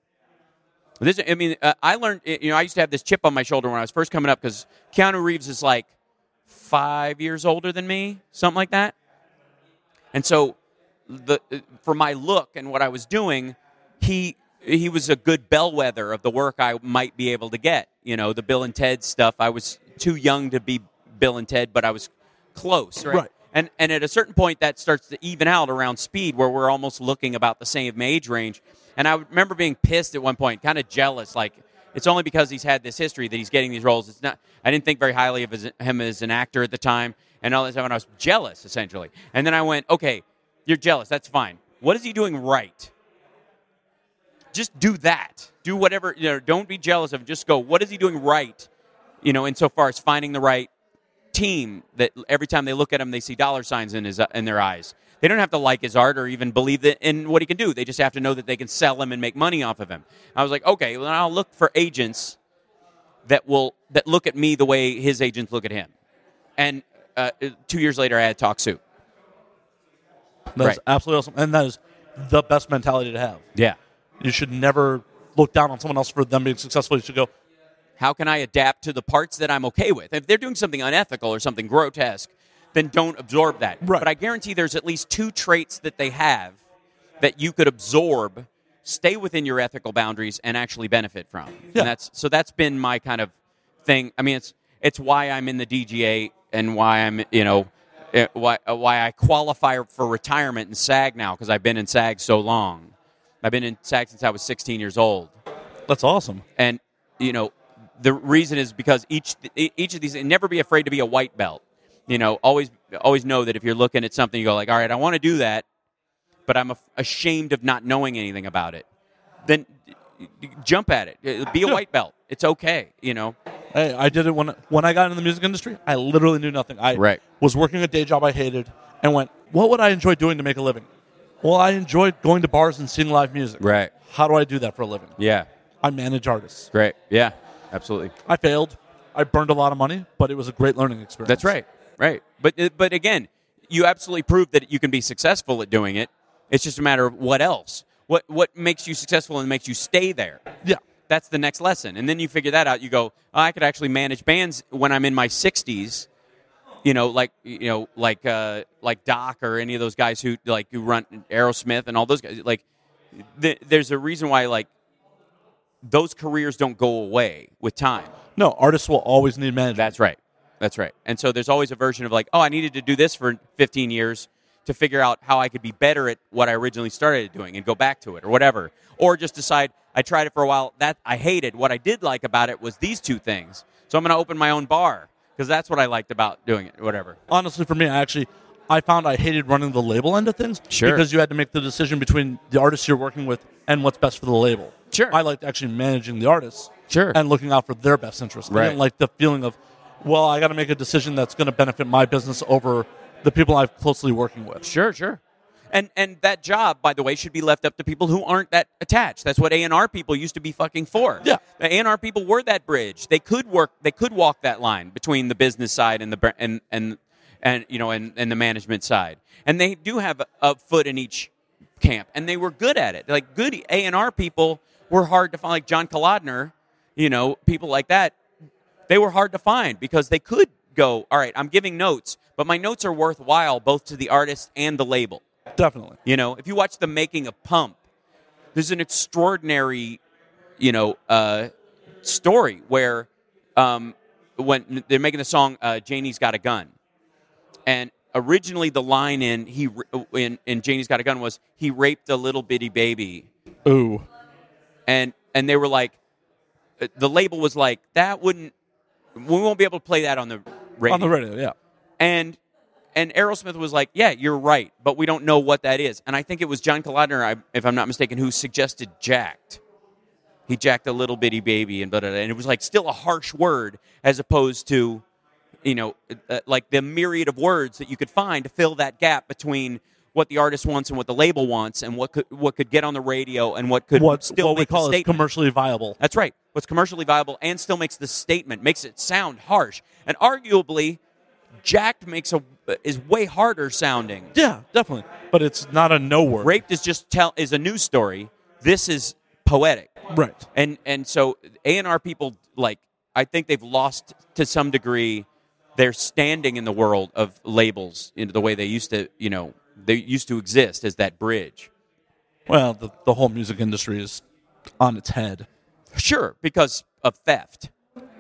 This, I mean, uh, I learned. You know, I used to have this chip on my shoulder when I was first coming up because Keanu Reeves is like five years older than me, something like that. And so, the for my look and what I was doing, he he was a good bellwether of the work I might be able to get. You know, the Bill and Ted stuff. I was too young to be Bill and Ted, but I was close. Right. Right. And and at a certain point, that starts to even out around speed, where we're almost looking about the same age range. And I remember being pissed at one point, kind of jealous, like it's only because he's had this history that he's getting these roles. It's not. I didn't think very highly of his, him as an actor at the time, and all this stuff. And I was jealous, essentially. And then I went, okay, you're jealous. That's fine. What is he doing right? Just do that. Do whatever. You know, don't be jealous of. Him. Just go. What is he doing right? You know, insofar as finding the right team that every time they look at him, they see dollar signs in his in their eyes. They don't have to like his art or even believe that in what he can do. They just have to know that they can sell him and make money off of him. I was like, okay, well, I'll look for agents that will that look at me the way his agents look at him. And uh, two years later, I had Talk Soup. That's Right. absolutely awesome, and that is the best mentality to have. Yeah. You should never look down on someone else for them being successful. You should go, How can I adapt to the parts that I'm okay with? If they're doing something unethical or something grotesque, then don't absorb that. Right. But I guarantee there's at least two traits that they have that you could absorb, stay within your ethical boundaries, and actually benefit from. Yeah. And that's so that's been my kind of thing. I mean, it's it's why I'm in the DGA and why I'm you know eh, why uh, why I qualify for retirement in SAG now because I've been in SAG so long. I've been in SAG since I was 16 years old "That's awesome." and you know the reason is because each each of these and never be afraid to be a white belt you know always always know that if you're looking at something you go like all right i want to do that but i'm ashamed of not knowing anything about it then jump at it uh, be a white belt it's okay you know Hey, I did it when when I got into the music industry. I literally knew nothing. I Right. was working a day job I hated, and went, "What would I enjoy doing to make a living?" Well, I enjoyed going to bars and seeing live music. Right. How do I do that for a living? yeah I manage artists. great yeah absolutely I failed. I burned a lot of money, but it was a great learning experience. That's right, right. But but again, you absolutely proved that you can be successful at doing it. It's just a matter of what else. What what makes you successful and makes you stay there. Yeah. That's the next lesson, and then you figure that out. You go, oh, I could actually manage bands when I'm in my 60s. You know, like you know, like uh, like Doc or any of those guys who like who run Aerosmith and all those guys. Like, th- there's a reason why like those careers don't go away with time. No, artists will always need management. That's right. That's right. And so there's always a version of like, oh, I needed to do this for 15 years to figure out how I could be better at what I originally started doing and go back to it or whatever. Or just decide I tried it for a while that I hated. What I did like about it was these two things. So I'm going to open my own bar because that's what I liked about doing it. Whatever. honestly for me i actually i found i hated running the label end of things Sure. because you had to make the decision between the artists you're working with and what's best for the label Sure. i liked actually managing the artists Sure. and looking out for their best interest i Right. didn't like the feeling of well i got to make a decision that's going to benefit my business over the people i'm closely working with Sure, sure. And and that job, by the way, should be left up to people who aren't that attached. That's what A and R people used to be fucking for. Yeah. the A and R people were that bridge. They could work. They could walk that line between the business side and the and and and you know and, and the management side. And they do have a, a foot in each camp, and they were good at it. Like good A and R people were hard to find. Like John Kalodner, you know, people like that they were hard to find because they could go, all right, I'm giving notes, but my notes are worthwhile both to the artist and the label. Definitely. You know, if you watch the making of Pump, there's an extraordinary, you know, uh, story where um, when they're making the song uh, "Janie's Got a Gun," and originally the line in he in, in "Janie's Got a Gun" was he raped a little bitty baby Ooh. and and they were like uh, the label was like that wouldn't we won't be able to play that on the radio On the radio, yeah. and and Aerosmith was like yeah you're right but we don't know what that is and I think it was John Kalodner I, if I'm not mistaken who suggested jacked he jacked a little bitty baby and blah, blah, blah. and it was like still a harsh word as opposed to you know uh, like the myriad of words that you could find to fill that gap between what the artist wants and what the label wants and what could what could get on the radio and what could What, still what we call is commercially viable. That's right. What's commercially viable and still makes the statement, makes it sound harsh. And arguably, jacked makes a is way harder sounding. Yeah, definitely. But it's not a no word. Raped is just tell is a news story. This is poetic. Right. And and so A and R people like I think they've lost to some degree their standing in the world of labels in the way they used to, you know, they used to exist as that bridge. Well, the, the whole music industry is on its head, Sure, because of theft.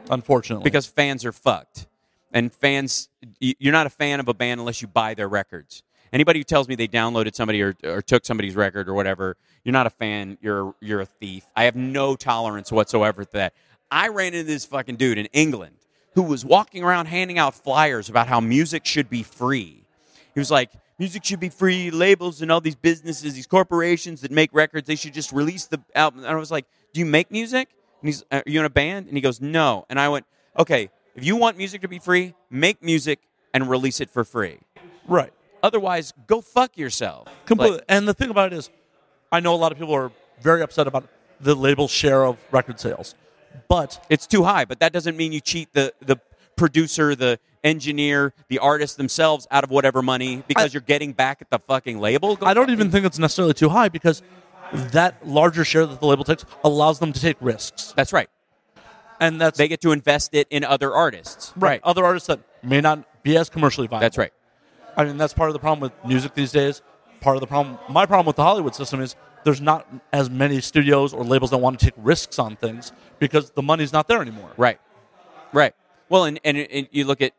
unfortunately. because fans are fucked. And fans you're not a fan of a band unless you buy their records. Anybody who tells me they downloaded somebody or, or took somebody's record or whatever you're not a fan. You're you're a thief. I have no tolerance whatsoever for that. I ran into this fucking dude in england who was walking around handing out flyers about how music should be free. He was like music should be free labels and all these businesses these corporations that make records they should just release the album and i was like do you make music and he's are you in a band and he goes no and i went okay if you want music to be free make music and release it for free right. otherwise go fuck yourself Completely. Like, and the thing about it is, I know a lot of people are very upset about the label share of record sales. But it's too high but that doesn't mean you cheat the the producer the engineer the artist themselves out of whatever money because I- you're getting back at the fucking label Go I don't even think it's necessarily too high because that larger share that the label takes allows them to take risks. that's right And that's they get to invest it in other artists right. Other artists that may not be as commercially viable. that's right I mean, that's part of the problem with music these days. Part of the problem, my problem with the Hollywood system is there's not as many studios or labels that want to take risks on things because the money's not there anymore. Right. Right. Well, and, and, and you look at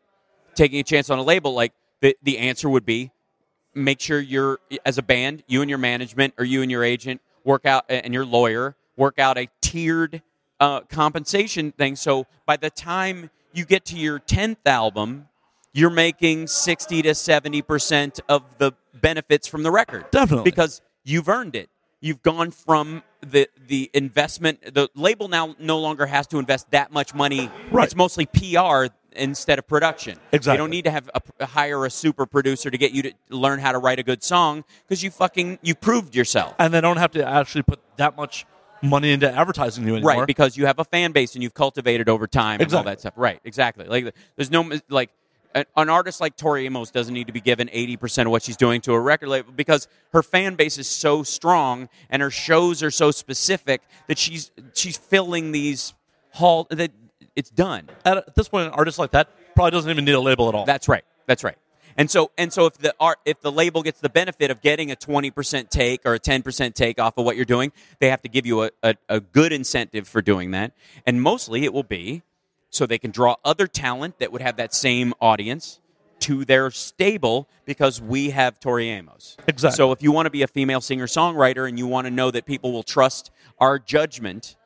taking a chance on a label, like the, the answer would be make sure you're, as a band, you and your management or you and your agent work out, and your lawyer work out a tiered uh, compensation thing. So by the time you get to your 10th album, you're making 60 to 70% of the benefits from the record. Definitely. Because you've earned it. You've gone from the the investment. The label now no longer has to invest that much money. Right. It's mostly PR instead of production. Exactly. You don't need to have a, hire a super producer to get you to learn how to write a good song because you fucking you proved yourself. And they don't have to actually put that much money into advertising you anymore. Right, because you have a fan base and you've cultivated over time and all that stuff. Right, exactly. Like there's no like an, artist like Tori Amos doesn't need to be given 80% of what she's doing to a record label because her fan base is so strong and her shows are so specific that she's she's filling these hall that it's done. At, at this point, an artist like that probably doesn't even need a label at all. That's right. That's right. And so and so if the art if the label gets the benefit of getting a 20% take or a 10% take off of what you're doing, they have to give you a, a, a good incentive for doing that. And mostly it will be so they can draw other talent that would have that same audience to their stable because we have Tori Amos. Exactly. So if you want to be a female singer songwriter and you want to know that people will trust our judgment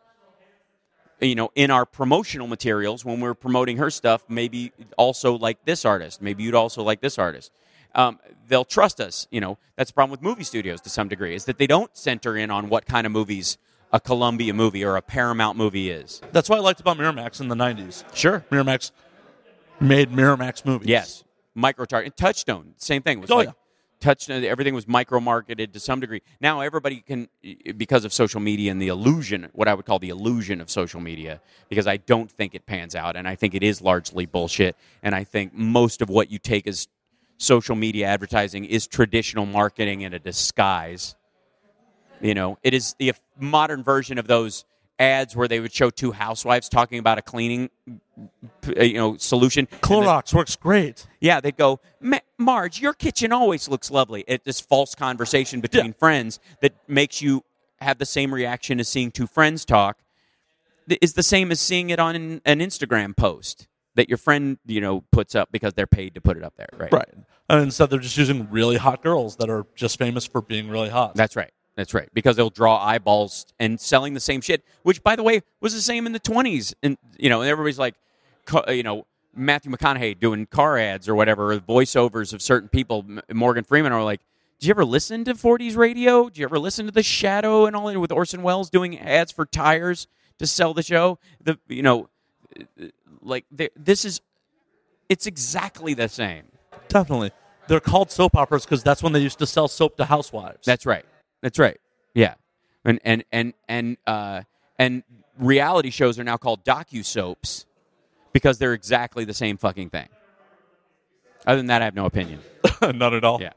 you know, in our promotional materials when we're promoting her stuff, maybe also like this artist. Maybe you'd also like this artist. Um, they'll trust us. You know, that's the problem with movie studios to some degree is that they don't center in on what kind of movies a Columbia movie or a Paramount movie is. That's what I liked about Miramax in the 90s. Sure. Miramax made Miramax movies. Yes. Micro target. Touchstone, same thing. Was Oh, like, yeah. touched everything was micro marketed to some degree. Now everybody can because of social media and the illusion, what I would call the illusion of social media, because I don't think it pans out, and I think it is largely bullshit. And I think most of what you take as social media advertising is traditional marketing in a disguise. You know, it is the modern version of those ads where they would show two housewives talking about a cleaning, you know, solution. And then- Clorox works great. yeah, they'd go, Marge, your kitchen always looks lovely. It's this false conversation between Yeah. friends that makes you have the same reaction as seeing two friends talk. Is the same as seeing it on an, an Instagram post that your friend, you know, puts up because they're paid to put it up there, right? Right. And instead, they're just using really hot girls that are just famous for being really hot. That's right. That's right. Because they'll draw eyeballs and selling the same shit, which, by the way, was the same in the 20s. And, you know, and everybody's like, you know, Matthew McConaughey doing car ads or whatever, or voiceovers of certain people. Morgan Freeman are like, did you ever listen to 40s radio? Did you ever listen to The Shadow and all that with Orson Welles doing ads for tires to sell the show? The, you know, uh, like, this is, it's exactly the same. Definitely. They're called soap operas because that's when they used to sell soap to housewives. That's right. That's right. Yeah. And and and and uh, and reality shows are now called docu soaps because they're exactly the same fucking thing. Other than that, I have no opinion. Not at all. Yeah.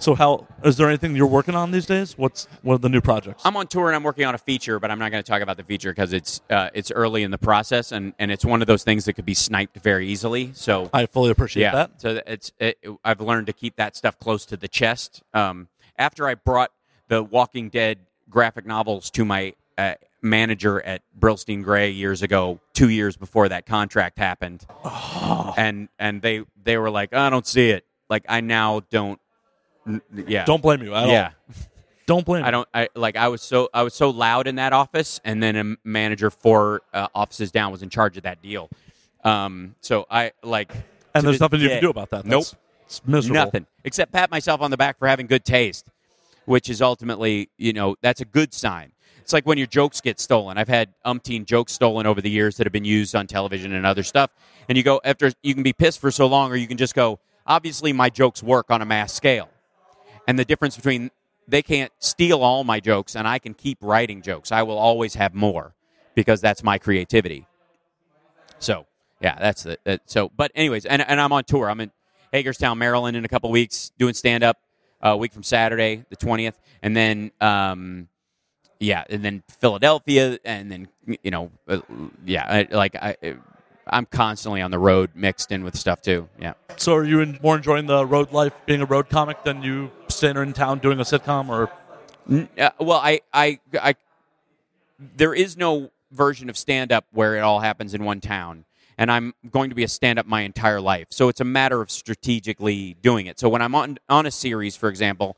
So, how is there anything you're working on these days? What's what are the new projects? I'm on tour and I'm working on a feature, but I'm not going to talk about the feature because it's uh, it's early in the process and, and it's one of those things that could be sniped very easily. So I fully appreciate yeah, that. so it's it, I've learned to keep that stuff close to the chest. Um, after I brought the Walking Dead graphic novels to my uh, manager at Brillstein Grey years ago, two years before that contract happened, and and they they were like, I don't see it. Like I now don't. Yeah. Don't blame you at yeah. all. Don't blame. I don't. I like. I was so. I was so loud in that office, and then a manager four uh, offices down was in charge of that deal. Um. So I like. And there's the nothing you can do about that. Nope. It's miserable. Nothing except pat myself on the back for having good taste, which is ultimately, you know, that's a good sign. It's like when your jokes get stolen. I've had umpteen jokes stolen over the years that have been used on television and other stuff. And you go after you can be pissed for so long, or you can just go. Obviously, my jokes work on a mass scale, and the difference between they can't steal all my jokes, and I can keep writing jokes. I will always have more because that's my creativity. So yeah, that's the so. But anyways, and and I'm on tour. I'm in Hagerstown, Maryland, in a couple weeks doing stand up. A week from Saturday, the twentieth, and then um, yeah, and then Philadelphia, and then you know, uh, yeah, I, like I. I'm constantly on the road, mixed in with stuff too. Yeah. So, are you in, more enjoying the road life, being a road comic, than you staying in town doing a sitcom? Or Uh, well, I, I, I, there is no version of stand up where it all happens in one town. And I'm going to be a stand up my entire life. So it's a matter of strategically doing it. So when I'm on, on a series, for example,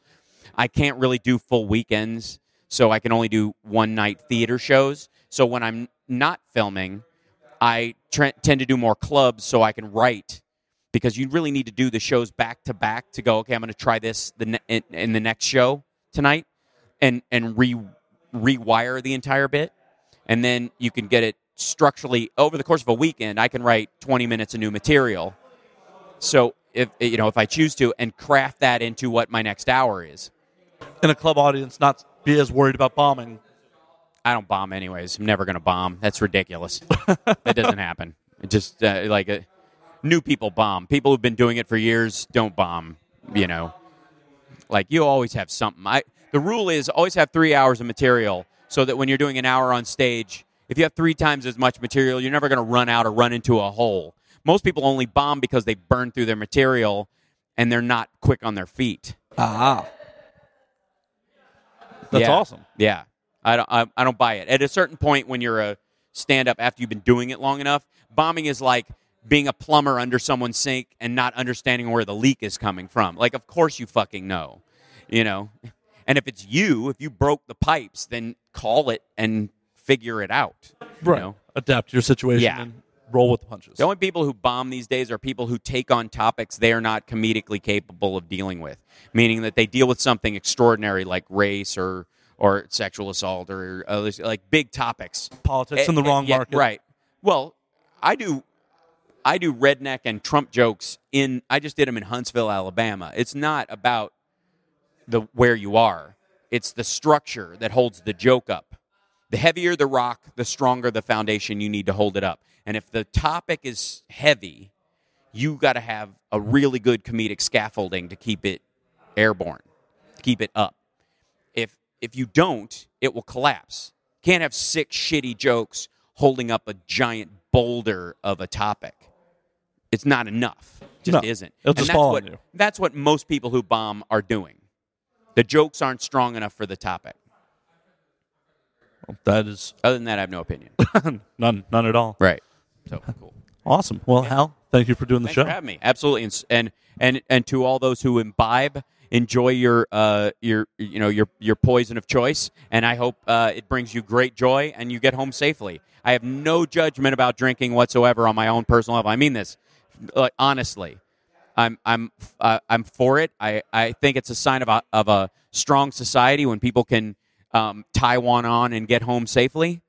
I can't really do full weekends. So I can only do one night theater shows. So when I'm not filming, I tend to do more clubs so I can write because you really need to do the shows back to back to go. Okay, I'm going to try this the ne- in, in the next show tonight, and and re rewire the entire bit, and then you can get it structurally over the course of a weekend. I can write 20 minutes of new material. So if you know if I choose to, and craft that into what my next hour is. in a club audience, not be as worried about bombing. I don't bomb anyways. I'm never going to bomb. That's ridiculous. that doesn't happen. It just uh, like uh, new people bomb. People who've been doing it for years don't bomb. You know, like you always have something. I the rule is always have three hours of material so that when you're doing an hour on stage, if you have three times as much material, you're never going to run out or run into a hole. Most people only bomb because they burn through their material and they're not quick on their feet. Ah, that's Yeah. awesome. Yeah, I don't. I, I don't buy it. At a certain point, when you're a stand-up after you've been doing it long enough, bombing is like being a plumber under someone's sink and not understanding where the leak is coming from. Like, of course you fucking know, you know. And if it's you, if you broke the pipes, then call it and figure it out. you Right. know? Adapt your situation Yeah. and roll with the punches. The only people who bomb these days are people who take on topics they are not comedically capable of dealing with, meaning that they deal with something extraordinary like race or or sexual assault or other, like big topics. Politics in the wrong yeah, market. right? Well, I do. I do redneck and Trump jokes in. I just did them in Huntsville, Alabama. It's not about the where you are. It's the structure that holds the joke up. The heavier the rock, the stronger the foundation you need to hold it up. And if the topic is heavy, you got to have a really good comedic scaffolding to keep it airborne, to keep it up. If if you don't, it will collapse. Can't have six shitty jokes holding up a giant boulder of a topic. It's not enough. Just No, isn't. it'll And just that's fall on you. that's what most people who bomb are doing. The jokes aren't strong enough for the topic. That is Other than that, I have no opinion. none, none at all. right. So cool. Awesome. Well, Hal, thank you for doing the Thanks show. for having me. Absolutely, and and and and to all those who imbibe, enjoy your uh your you know your your poison of choice, and I hope uh, it brings you great joy and you get home safely. I have no judgment about drinking whatsoever on my own personal level. I mean this, like honestly. I'm I'm uh, I'm for it. I, I think it's a sign of a of a strong society when people can um, one on and get home safely,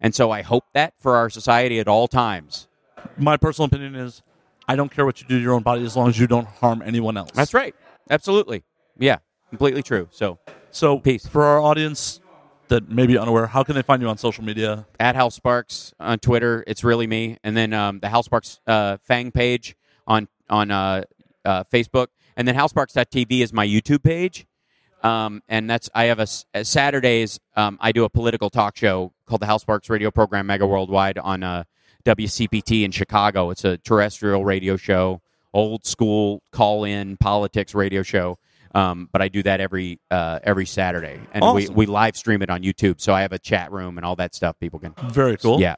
and so I hope that for our society at all times. My personal opinion is, I don't care what you do to your own body as long as you don't harm anyone else. That's right. Absolutely. Yeah. Completely true. So So, Peace. for our audience that may be unaware, how can they find you on social media? at Hal Sparks on Twitter, it's really me, and then um, the Hal Sparks uh, Fang page on on uh, uh, Facebook, and then HalSparks.tv is my YouTube page. Um, and that's I have a, uh, Saturdays. Um, I do a political talk show called the Hal Sparks Radio Program Mega Worldwide on uh, WCPT in Chicago. It's a terrestrial radio show, old school call in politics radio show. Um, but I do that every uh, every Saturday, and we, Awesome. we live stream it on YouTube. So I have a chat room and all that stuff. People can Very cool. yeah.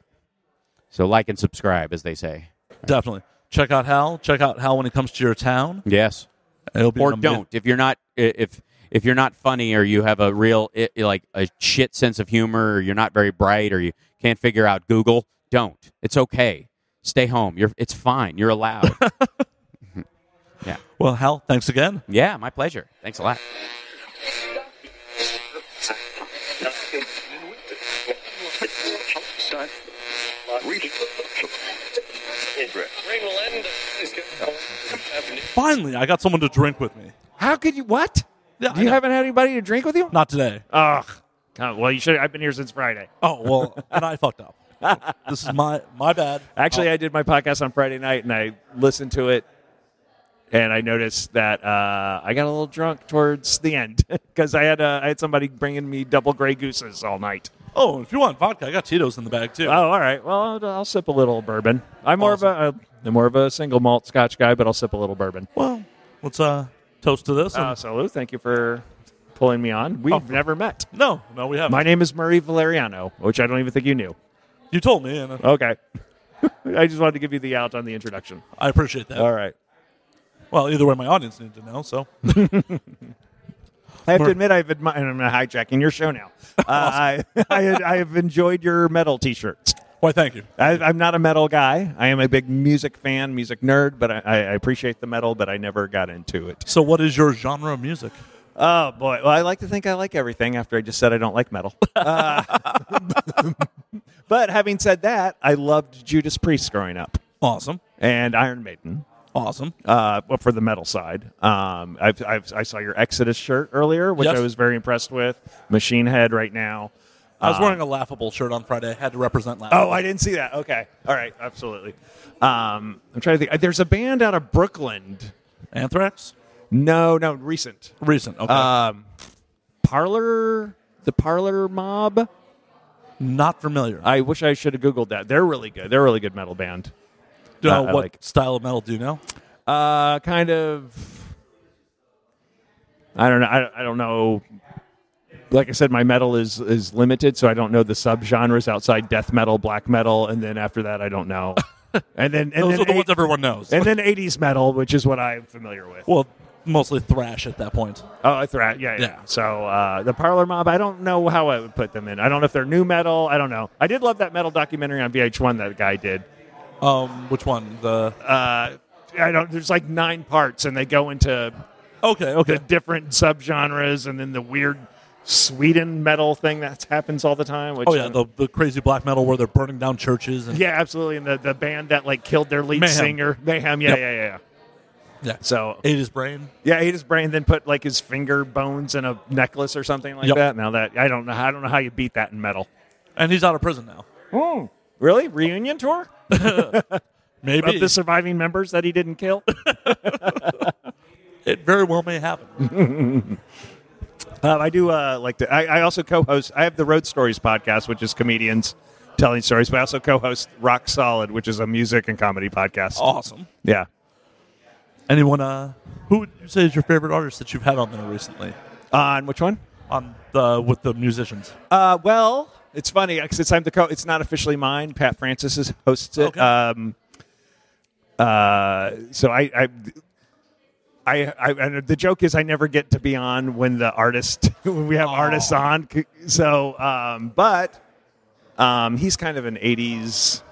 So like and subscribe, as they say. Definitely. Check out Hal. Check out Hal when it comes to your town. Yes. It'll be Or don't if you're not if if you're not funny or you have a real i- like a shit sense of humor or you're not very bright or you can't figure out Google. Don't. It's okay. Stay home. You're. It's fine. You're allowed. yeah. Well, Hal, thanks again. Yeah. My pleasure. Thanks a lot. Finally, I got someone to drink with me. How could you? What? Yeah, you know. haven't had anybody to drink with you? Not today. Ugh. Oh, well, you should. I've been here since Friday. Oh well, and I fucked up. This is my my bad. Actually, Oh, I did my podcast on Friday night, and I listened to it, and I noticed that uh, I got a little drunk towards the end because I had uh, I had somebody bringing me double Grey Gooses all night. oh, if you want vodka, I got Tito's in the bag too. Oh, all right. Well, I'll, I'll sip a little bourbon. I'm more of a uh, I'm more of a single malt Scotch guy, but I'll sip a little bourbon. well, let's uh toast to this. Uh, so, Lou, thank you for pulling me on. We've Oh. never met. no, no, we haven't. My name is Murray Valeriano, which I don't even think you knew. you told me, and uh, Okay. I just wanted to give you the out on the introduction. I appreciate that. All right. Well, either way, my audience needs to know. So I have to admit, I've admi- I'm hijacking your show now. Uh, I, I I have enjoyed your metal T-shirts. Why, thank you. I, I'm not a metal guy. I am a big music fan, music nerd, but I, I appreciate the metal, but I never got into it. So, what is your genre of music? Oh boy! Well, I like to think I like everything. After I just said I don't like metal. Uh, but having said that, I loved Judas Priest growing up Awesome, and Iron Maiden. awesome. uh, well, for the metal side. Um, I've, I've, I saw your Exodus shirt earlier, which Yes. I was very impressed with. Machine Head right now. I was wearing a laughable shirt on Friday. I had to represent laughable. Oh, I didn't see that. Okay. All right. Absolutely. Um, I'm trying to think. There's a band out of Brooklyn. Anthrax, No, no, recent. recent. Okay, Um, Parlor, the Parlor Mob. not familiar. I wish I should have Googled that. They're really good. They're a really good metal band. do you know I- I what like it. style of metal do you know? Uh, kind of. I don't know. I, I don't know. Like I said, my metal is is limited, so I don't know the subgenres outside death metal, black metal, and then after that, I don't know. And then and Those then are the ones everyone knows. and then eighties metal, which is what I'm familiar with. well, mostly thrash at that point. Oh, I thra- yeah, yeah. Yeah. So uh, the Parlor Mob, I don't know how I would put them in. I don't know if they're new metal. I don't know. I did love that metal documentary on VH1 that guy did. Um, which one? The Uh, I don't. There's like nine parts, and they go into okay, okay. the different subgenres and then the weird Sweden metal thing that happens all the time. Which, Oh yeah, the, the crazy black metal where they're burning down churches and yeah, absolutely. And the, the band that like killed their lead Mayhem. singer, Mayhem. Yeah, Yep. yeah, yeah, yeah. yeah. So ate his brain. yeah, ate his brain, then put like his finger bones in a necklace or something like Yep. that. Now that I don't know, I don't know how you beat that in metal. And he's out of prison now. Oh, really? Reunion tour Maybe of the surviving members that he didn't kill? it very well may happen. Um, I do uh, like to. I, I also co-host. I have the Road Stories podcast, which is comedians telling stories. But I also co-host Rock Solid, which is a music and comedy podcast. awesome. Yeah. Anyone? Uh, who would you say is your favorite artist that you've had on there recently? On which one? On the with the musicians. Uh, well, it's funny because I'm the co. It's not officially mine. Pat Francis is, hosts it. Okay. Um, uh, so I, I, I, I, and the joke is I never get to be on when the artist when we have artists on. So, um, but um, he's kind of an '80s.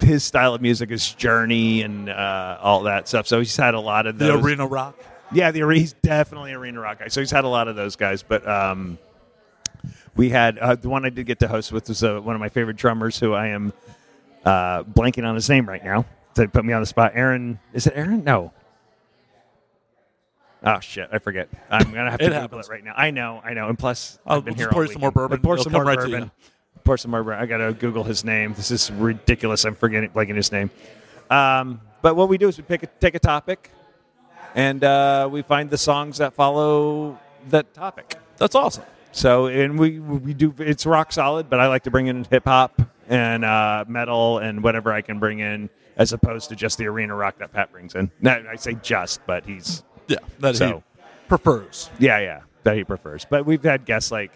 His style of music is Journey and uh, all that stuff. So he's had a lot of The arena rock. Yeah, the he's definitely arena rock guy. So he's had a lot of those guys, but um, we had uh, the one I did get to host with was uh, one of my favorite drummers, who I am uh, blanking on his name right now. They put me on the spot. Aaron, is it Aaron? No. Oh shit, I forget. I'm gonna have to It Google happens. it right now. I know, I know. And plus, I'll I've been just here pour all you some more weekend. bourbon. Pour It'll some come more right to bourbon. Pour some more bourbon. I gotta Google his name. This is ridiculous. I'm forgetting, blanking his name. Um, but what we do is we pick a, take a topic, and uh, we find the songs that follow that topic. That's awesome. So, and we we do it's rock solid, but I like to bring in hip hop and uh, metal and whatever I can bring in, as opposed to just the arena rock that Pat brings in. No, I say just, but he's Yeah, that So- he prefers. yeah, yeah, that he prefers. But we've had guests like,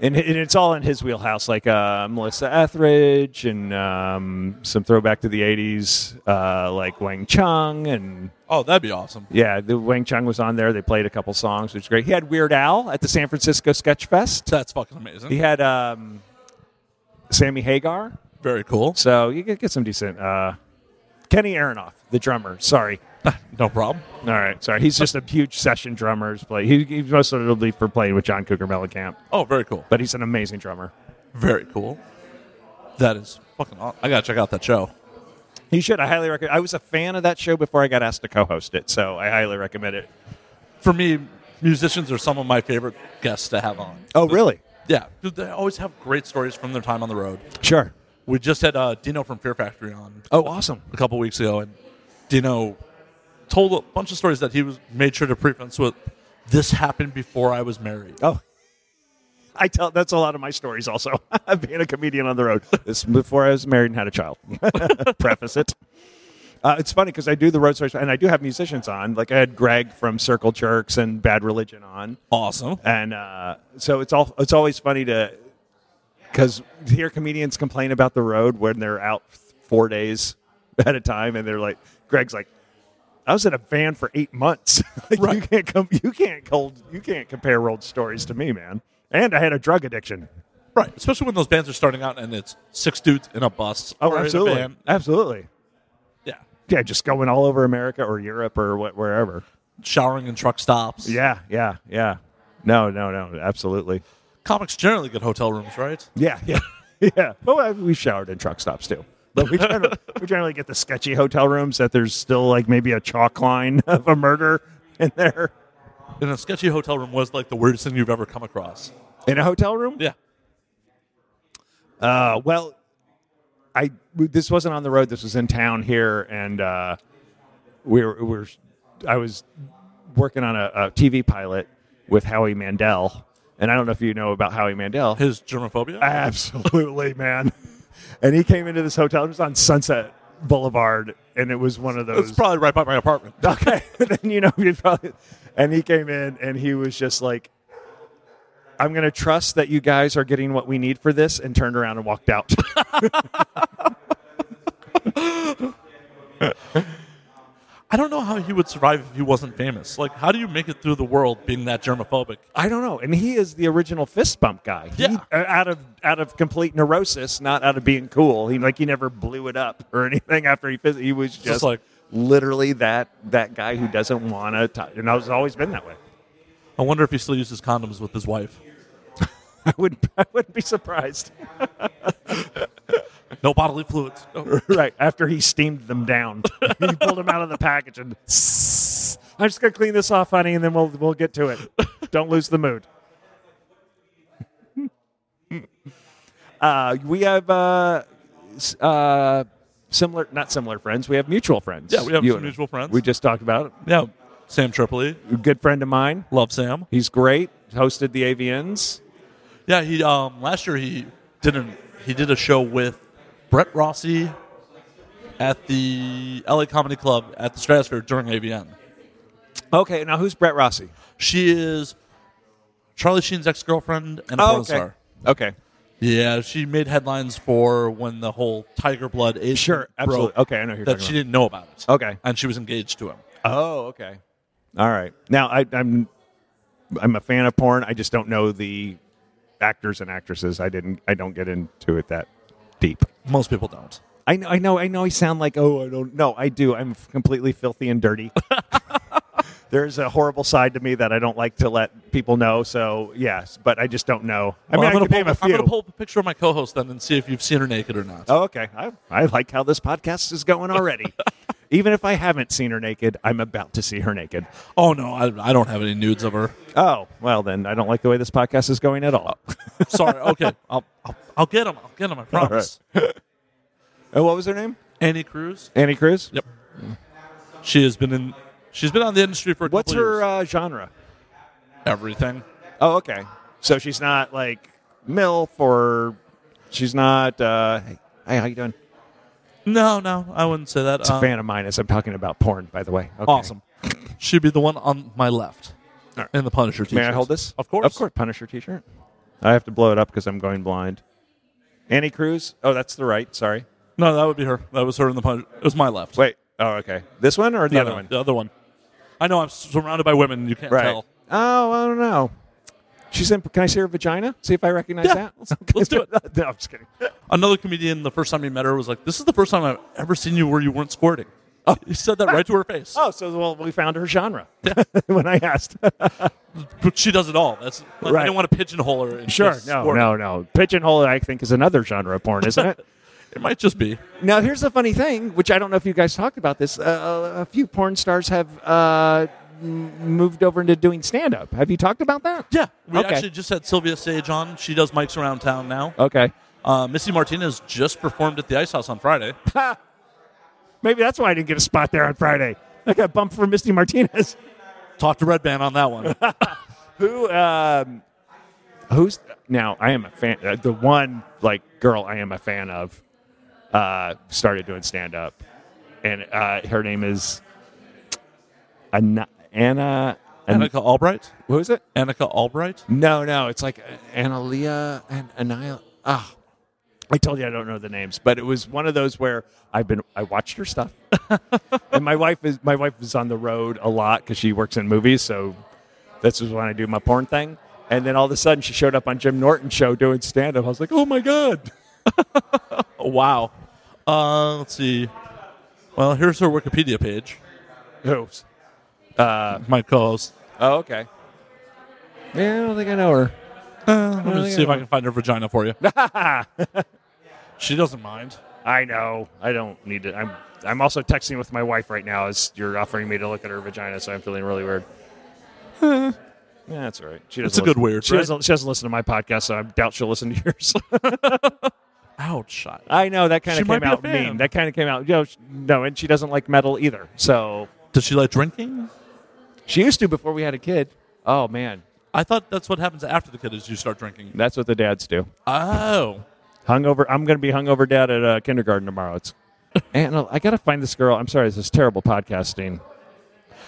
and, and it's all in his wheelhouse, like uh, Melissa Etheridge and um, some throwback to the '80s, uh, like Wang Chung and Oh, that'd be awesome. yeah, the Wang Chung was on there. They played a couple songs, which is great. He had Weird Al at the San Francisco Sketch Fest. That's fucking amazing. He had um, Sammy Hagar. Very cool. So you get, get some decent. Uh, Kenny Aronoff, the drummer. Sorry. no problem. All right. Sorry. He's just a huge session drummer. He's Play. He, he's most notably for playing with John Cougar Mellencamp, Oh, very cool. but he's an amazing drummer. Very cool. That is fucking awesome. I gotta check out that show. You should. I highly recommend. I was a fan of that show before I got asked to co-host it, so I highly recommend it. For me, musicians are some of my favorite guests to have on. Oh, really? Yeah, dude, they always have great stories from their time on the road. Sure. We just had uh, Dino from Fear Factory on Oh, awesome. a couple weeks ago, and Dino told a bunch of stories that he was made sure to preface with. This happened before I was married. Oh, I tell that's a lot of my stories. Also, being a comedian on the road. This before I was married and had a child. Preface it. Uh, it's funny because I do the road stories, and I do have musicians on. Like I had Greg from Circle Jerks and Bad Religion on, Awesome. and uh, so it's all it's always funny to because hear comedians complain about the road when they're out four days at a time, and they're like, Greg's like. I was in a van for eight months. like, You can't come. You can't cold. You can't compare road stories to me, man. And I had a drug addiction. Right, especially when those bands are starting out and it's six dudes in a bus. Oh, or in a absolutely, van. absolutely. Yeah, Yeah, just going all over America or Europe or what, wherever. showering in truck stops. Yeah, yeah, yeah. No, no, no, absolutely. comics generally get hotel rooms, right? Yeah, yeah, yeah. Well, uh, we showered in truck stops too. But we generally, we generally get the sketchy hotel rooms that there's still like maybe a chalk line of a murder in there. In a sketchy hotel room was like the weirdest thing you've ever come across. In a hotel room? Yeah, Uh, well, I this wasn't on the road. This was in town here, and uh, we were, we were I was working on a, a TV pilot with Howie Mandel, and I don't know if you know about Howie Mandel. his germophobia. Absolutely, man. And he came into this hotel. It was on Sunset Boulevard, and it was one of those. it's probably right by my apartment. okay, then you know you probably. And he came in, and he was just like, "I'm going to trust that you guys are getting what we need for this," and turned around and walked out. I don't know how he would survive if he wasn't famous. Like, how do you make it through the world being that germophobic? I don't know, and he is the original fist bump guy. He- Yeah. uh, out of out of complete neurosis, not out of being cool. He like he never blew it up or anything after he. He was just, like- literally that that guy who doesn't want to. And it's always been that way. I wonder if he still uses condoms with his wife. I wouldn't. I wouldn't be surprised. No bodily fluids. No. right after he steamed them down, he pulled them out of the package and. I'm just gonna clean this off, honey, and then we'll we'll get to it. Don't lose the mood. uh, we have uh, uh, similar, not similar friends. We have mutual friends. Yeah, we have You some mutual friends. We just talked about it. Yeah, Sam Tripoli, good friend of mine. love Sam. He's great. Hosted the AVNs. Yeah, he um last year he did an, he did a show with Brett Rossi at the LA Comedy Club at the Stratosphere during AVN. Okay, now who's Brett Rossi? She is Charlie Sheen's ex girlfriend and a Oh, porn okay. star. Okay, Yeah, she made headlines for when the whole Tiger Blood age sure, absolutely. Okay, I know that she about. didn't know about it. Okay. and she was engaged to him. Oh, okay. All right. Now I, I'm I'm a fan of porn. I just don't know the actors and actresses. I didn't. I don't get into it that deep. Most people don't. I know. I know. I know. I sound like oh, I don't. No, I do. I'm completely filthy and dirty. There's a horrible side to me that I don't like to let people know. So yes, but I just don't know. I Well, mean, I'm I gonna can name pull, a I'm few. gonna pull up a picture of my co-host then and see if you've seen her naked or not. Oh, okay. I, I like how this podcast is going already. Even if I haven't seen her naked, I'm about to see her naked. Oh no, I, I don't have any nudes of her. Oh, well, then I don't like the way this podcast is going at all. Sorry. Okay, I'll, I'll I'll get them. I'll get them. I promise. And what was her name? Annie Cruz. Annie Cruz? Yep. She has been in. She's been on the industry for a What's her uh, genre? Everything. Oh, okay. So she's not like MILF or she's not. Uh, hey, hey, how you doing? No, no, I wouldn't say that. It's a Uh, fan of mine as I'm talking about porn, by the way. Okay. Awesome. She'd be the one on my left All right. in the Punisher t-shirt. May I hold this? Of course. Of course. Punisher t shirt. I have to blow it up because I'm going blind. Annie Cruz? Oh, that's the right. Sorry. No, that would be her. That was her in the Punisher. It was my left. Wait. Oh, okay. This one or the No, other no, one? The other one. I know I'm surrounded by women. You can't Right. tell. Oh, I don't know. She's said, Can I see her vagina? See if I recognize Yeah, that. let's- let's do it. no, I'm just kidding. Another comedian, the first time he met her, was like, "This is the first time I've ever seen you where you weren't squirting." Oh, he said that right to her face. Oh, so well, we found her genre when I asked. But she does it all. That's like, Right. I didn't want to pigeonhole her. Sure, no, squirt. no, no. Pigeonhole, I think, is another genre of porn, isn't it? It might just be. now, here's the funny thing, which I don't know if you guys talked about this. Uh, a few porn stars have uh, m- moved over into doing stand up. Have you talked about that? Yeah, we Okay. actually just had Sylvia Sage on. She does mics around town now. Okay. Uh, Missy Martinez just performed at the Ice House on Friday. Maybe that's why I didn't get a spot there on Friday. I got bumped for Misty Martinez. Talk to Red Band on that one. Who? Um, who's now? I am a fan. Uh, the one like girl I am a fan of uh, started doing stand up, and uh, her name is Anna. Anna. An- Annika Albright. who is it? Annika Albright. No, no, it's like Analia and Anila. Ah, I told you I don't know the names, but it was one of those where I've been. I watched her stuff, and my wife is my wife is on the road a lot because she works in movies. So this was when I do my porn thing. And then all of a sudden, she showed up on Jim Norton's show doing stand up. I was like, oh my god. Wow. Uh, let's see. Well, here's her Wikipedia page. Who's? My co-host. Oh, okay. Yeah, I don't think I know her. Uh, let me see if I can find her vagina for you. she doesn't mind. I know. I don't need to. I'm. I'm also texting with my wife right now as you're offering me to look at her vagina, so I'm feeling really weird. yeah, that's all right. She doesn't It's a good listen- weird, She right? doesn't, she doesn't listen to my podcast, so I doubt she'll listen to yours. Ouch. I know that kind She of might came be a out fan. mean. That kind of came out. You know, sh- no, and she doesn't like metal either. So Does she like drinking? She used to before we had a kid. Oh man, I thought that's what happens after the kid is you start drinking. that's what the dads do. Oh. Hungover. I'm going to be hungover dad at uh, kindergarten tomorrow. It's and uh, I got to find this girl. I'm sorry, this is terrible podcasting.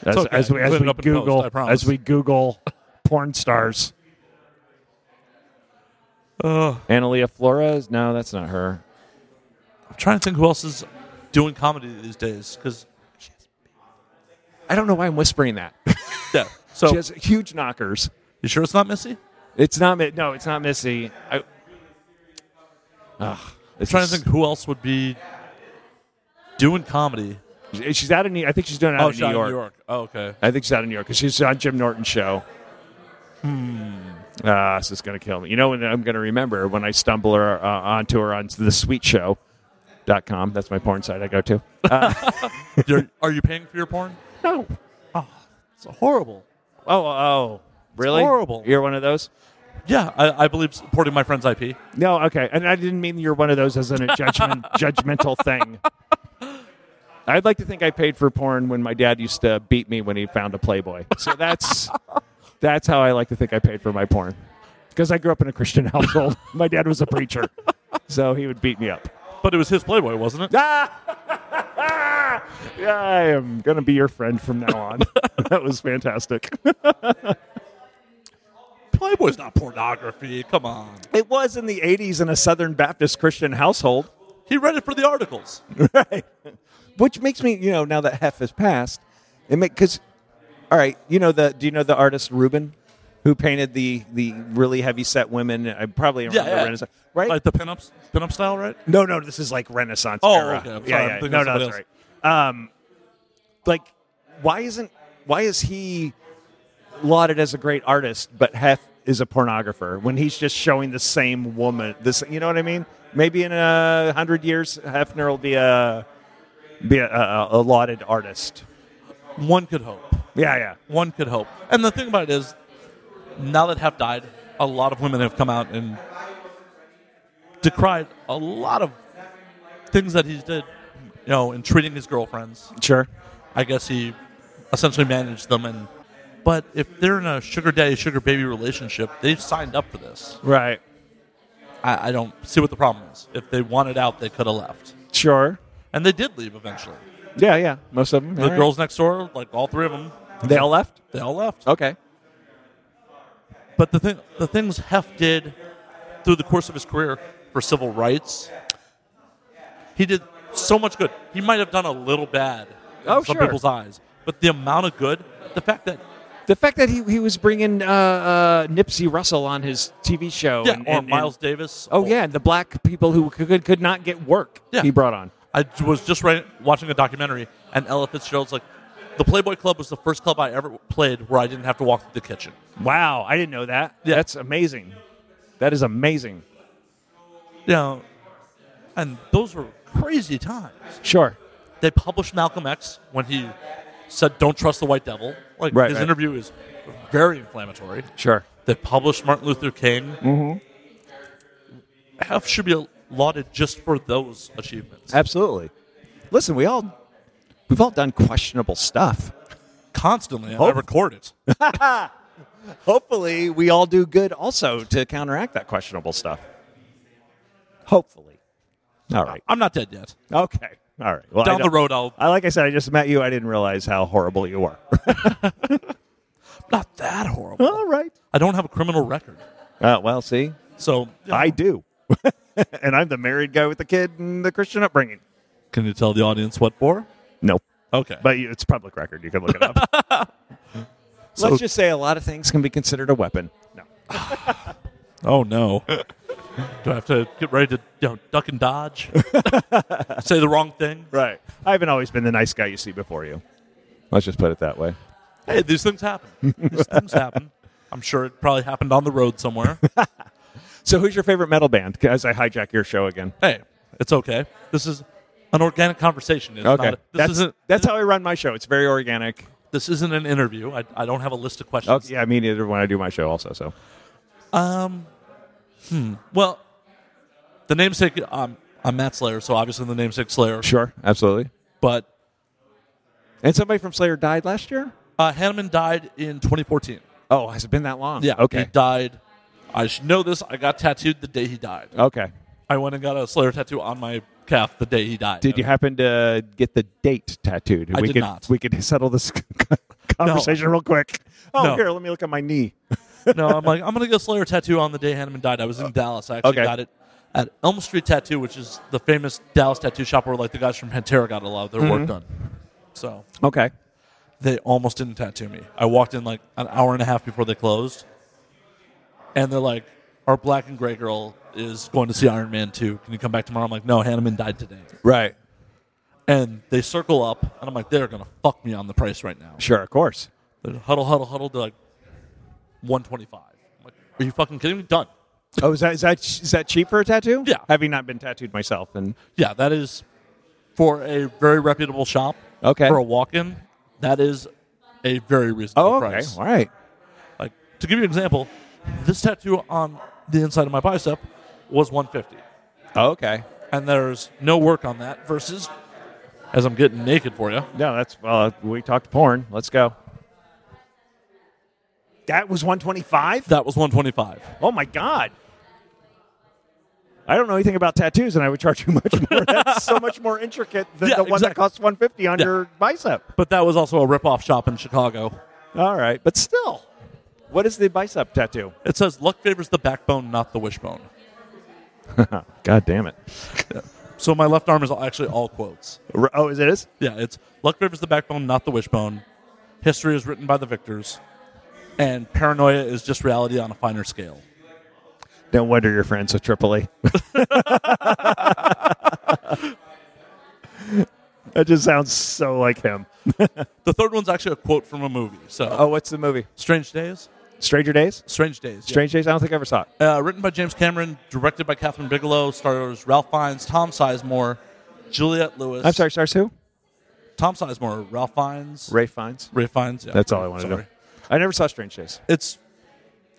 As, okay. as we, as we in post, Google as we Google porn stars. Uh, Analia Flores? No, that's not her. I'm trying to think who else is doing comedy these days. Because, I don't know why I'm whispering that. yeah. So, she has huge knockers. you sure it's not Missy? It's not. No, it's not Missy. I, Ugh, I'm it's trying to think who else would be doing comedy. She's out of New. I think she's doing it out oh, of she's New out York. of New York. Oh, okay. I think she's out of New York because she's on Jim Norton's show. Ah, this is going to kill me. You know what I'm going to remember when I stumble her, uh, onto her on the Sweet Show. Dot com. That's my porn site I go to. You're, are you paying for your porn? No. Oh, it's horrible. Oh, oh, oh. really? horrible. You're one of those? Yeah, I, I believe supporting my friend's IP. No, okay. And I didn't mean you're one of those as in a judgment, judgmental thing. I'd like to think I paid for porn when my dad used to beat me when he found a Playboy. So that's that's how I like to think I paid for my porn. Because I grew up in a Christian household. my dad was a preacher, so he would beat me up. But it was his Playboy, wasn't it? Ah! yeah, I am gonna be your friend from now on. that was fantastic. Playboy's not pornography. Come on. It was in the '80s in a Southern Baptist Christian household. He read it for the articles. right. Which makes me, you know, now that Hef has passed, it make because, all right, you know the, do you know the artist Rubin, who painted the the really heavy set women? I probably around Yeah, the yeah. Renaissance, right? Like the pinups, pinup style, right? no, no, this is like Renaissance Oh, era. okay. I'm Yeah, yeah. No, no, that's right. Um, like, why isn't why is he lauded as a great artist, but Hef is a pornographer when he's just showing the same woman? This, you know what I mean? Maybe in a hundred years, Hefner will be a be a, a, a lauded artist. One could hope. Yeah, yeah. One could hope. And the thing about it is, now that Hef died, a lot of women have come out and decried a lot of things that he did, you know, in treating his girlfriends. Sure. I guess he essentially managed them and but if they're in a sugar daddy sugar baby relationship, they've signed up for this. Right. I, I don't see what the problem is. If they wanted out, they could have left, Sure. and they did leave eventually. Yeah, yeah. Most of them. The girls next door, like all three of them, They all left. they all left. Okay. But the thing, the things Hef did through the course of his career for civil rights, he did so much good. He might have done a little bad in Oh, some sure. people's eyes, but the amount of good, the fact that The fact that he, he was bringing uh, uh, Nipsey Russell on his TV show, yeah, and, or and- Miles and- Davis. oh or- yeah, and the black people who could could not get work, Yeah. he brought on. I was just right, watching a documentary, and Ella Fitzgerald's like, the Playboy Club was the first club I ever played where I didn't have to walk through the kitchen. Wow, I didn't know that. Yeah. That's amazing. That is amazing. You know, and those were crazy times. Sure. They published Malcolm X when he said, "Don't trust the white devil." Like Right, his right. interview is very inflammatory. Sure. They published Martin Luther King. Mm-hmm. Hef should be lauded just for those achievements. Absolutely. Listen, we all we've all done questionable stuff. Constantly, and I record it. Hopefully, we all do good also to counteract that questionable stuff. Hopefully. All right. I'm not dead yet. Okay. All right. Well, Down the road, I'll I like I said, I just met you. I didn't realize how horrible you were. not that horrible. all right. I don't have a criminal record, Uh, well, see, so you know, I do, and I'm the married guy with the kid and the Christian upbringing. can you tell the audience what for? No, Okay, but you- it's public record. You can look it up. So- Let's just say a lot of things can be considered a weapon. No. oh no, do I have to get ready to you know duck and dodge? Say the wrong thing? Right. I haven't always been the nice guy you see before you. Let's just put it that way. Hey, these things happen. These things happen. I'm sure it probably happened on the road somewhere. So, who's your favorite metal band? As I hijack your show again. hey, it's okay. This is an organic conversation. It's Okay. not, this that's that's how I run my show. It's very organic. This isn't an interview. I, I don't have a list of Oh, questions. yeah, me neither when I do my show also. So, hmm. Well, the namesake. Um, I'm Matt Slayer, so obviously the namesake Slayer. sure, absolutely. But And somebody from Slayer died last year? uh, Hanneman died in 2014. Oh, has it been that long? Yeah. Okay. He died. I should know this. I got tattooed the day he died. Okay. I went and got a Slayer tattoo on my calf the day he died. Did you happen to get the date tattooed? I we did could, not. We could settle this conversation real quick. Oh, No. here, let me look at my knee. no, I'm like, I'm gonna get a Slayer tattoo on the day Hanneman died. I was in Dallas. I actually Okay. got it at Elm Street Tattoo, which is the famous Dallas tattoo shop where like the guys from Pantera got a lot of their Mm-hmm. work done. So Okay. they almost didn't tattoo me. I walked in like an hour and a half before they closed, and they're like, "Our black and gray girl is going to see Iron Man 2. Can you come back tomorrow?" I'm like, "No, Hanneman died today." Right. And they circle up, and I'm like, "They're gonna fuck me on the price right now." Sure, of course. They huddle, huddle, huddle. They're like, one twenty five. Like, are you fucking kidding me? Done. Oh, is that is that is that cheap for a tattoo? Yeah. Having not been tattooed myself, and Yeah, that is for a very reputable shop. Okay. For a walk in, that is a very reasonable oh, okay, price. all right. Like to give you an example, this tattoo on the inside of my bicep was 150, Oh, okay. and there's no work on that. Versus, as I'm getting naked for you, No, that's well. We talked porn. Let's go. That was 125. that was 125. Oh my god. I don't know anything about tattoos, and I would charge you much more. That's so much more intricate than Yeah, the one that exactly. costs 150 on Yeah. your bicep. But that was also a rip-off shop in Chicago. All right, but still, what is the bicep tattoo? It says luck favors the backbone, not the wishbone. God damn it! So my left arm is actually all quotes. R- Oh, is it is? Yeah, it's luck favors the backbone, not the wishbone. History is written by the victors, and paranoia is just reality on a finer scale. No wonder you're friends with Triple E. that just sounds so like him. The third one's actually a quote from a movie. So, Oh, what's the movie? Strange Days. Stranger Days. Strange Days. yeah. Strange Days. I don't think I ever saw it. Uh, written by James Cameron, directed by Kathryn Bigelow, stars Ralph Fiennes, Tom Sizemore, Juliette Lewis. I'm sorry. Stars who? Tom Sizemore, Ralph Fiennes, Rafe Fiennes. Rafe Fiennes. Yeah. That's all I want to know. I never saw Strange Days. It's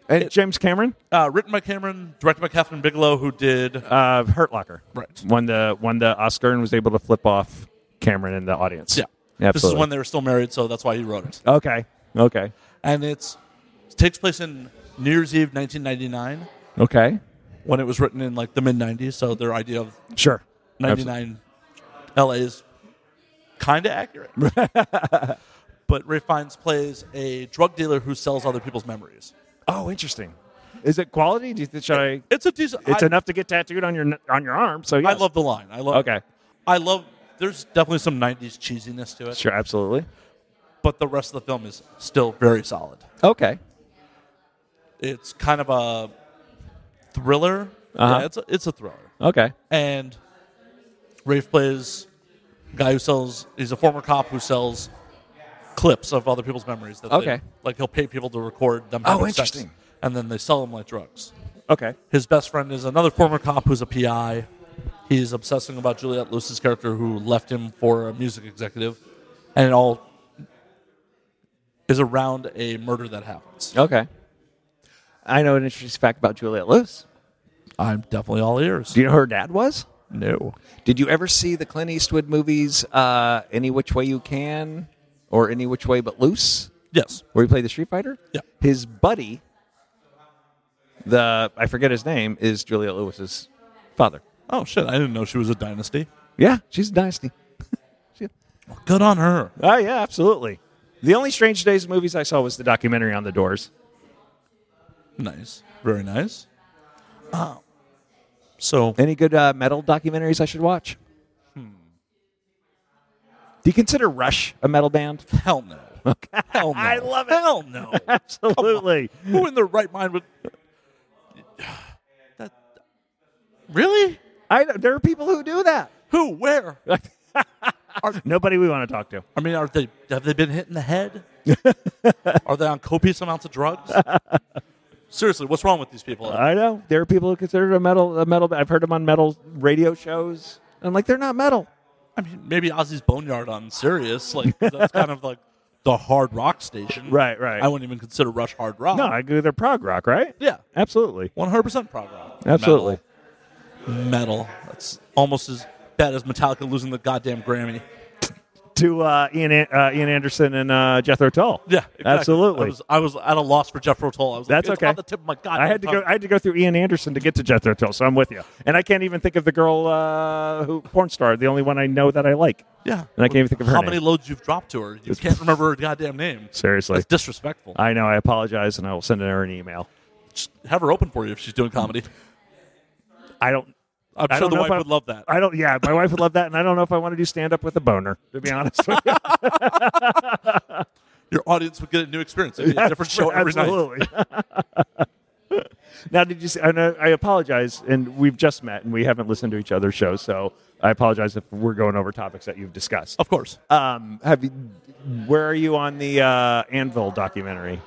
And It- James Cameron, uh, written by Cameron, directed by Kathryn Bigelow, who did uh, Hurt Locker, right. won the won the Oscar and was able to flip off Cameron in the audience. Yeah, absolutely. This is when they were still married, so that's why he wrote it. okay, okay, And it's it takes place in New Year's Eve, 1999, okay. when it was written in like the mid 90s. So their idea of Sure. 99 LA is kind of accurate. but Rafe Fiennes plays a drug dealer who sells other people's memories. Oh, interesting. Is it quality? Do you think, should I? It's a decent. It's I, enough to get tattooed on your on your arm. So I love the line. I love. Okay. I love. There's definitely some 90s cheesiness to it, Sure, absolutely. but the rest of the film is still very solid. Okay. It's kind of a thriller. Uh-huh. Yeah, it's a, it's a thriller. Okay. and Rafe plays a guy who sells. He's a former cop who sells clips of other people's memories. That they- Okay. like he'll pay people to record them. Oh, having sex, interesting. and then they sell them like drugs. Okay. His best friend is another former cop who's a PI. He's obsessing about Juliette Lewis's character who left him for a music executive, and it all is around a murder that happens. Okay. I know an interesting fact about Juliette Lewis. I'm definitely all ears. Do you know who her dad was? No. Did you ever see the Clint Eastwood movies, uh, Any Which Way You Can or Any Which Way But Loose, Yes. where he played the Street Fighter? Yeah. His buddy, the I forget his name, is Juliette Lewis's father. Oh shit! I didn't know she was a dynasty. Yeah, she's a dynasty. Good on her. Oh yeah, absolutely. The only Strange Days movies I saw was the documentary on the Doors. Nice. Very nice. Uh, so, Any good uh, metal documentaries I should watch? Hmm. Do you consider Rush a metal band? hell no. Hell no. I love it. Hell no. Absolutely. Who in their right mind would. That, really? I there are people who do that. Who? Where? Nobody we want to talk to. I mean, are they? Have they been hit in the head? are they on copious amounts of drugs? Seriously, what's wrong with these people? I know there are people who consider it a metal a metal. I've heard them on metal radio shows. I'm like, they're not metal. I mean, maybe Ozzy's Boneyard on Sirius. Like that's kind of like the hard rock station. Right, right. I wouldn't even consider Rush hard rock. No, I go. They're prog rock, right? Yeah. Absolutely. One hundred percent prog rock. Absolutely. Metal. Metal. That's almost as bad as Metallica losing the goddamn Grammy. To uh, Ian uh, Ian Anderson and uh, Jethro Tull. Yeah, exactly. absolutely. I was I was at a loss for Jethro Tull. I was That's like, okay. on the tip of my god. I had to go. I had to go through Ian Anderson to get to Jethro Tull, so I'm with you. And I can't even think of the girl uh, who porn star, the only one I know that I like. yeah, and I can't even think of her How name. many loads you've dropped to her? You can't remember her goddamn name. Seriously, That's disrespectful. I know. I apologize, and I will send her an email. Just have her open for you if she's doing comedy. I don't. I'm I sure the wife I- would love that. I don't. Yeah, my wife would love that, and I don't know if I want to do stand up with a boner. To be honest with you, Your audience would get a new experience. It'd be a different show every night. Absolutely. now, did you? See, I, know, I apologize, and we've just met, and we haven't listened to each other's shows, so I apologize if we're going over topics that you've discussed. Of course. Um, have you? Where are you on the uh, Anvil documentary?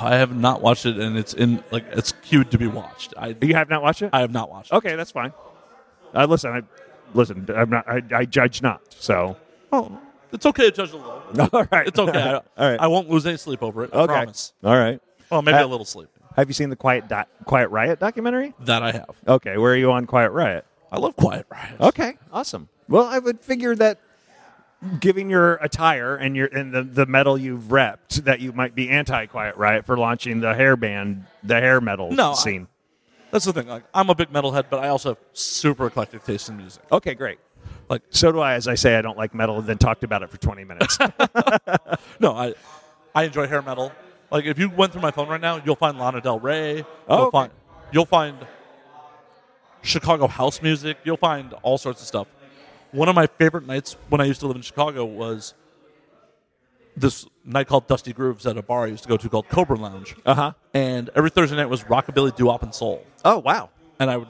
I have not watched it, and it's in like it's queued to be watched. I You have not watched it? I have not watched. it. Okay, that's fine. Uh, listen, I listen. I'm not. I, I judge not. So, Oh, it's okay to judge a little. all right, It's okay. I, all right. I won't lose any sleep over it. I okay, promise. all right. Well, maybe Uh, a little sleep. Have you seen the Quiet Dot Quiet Riot documentary? That I have. Okay, where are you on Quiet Riot? I love Quiet Riot. Okay, awesome. Well, I would figure that given your attire and your and the, the metal you've repped, that you might be anti Quiet Riot for launching the hair band, the hair metal No, I- scene. That's the thing. Like, I'm a big metalhead, but I also have super eclectic taste in music. okay, great. Like, So do I. As I say, I don't like metal, and then talked about it for twenty minutes. no, I I enjoy hair metal. Like, if you went through my phone right now, you'll find Lana Del Rey. Oh, you'll okay. find you'll find Chicago house music. You'll find all sorts of stuff. One of my favorite nights when I used to live in Chicago was this night called Dusty Grooves at a bar I used to go to called Cobra Lounge. uh huh. And every Thursday night was rockabilly, doo-wop, and soul. Oh wow. And I would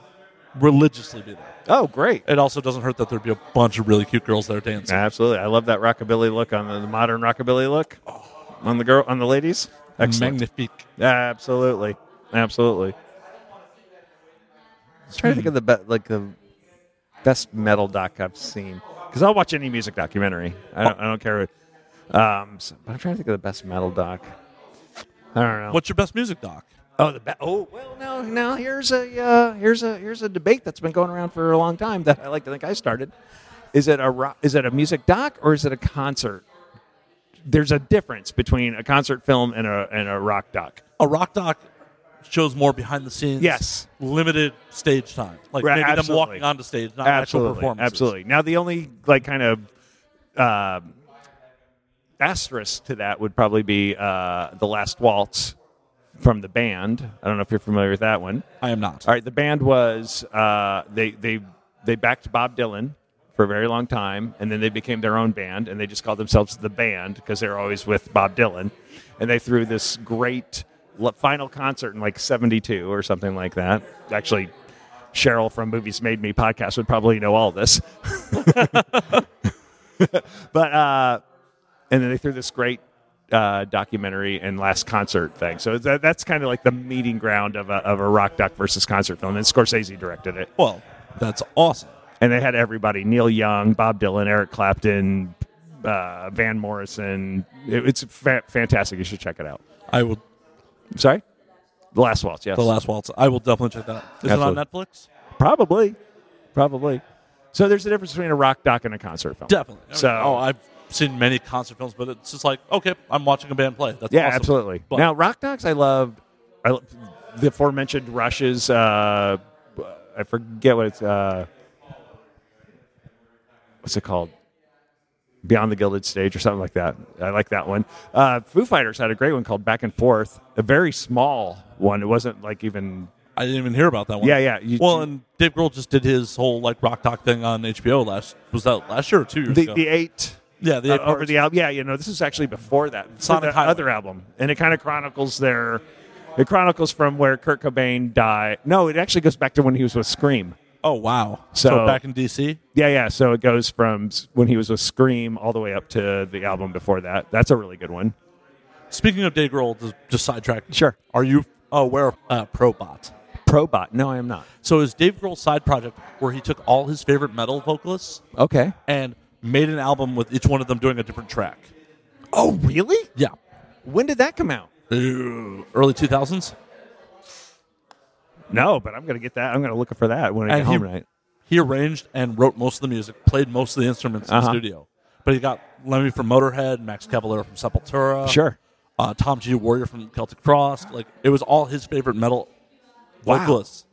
religiously be there. Oh great. It also doesn't hurt that there'd be a bunch of really cute girls there dancing. Absolutely, I love that rockabilly look on the, the modern rockabilly look on the girl on the ladies. Excellent. Magnifique. Absolutely, absolutely. I was trying to think of the be- like the best metal doc I've seen because I'll watch any music documentary. I don't, I don't care. Um, so- but I'm trying to think of the best metal doc. I don't know. What's your best music doc? Oh, the be- oh well, now now here's a uh, here's a here's a debate that's been going around for a long time that I like to think I started. Is it a rock, is it a music doc or is it a concert? There's a difference between a concert film and a and a rock doc. A rock doc shows more behind the scenes. Yes. Limited stage time. Like Right, maybe them walking onto stage, not actual absolutely, performances. absolutely. Now the only like kind of uh, asterisk to that would probably be uh, the Last Waltz from the band. I don't know if you're familiar with that one. I am not. All right, the band was uh, they they they backed Bob Dylan for a very long time, and then they became their own band, and they just called themselves the band because they were always with Bob Dylan, and they threw this great final concert in like '72 or something like that. Actually, Cheryl from Movies Made Me podcast would probably know all this, but uh, and then they threw this great uh, documentary and last concert thing. So that, that's kind of like the meeting ground of a, of a rock doc versus concert film. And Scorsese directed it. Well, that's awesome. And they had everybody Neil Young, Bob Dylan, Eric Clapton, uh, Van Morrison. It- it's fa- fantastic. You should check it out. I will. Sorry? The Last Waltz, yes. The Last Waltz. I will definitely check that out. Is it on Netflix? Probably. Probably. So there's a difference between a rock doc and a concert film. Definitely. So- oh, I've seen many concert films, but it's just like okay, I'm watching a band play. That's Yeah, awesome. absolutely. But now, rock docs, I loved. I lo- the aforementioned Rush's. Uh, I forget what it's. Uh, what's it called? Beyond the Gilded Stage or something like that. I like that one. Uh, Foo Fighters had a great one called Back and Forth. A very small one. It wasn't like even. I didn't even hear about that one. Yeah, yeah. You- well, and Dave Grohl just did his whole like rock talk thing on HBO last. Was that last year or two years The, ago? the eight. yeah, the uh, over the album. Yeah, you know, this is actually before that. Sonic the other album, and it kind of chronicles their. It chronicles from where Kurt Cobain died. No, it actually goes back to when he was with Scream. Oh wow! So- so back in DC. Yeah, yeah. So it goes from when he was with Scream all the way up to the album before that. That's a really good one. Speaking of Dave Grohl, just- just sidetrack. Sure. Are you aware of uh, Probot? Probot. No, I am not. So is Dave Grohl's side project where he took all his favorite metal vocalists Okay. and made an album with each one of them doing a different track. Oh, really? Yeah. When did that come out? Early 2000s. No, but I'm gonna get that. I'm gonna look for that when I And get he- home tonight. He arranged and wrote most of the music, played most of the instruments in Uh-huh. the studio. But he got Lemmy from Motorhead, Max Cavalera from Sepultura, Sure. uh, Tom G. Warrior from Celtic Frost. Like it was all his favorite metal Wow. vocalists,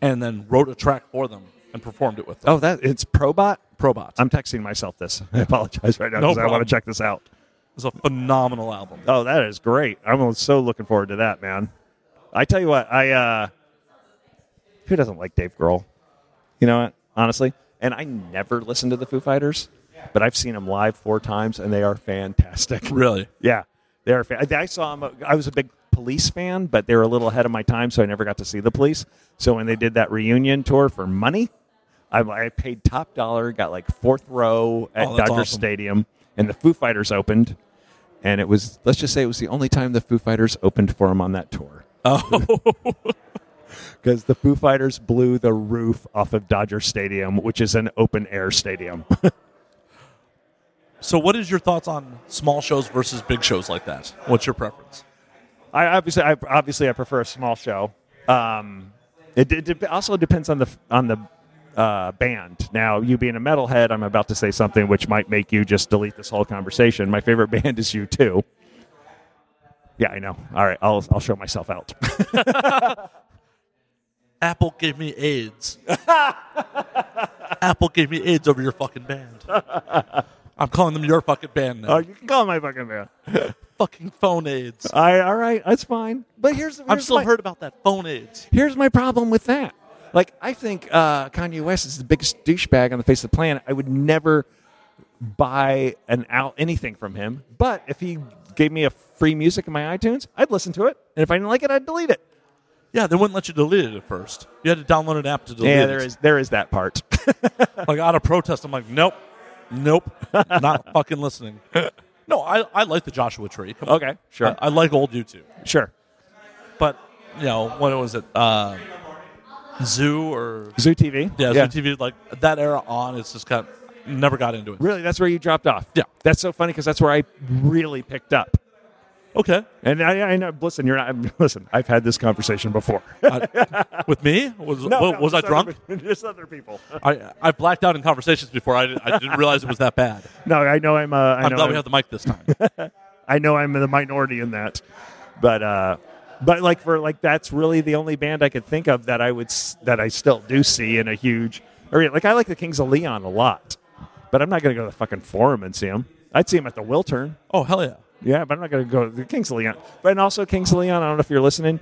and then wrote a track for them and performed it with them. Oh, that it's Probot. Probot. I'm texting myself this. I apologize right now No because I want problem. to check this out. It's a phenomenal album. Oh, that is great. I'm so looking forward to that, man. I tell you what, I uh who doesn't like Dave Grohl? You know what? Honestly, and I never listened to the Foo Fighters, but I've seen them live four times, and they are fantastic. Really? Yeah, they are. Fa- I saw them. Uh, I was a big Police fan, but they were a little ahead of my time, so I never got to see the Police. So when they did that reunion tour for money, I, I paid top dollar, got like fourth row oh, at Oh, Dodger awesome. Stadium, and the Foo Fighters opened. and it was let's just say it was the only time the Foo Fighters opened for them on that tour. Oh, because the Foo Fighters blew the roof off of Dodger Stadium, which is an open air stadium. so what is your thoughts on small shows versus big shows like that? What's your preference? I obviously, I obviously, I prefer a small show. Um, it, it dep- also depends on the on the uh, band. Now, you being a metalhead, I'm about to say something which might make you just delete this whole conversation. My favorite band is U2. Yeah, I know. All right, I'll I'll show myself out. Apple gave me AIDS. Apple gave me AIDS over your fucking band. I'm calling them your fucking band now. oh, you can call my fucking band. fucking phone AIDS. I all right, that's fine. But here's, here's I've still my- heard about that phone AIDS. Here's my problem with that. Like, I think uh, Kanye West is the biggest douchebag on the face of the planet. I would never buy an out anything from him. But if he gave me a free music in my iTunes, I'd listen to it. And if I didn't like it, I'd delete it. Yeah, they wouldn't let you delete it at first. You had to download an app to delete yeah, it. there is there is that part. Like out of protest, I'm like, nope, nope, not fucking listening. No, I, I like the Joshua Tree. Come on. okay, sure, I, I like old U2, sure. but you know what was it? Uh, Zooropa Zoo TV. yeah, Zoo TV. Like that era on, it's just kind of never got into it. Really, that's where you dropped off. Yeah. that's so funny because that's where I really picked up. Okay, And I, I know. Listen, you're not. Listen, I've had this conversation before. with me was No, wa- no, was I drunk? other- Just other people. I I blacked out in conversations before. I, I didn't realize it was that bad. No, I know I'm. Uh, I I'm know glad I'm- we have the mic this time. I know I'm in the minority in that, but uh, but like for like that's really the only band I could think of that I would that I still do see in a huge area. Like I like the Kings of Leon a lot, but I'm not going to go to the fucking Forum and see them. I'd see them at the Wiltern. oh hell yeah! Yeah, but I'm not going to go to the Kings of Leon. But and also Kings of Leon. I don't know if you're listening.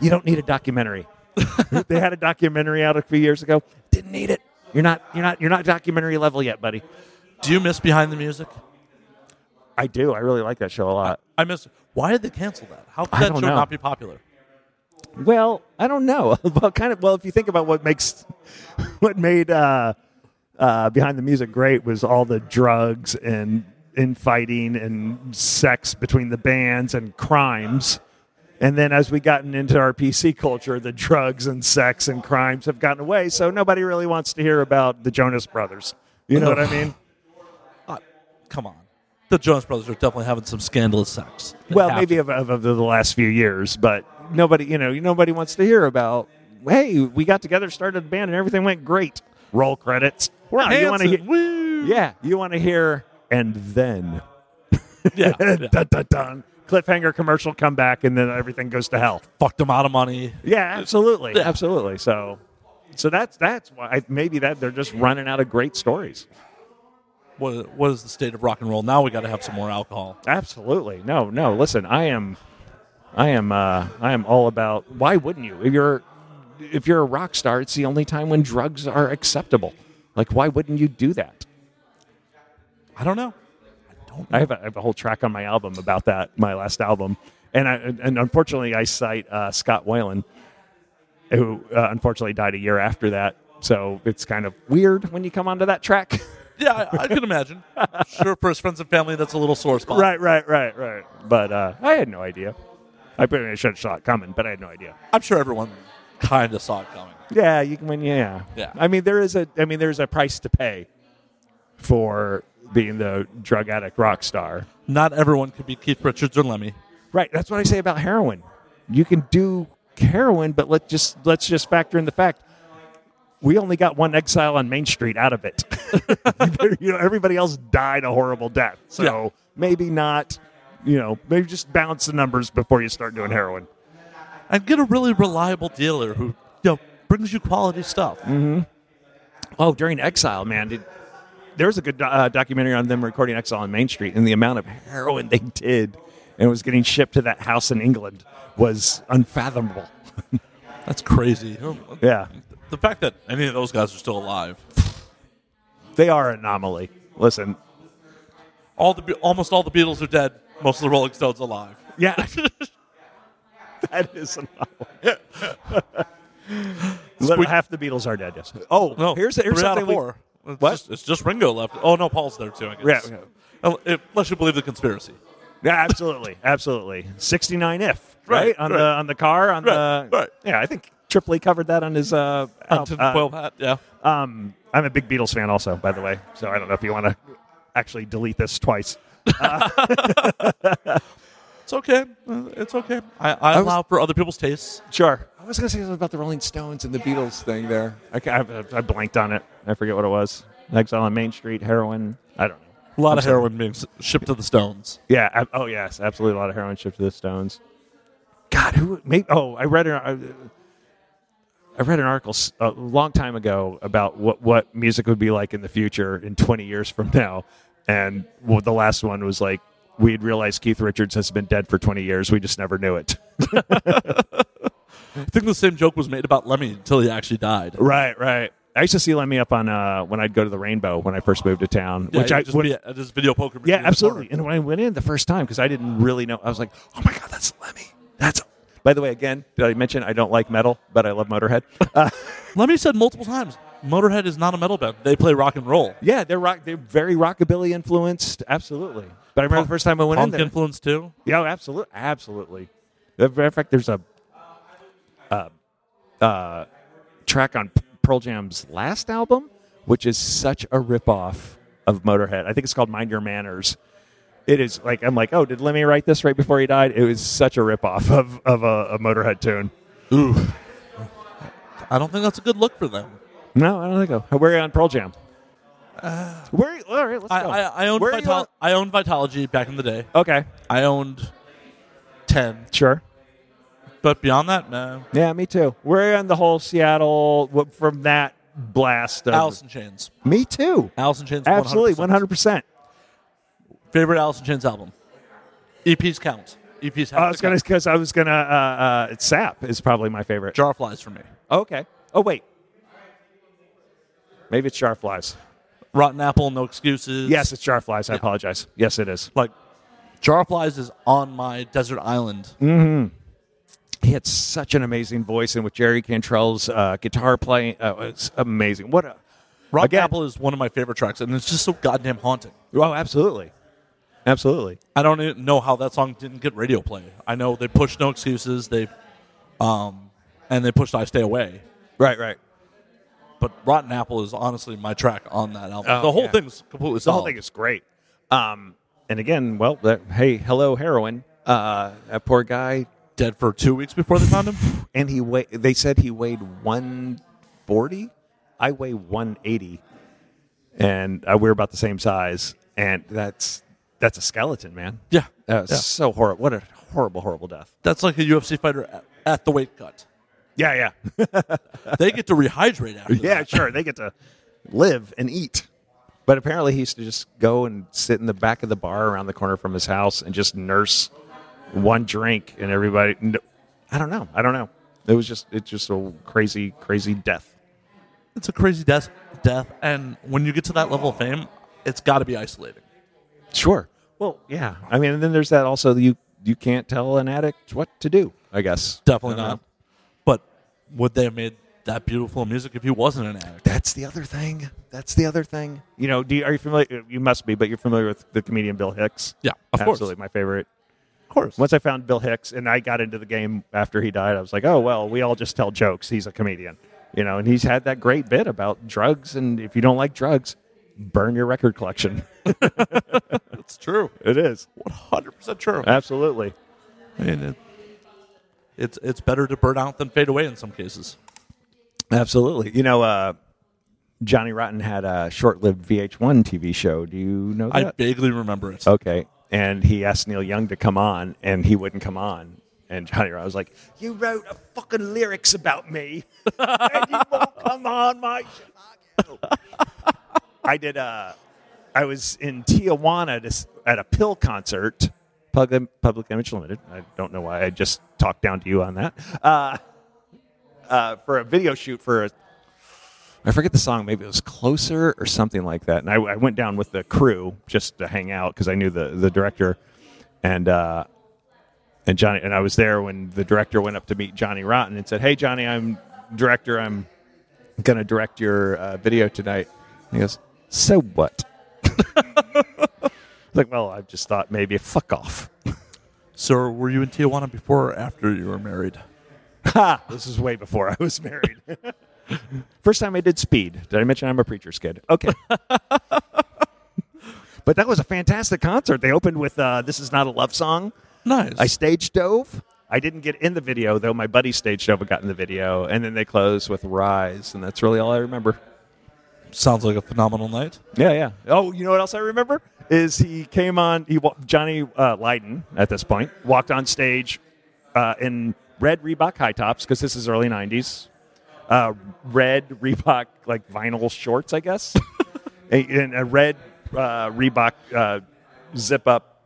You don't need a documentary. they had a documentary out a few years ago. Didn't need it. You're not. You're not. You're not documentary level yet, buddy. Do you miss behind the music? I do. I really like that show a lot. I miss. Why did they cancel that? How could that show know. not be popular? Well, I don't know. well, kind of. Well, if you think about what makes what made uh, uh, behind the music great was all the drugs and infighting and sex between the bands and crimes. And then as we gotten into our PC culture, the drugs and sex and crimes have gotten away. So nobody really wants to hear about the Jonas Brothers. You know what I mean? Uh, come on, the Jonas Brothers are definitely having some scandalous sex. Well, maybe of, of, of the last few years, but nobody, you know, nobody wants to hear about. Hey, we got together, started a band, and everything went great. Roll credits. we're No, you want to hear? woo! Yeah, you want to hear, and then yeah. yeah. dun, dun, dun, cliffhanger commercial come back, and then everything goes to hell. Fucked them out of money. Yeah, absolutely, Yeah. absolutely. So, so that's that's why maybe that they're just running out of great stories. What, what is the state of rock and roll? Now we got to have some more alcohol. Absolutely. No, no. Listen, I am, I am, uh, I am all about. Why wouldn't you? If you're, if you're a rock star, it's the only time when drugs are acceptable. Like, why wouldn't you do that? I don't know. I don't. I have a, I have a whole track on my album about that. My last album, and I, and unfortunately, I cite uh, Scott Weiland, who uh, unfortunately died a year after that. So it's kind of weird when you come onto that track. Yeah, I, I can imagine. sure, for his friends and family, that's a little sore spot. right, right, right, right. But uh, I had no idea. I pretty much should have saw it coming, but I had no idea. I'm sure everyone kind of saw it coming. Yeah, you can. Yeah, Yeah. I mean, there is a. I mean, there's a price to pay for being the drug addict rock star. Not everyone could be Keith Richards or Lemmy. Right. That's what I say about heroin. You can do heroin, but let's just let's just factor in the fact we only got one exile on Main Street out of it. you know, everybody else died a horrible death. So Yeah. maybe not. You know, maybe just balance the numbers before you start doing heroin. And get a really reliable dealer who you know brings you quality stuff. Mm-hmm. Oh, during Exile, man, did, there was a good uh, documentary on them recording Exile on Main Street, and the amount of heroin they did and was getting shipped to that house in England was unfathomable. That's crazy. Yeah, The fact that any of those guys are still alive. they are an anomaly. Listen, All the almost all the Beatles are dead. Most of the Rolling Stones alive. yeah, that is an anomaly. Half the Beatles are dead. Yes. Oh, No, here's here's something we-. It's What? Just, it's just Ringo left. Oh no, Paul's there too. I guess. Yeah. Uh, Unless you believe the conspiracy. Yeah, absolutely, absolutely. Sixty nine if right, Right, on right. the on the car on Right, the right. yeah. I think Tripoli covered that on his uh, On uh, hat, yeah. um. I'm a big Beatles fan, also, by the way. So I don't know if you want to actually delete this twice. It's okay. Uh, It's okay. I, I, was- allow for other people's tastes. Sure. I was going to say something about the Rolling Stones and the Beatles thing there. I, I, I blanked on it. I forget what it was. Exile on Main Street, heroin. I don't know. A lot I'm of sorry. heroin being shipped to the Stones. Yeah. ab- oh yes, absolutely. A lot of heroin shipped to the Stones. God, who? Maybe, oh, I read an. I, I read an article a long time ago about what what music would be like in the future in 20 years from now, and well, the last one was like we'd realized Keith Richards has been dead for 20 years. We just never knew it. I think the same joke was made about Lemmy until he actually died. right, right. I used to see Lemmy up on uh, when I'd go to the Rainbow when I first moved to town, Yeah, which I just be at this video poker. Yeah, absolutely. And when I went in the first time, because I didn't really know, I was like, "Oh my god, that's Lemmy." That's. By the way, again, did I mention I don't like metal, but I love Motorhead? Uh, Lemmy said multiple times, Motorhead is not a metal band. They play rock and roll. yeah, they're rock. They're very rockabilly influenced. Absolutely. But I remember the first time I went in Punk there. influence too. Yeah, absolutely, absolutely. As a matter of fact, there's a uh, uh, track on Pearl Jam's last album, which is such a ripoff of Motorhead. I think it's called "Mind Your Manners." It is like I'm like, oh, did Lemmy write this right before he died? It was such a ripoff of of a, a Motorhead tune. Ooh, I don't think that's a good look for them. No, I don't think so. Where are you on Pearl Jam? Where? All right, let's I, go. I, I owned Where I owned Vitology back in the day. Okay, I owned ten, sure. But beyond that, no. Yeah, me too. We're on the whole Seattle from that blast. Of, Alice in Chains. Me too. Alice in Chains. Absolutely, 100%. one hundred percent. Favorite Alice in Chains album. EPs count. EPs have I was to gonna because I was gonna. Uh, uh, Sap is probably my favorite. Jar Flies for me. okay. Oh wait. Maybe it's Jarflies. Rotten Apple, No Excuses. Yes, it's Jarflies. I apologize. Yes, it is. Like, Jar Flies is on my desert island. He had such an amazing voice, and with Jerry Cantrell's uh, guitar playing, uh, it's amazing. What a Rotten Again- Apple is one of my favorite tracks, and it's just so goddamn haunting. oh, absolutely, absolutely. I don't even know how that song didn't get radio play. I know they pushed No Excuses, they, um, and they pushed I Stay Away. Right, right. But Rotten Apple is honestly my track on that album. Oh, the whole yeah. thing's completely The solid. whole thing is great. Um, and again, well, that, hey, hello, heroin. Uh, that poor guy, dead for two weeks before they found him. and he weigh. They said he weighed one forty. I weigh one eighty, and uh, we're about the same size. And that's that's a skeleton, man. Yeah, That was Yeah. so horrible. What a horrible, horrible death. that's like a UFC fighter at, at the weight cut. Yeah, yeah, They get to rehydrate after. yeah. that. Sure, they get to live and eat. But apparently, he used to just go and sit in the back of the bar around the corner from his house and just nurse one drink, and everybody. I don't know. I don't know. It was just it's just a crazy, crazy death. It's a crazy death, death, and when you get to that level of fame, it's got to be isolating. Sure. Well, yeah. I mean, and then there's that also. You you can't tell an addict what to do. I guess Definitely I don't know. But would they have made that beautiful music if he wasn't an addict? That's the other thing. That's the other thing. You know, do you, are you familiar? You must be, but you're familiar with the comedian Bill Hicks. Yeah, of course. Absolutely, my favorite. Of course. Once I found Bill Hicks and I got into the game after he died, I was like, oh well, we all just tell jokes. He's a comedian, you know, and he's had that great bit about drugs, and if you don't like drugs, burn your record collection. It's true. it is 100% true. absolutely. I mean, it, it's, it's better to burn out than fade away in some cases. Absolutely. You know, uh, Johnny Rotten had a short-lived VH1 TV show. Do you know that? I vaguely remember it. okay. And he asked Neil Young to come on, and he wouldn't come on. And Johnny Rotten was like, "You wrote a fucking lyrics about me, and you won't come on my Chicago." I did. Uh, I was in Tijuana to, at a PiL concert, Public, Public Image Limited. I don't know why I just talked down to you on that. Uh, uh, for a video shoot for a I forget the song. Maybe it was Closer or something like that. And I, I went down with the crew just to hang out because I knew the the director, and uh, and Johnny and I was there when the director went up to meet Johnny Rotten and said, "Hey, Johnny, I'm director. I'm gonna direct your uh, video tonight." And he goes, "So what?" like, well, I just thought maybe fuck off. So, were you in Tijuana before or after you were married? Ha! This is way before I was married. First time I did speed. Did I mention I'm a preacher's kid? Okay. but that was a fantastic concert. They opened with uh, "This Is Not a Love Song." Nice. I stage dove. I didn't get in the video though. My buddy stage dove and got in the video, and then they closed with "Rise," and that's really all I remember. Sounds like a phenomenal night. Yeah, yeah. Oh, you know what else I remember is he came on. He Johnny uh, Lydon at this point walked on stage uh, in red Reebok high tops because this is early '90s. Uh, red Reebok like vinyl shorts, I guess, and a red uh, Reebok uh, zip up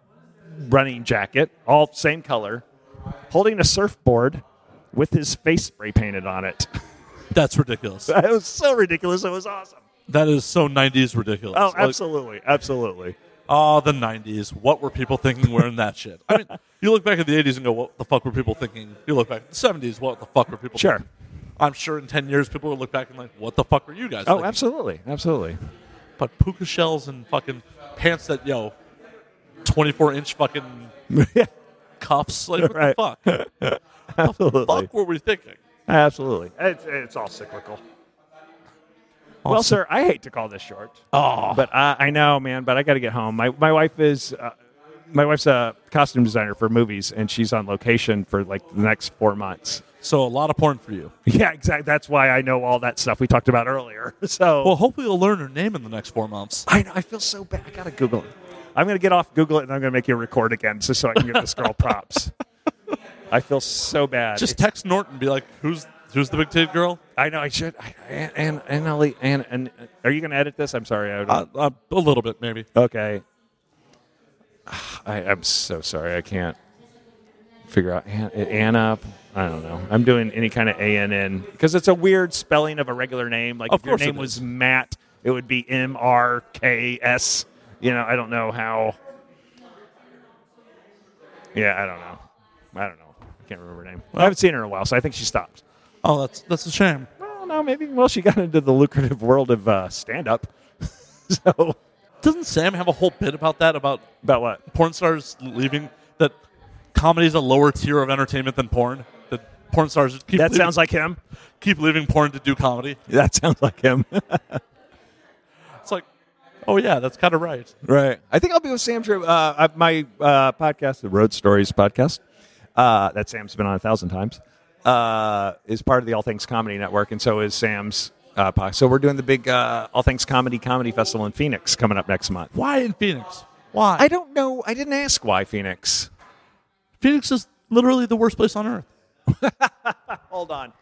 running jacket, all same color, holding a surfboard with his face spray painted on it. That's ridiculous. it was so ridiculous. It was awesome. That is so 90s ridiculous. Oh, Like, absolutely, absolutely. Oh, the 90s. What were people thinking wearing that shit? I mean, you look back at the 80s and go, what the fuck were people thinking? You look back at the 70s, what the fuck were people Sure. thinking? I'm sure in 10 years people will look back and like, what the fuck were you guys Oh, thinking? absolutely, absolutely. But puka shells and fucking pants that, yo, 24 inch fucking cuffs. Like, what Right. the fuck? absolutely. fuck were we thinking? Absolutely. It's, it's all cyclical. Well, sir, I hate to call this short, Oh, but I, I know, man. But I got to get home. My my wife is uh, my wife's a costume designer for movies, and she's on location for like the next four months. so a lot of porn for you. Yeah, exactly. That's why I know all that stuff we talked about earlier. So Well, hopefully you'll learn her name in the next four months. I know, I feel so bad. I gotta Google it. I'm gonna get off Google it, and I'm gonna make you record again, just so I can give this girl props. I feel so bad. Just text Norton and be like, who's who's the big titted girl? I know I should. I, and and and, Ellie, and and are you going to edit this? I'm sorry. I don't, Uh, uh, a little bit, maybe. okay. I, I'm so sorry. I can't figure out An- Anna. I don't know. I'm doing any kind of A N N because it's a weird spelling of a regular name. Like Of if your name was Matt, it would be M R K S. You know, I don't know how. Yeah, I don't know. I don't know. I can't remember her name. I haven't seen her in a while, so I think she stopped. Oh, that's that's a shame. Well, no, maybe. Well, she got into the lucrative world of uh, stand up. so, Doesn't Sam have a whole bit about that? About about what? porn stars leaving? That comedy is a lower tier of entertainment than porn. That porn stars keep That leaving, sounds like him. keep leaving porn to do comedy. That sounds like him. It's like, oh yeah, that's kind of right. right. I think I'll be with Sam. Uh, uh, my uh, podcast, the Road Stories podcast, uh, that Sam's been on a thousand times, uh, is part of the All Things Comedy Network, and so is Sam's. Uh, podcast. So we're doing the big uh, All Things Comedy Comedy Festival in Phoenix coming up next month. Why in Phoenix? Why? I don't know. I didn't ask why Phoenix. Phoenix is literally the worst place on earth. Hold on.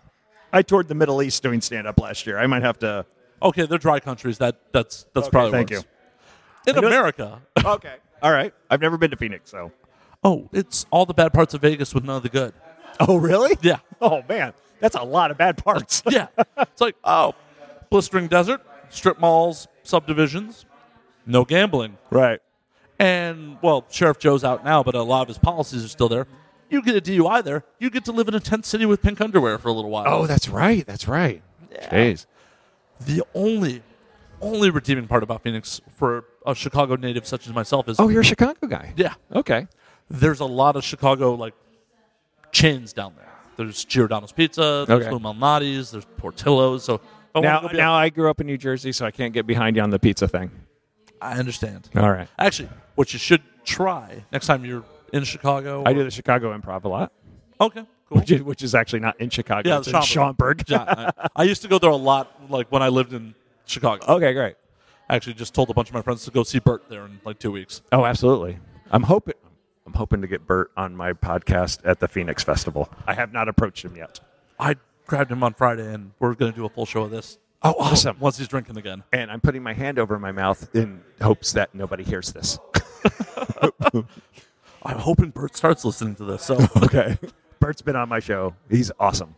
I toured the Middle East doing stand up last year. I might have to. Okay, they're dry countries. That that's that's Okay, probably thank worse. you. In America, Okay. All right. I've never been to Phoenix, so. oh, it's all the bad parts of Vegas with none of the good. Oh, really? Yeah. Oh, man. That's a lot of bad parts. yeah. It's like, oh, blistering desert, strip malls, subdivisions, no gambling. right. And, well, Sheriff Joe's out now, but a lot of his policies are still there. You get a DUI there, you get to live in a tent city with pink underwear for a little while. Oh, that's right. That's right. Jeez. the only, only redeeming part about Phoenix for a Chicago native such as myself is, Oh, you're a Chicago guy. yeah, Okay. there's a lot of Chicago, like, chains down there. There's Giordano's Pizza, there's Okay. Lou Malnati's, there's Portillo's. So I Now, wanna go be now I grew up in New Jersey, so I can't get behind you on the pizza thing. I understand. All right. Actually, what you should try next time you're in Chicago. I do the Chicago Improv a lot, Okay, cool. which is, which is actually not in Chicago. Yeah, it's in Schaumburg. Schaumburg. yeah, I, I used to go there a lot, like when I lived in Chicago. okay, great. I actually just told a bunch of my friends to go see Bert there in like two weeks. Oh, absolutely. I'm hoping. I'm hoping to get Bert on my podcast at the Phoenix Festival. I have not approached him yet. I grabbed him on Friday, and we're going to do a full show of this. Oh, awesome. Once he's drinking again. And I'm putting my hand over my mouth in hopes that nobody hears this. I'm hoping Bert starts listening to this. So okay. Bert's been on my show. He's awesome.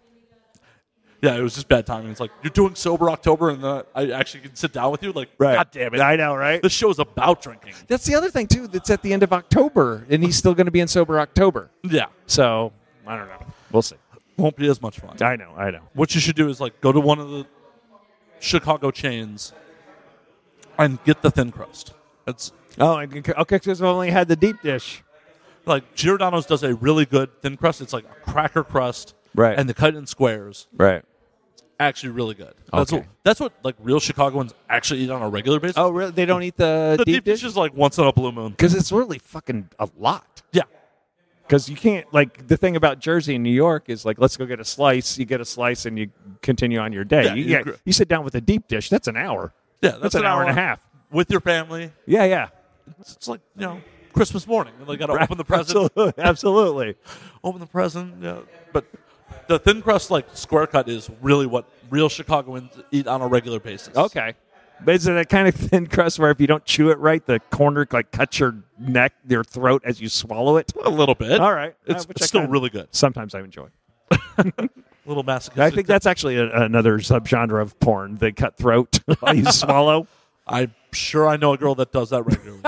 Yeah, it was just bad timing. It's like you're doing sober October, and uh, I actually can sit down with you. Like, right. God damn it! I know, right? This show's about drinking. That's the other thing too. That's at the end of October, and he's still going to be in sober October. Yeah, So I don't know. We'll see. won't be as much fun. I know. I know. What you should do is like go to one of the Chicago chains and get the thin crust. It's Oh, okay, because I've only had the deep dish. Like Giordano's does a really good thin crust. It's like a cracker crust, Right. And they cut it in squares. Right. Actually, really good. That's Okay. what that's what like real Chicagoans actually eat on a regular basis. Oh, really? They don't eat the, the deep, deep dish is like once in a blue moon. because it's really fucking a lot. Yeah, Because you can't like the thing about Jersey and New York is like let's go get a slice. You get a slice and you continue on your day. Yeah, you, you yeah, agree. you sit down with a deep dish. That's an hour. yeah. That's, That's an hour and a half. with your family. Yeah, yeah. It's, it's like you know Christmas morning. They got to open the present. Absolutely. Absolutely. Open the present. Yeah, but the thin crust like square cut is really what real Chicagoans eat on a regular basis. Okay. But is it a kind of thin crust where if you don't chew it right, the corner like cuts your neck, your throat as you swallow it? a little bit. All right. it's, Uh, it's still kinda- really good. Sometimes I enjoy. A little masochistic. I think that's actually a, another subgenre of porn, the cut throat while you swallow. I'm sure I know a girl that does that regularly.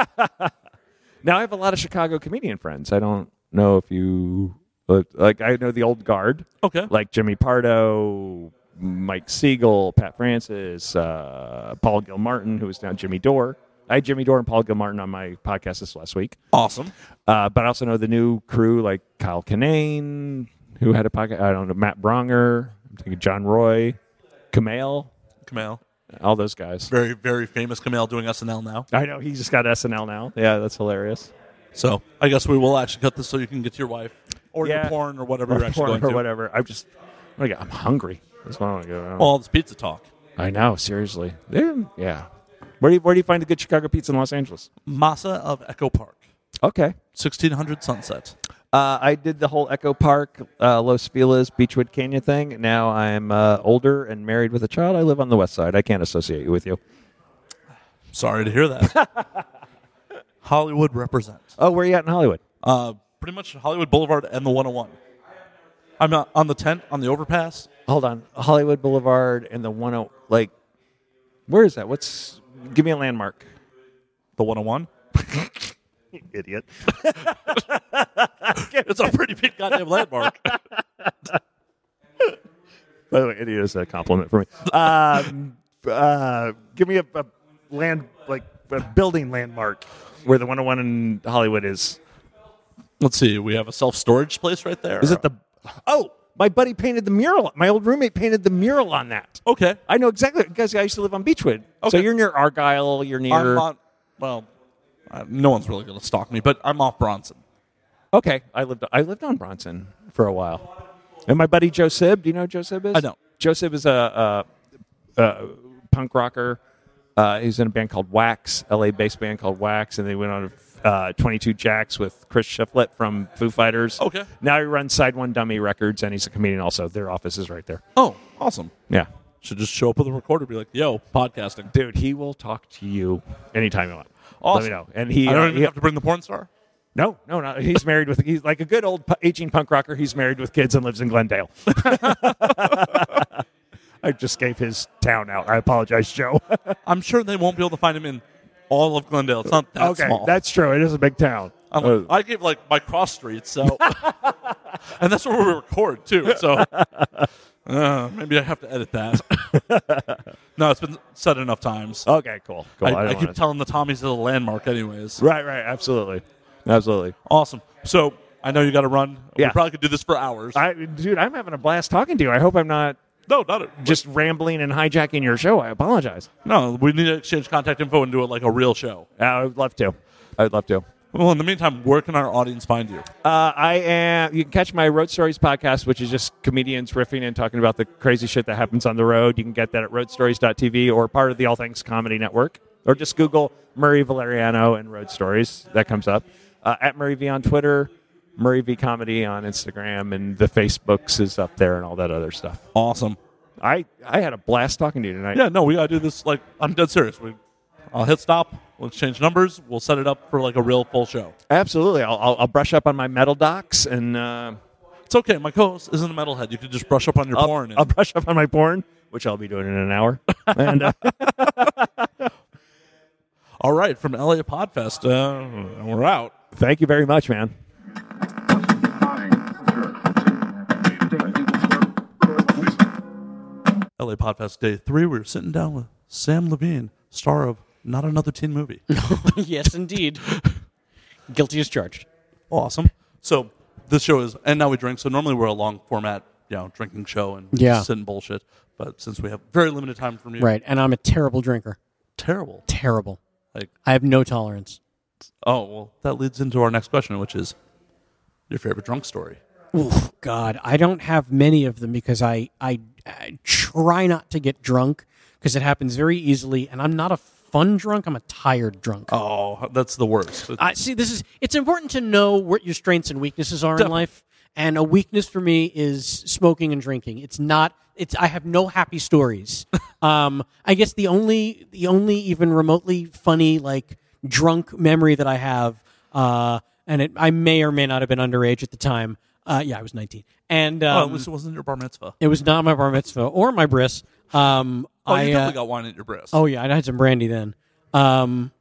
Now I have a lot of Chicago comedian friends. I don't know if you like. I know the old guard, okay. like Jimmy Pardo, Mike Siegel, Pat Francis, uh, Paul Gilmartin, who is now Jimmy Dore. I had Jimmy Dore and Paul Gilmartin on my podcast this last week. Awesome. Uh, but I also know the new crew like Kyle Kinane, who had a podcast. I don't know Matt Braunger. I'm thinking John Roy, Kamel, Kamal. all those guys. Very, very famous Kamal doing SNL now. I know he just got SNL now. Yeah, that's hilarious. So I guess we will actually cut this so you can get to your wife or Yeah. your porn or whatever Or, you're actually porn going or to. whatever. I'm just, I'm gonna I'm hungry. That's what I want to go. Well, it's pizza talk. I know, seriously. Yeah. yeah. Where do you, where do you find a good Chicago pizza in Los Angeles? Masa of Echo Park, Okay. 1600 Sunset. Uh, I did the whole Echo Park, uh, Los Feliz, Beachwood Canyon thing. Now I'm uh, older and married with a child. I live on the west side. I can't associate you with you. Sorry to hear that. Hollywood represents. Oh, where are you at in Hollywood? Pretty much Hollywood Boulevard and the 101. I'm on the tent on the overpass. Hold on, Hollywood Boulevard and the one oh like, where is that? What's? Give me a landmark. The 101. Idiot. It's a pretty big goddamn landmark. By the way, idiot is a compliment for me. Um, uh, give me a, a land like a building landmark where the 101 in Hollywood is. Let's see. We have a self storage place right there. Is it the? Oh, my buddy painted the mural. My old roommate painted the mural on that. Okay. I know exactly because I used to live on Beachwood. So you're near Argyle. You're near. On. Well, uh, no one's really going to stalk me, but I'm off Bronson. Okay, I lived. I lived on Bronson for a while. And my buddy Joe Sib, do you know who Joe Sib is? I know. Joe Sib is a, a, a punk rocker. Uh, he's in a band called Wax, LA-based band called Wax, and they went on uh, 22 Jacks with Chris Shiflett from Foo Fighters. Okay. Now he runs Side One Dummy Records, and he's a comedian also. Their office is right there. Oh, awesome. Yeah. Should just show up with a recorder, and be like, "Yo, podcasting." Dude, he will talk to you anytime you want. Awesome. Let me know. And he, I don't uh, even he- have to bring the porn star. No, no, no. He's married with. He's like a good old aging punk rocker. He's married with kids and lives in Glendale. I just gave his town out. I apologize, Joe. I'm sure they won't be able to find him in all of Glendale. It's not that okay, small. that's true. It is a big town. I'm like, I gave like my cross streets, so and that's where we record too. So uh, maybe I have to edit that. no, it's been said enough times. okay, cool. cool. I, don't I keep wanna- telling the Tommies it's a landmark, anyways. Right, right. Absolutely, absolutely. Awesome. So I know you got to run. We probably could do this for hours. I, dude, I'm having a blast talking to you. I hope I'm not no, not a, just rambling and hijacking your show. I apologize. no. We need to exchange contact info and do it like a real show. Uh, I would love to. I'd love to. Well, in the meantime, where can our audience find you? Uh, I am. You can catch my Road Stories podcast, which is just comedians riffing and talking about the crazy shit that happens on the road. You can get that at roadstories.tv or part of the All Things Comedy Network, or just Google Murray Valeriano and Road Stories. That comes up. Uh, at Murray V on Twitter, Murray V Comedy on Instagram, and the Facebooks is up there and all that other stuff. Awesome. I I had a blast talking to you tonight. Yeah, no, we gotta do this. Like, I'm dead serious. We, I'll hit stop. We'll exchange numbers. We'll set it up for like a real full show. absolutely. I'll, I'll, I'll brush up on my metal docs and. Uh, It's okay. My co-host isn't a metalhead. You could just brush up on your I'll, porn. And, I'll brush up on my porn, which I'll be doing in an hour. and uh, all right, from LA Podfest, uh, we're out. thank you very much, man. LA Podfest Day Three. We were sitting down with Samm Levine, star of not another teen movie. yes, indeed. Guilty as charged. awesome. So this show is, and now we drink. So normally we're a long format, you know, drinking show and Yeah. sit and bullshit. But since we have very limited time from you, Right, and I'm a terrible drinker. Terrible. Terrible. Like, I have no tolerance. oh well, that leads into our next question, which is your favorite drunk story. Oh God, I don't have many of them because I, I, I try not to get drunk because it happens very easily, and I'm not a fun drunk. I'm a tired drunk. Oh, that's the worst. I see. This is. It's important to know what your strengths and weaknesses are in life. And a weakness for me is smoking and drinking. It's not. It's. I have no happy stories. um, I guess the only, the only even remotely funny like drunk memory that I have, uh, and it, I may or may not have been underage at the time. Uh, yeah, I was 19, and oh, um, it wasn't your bar mitzvah. it was not my bar mitzvah or my bris. Um, Oh, I, you uh, definitely got wine at your breast. Oh yeah, I had some brandy then. Um,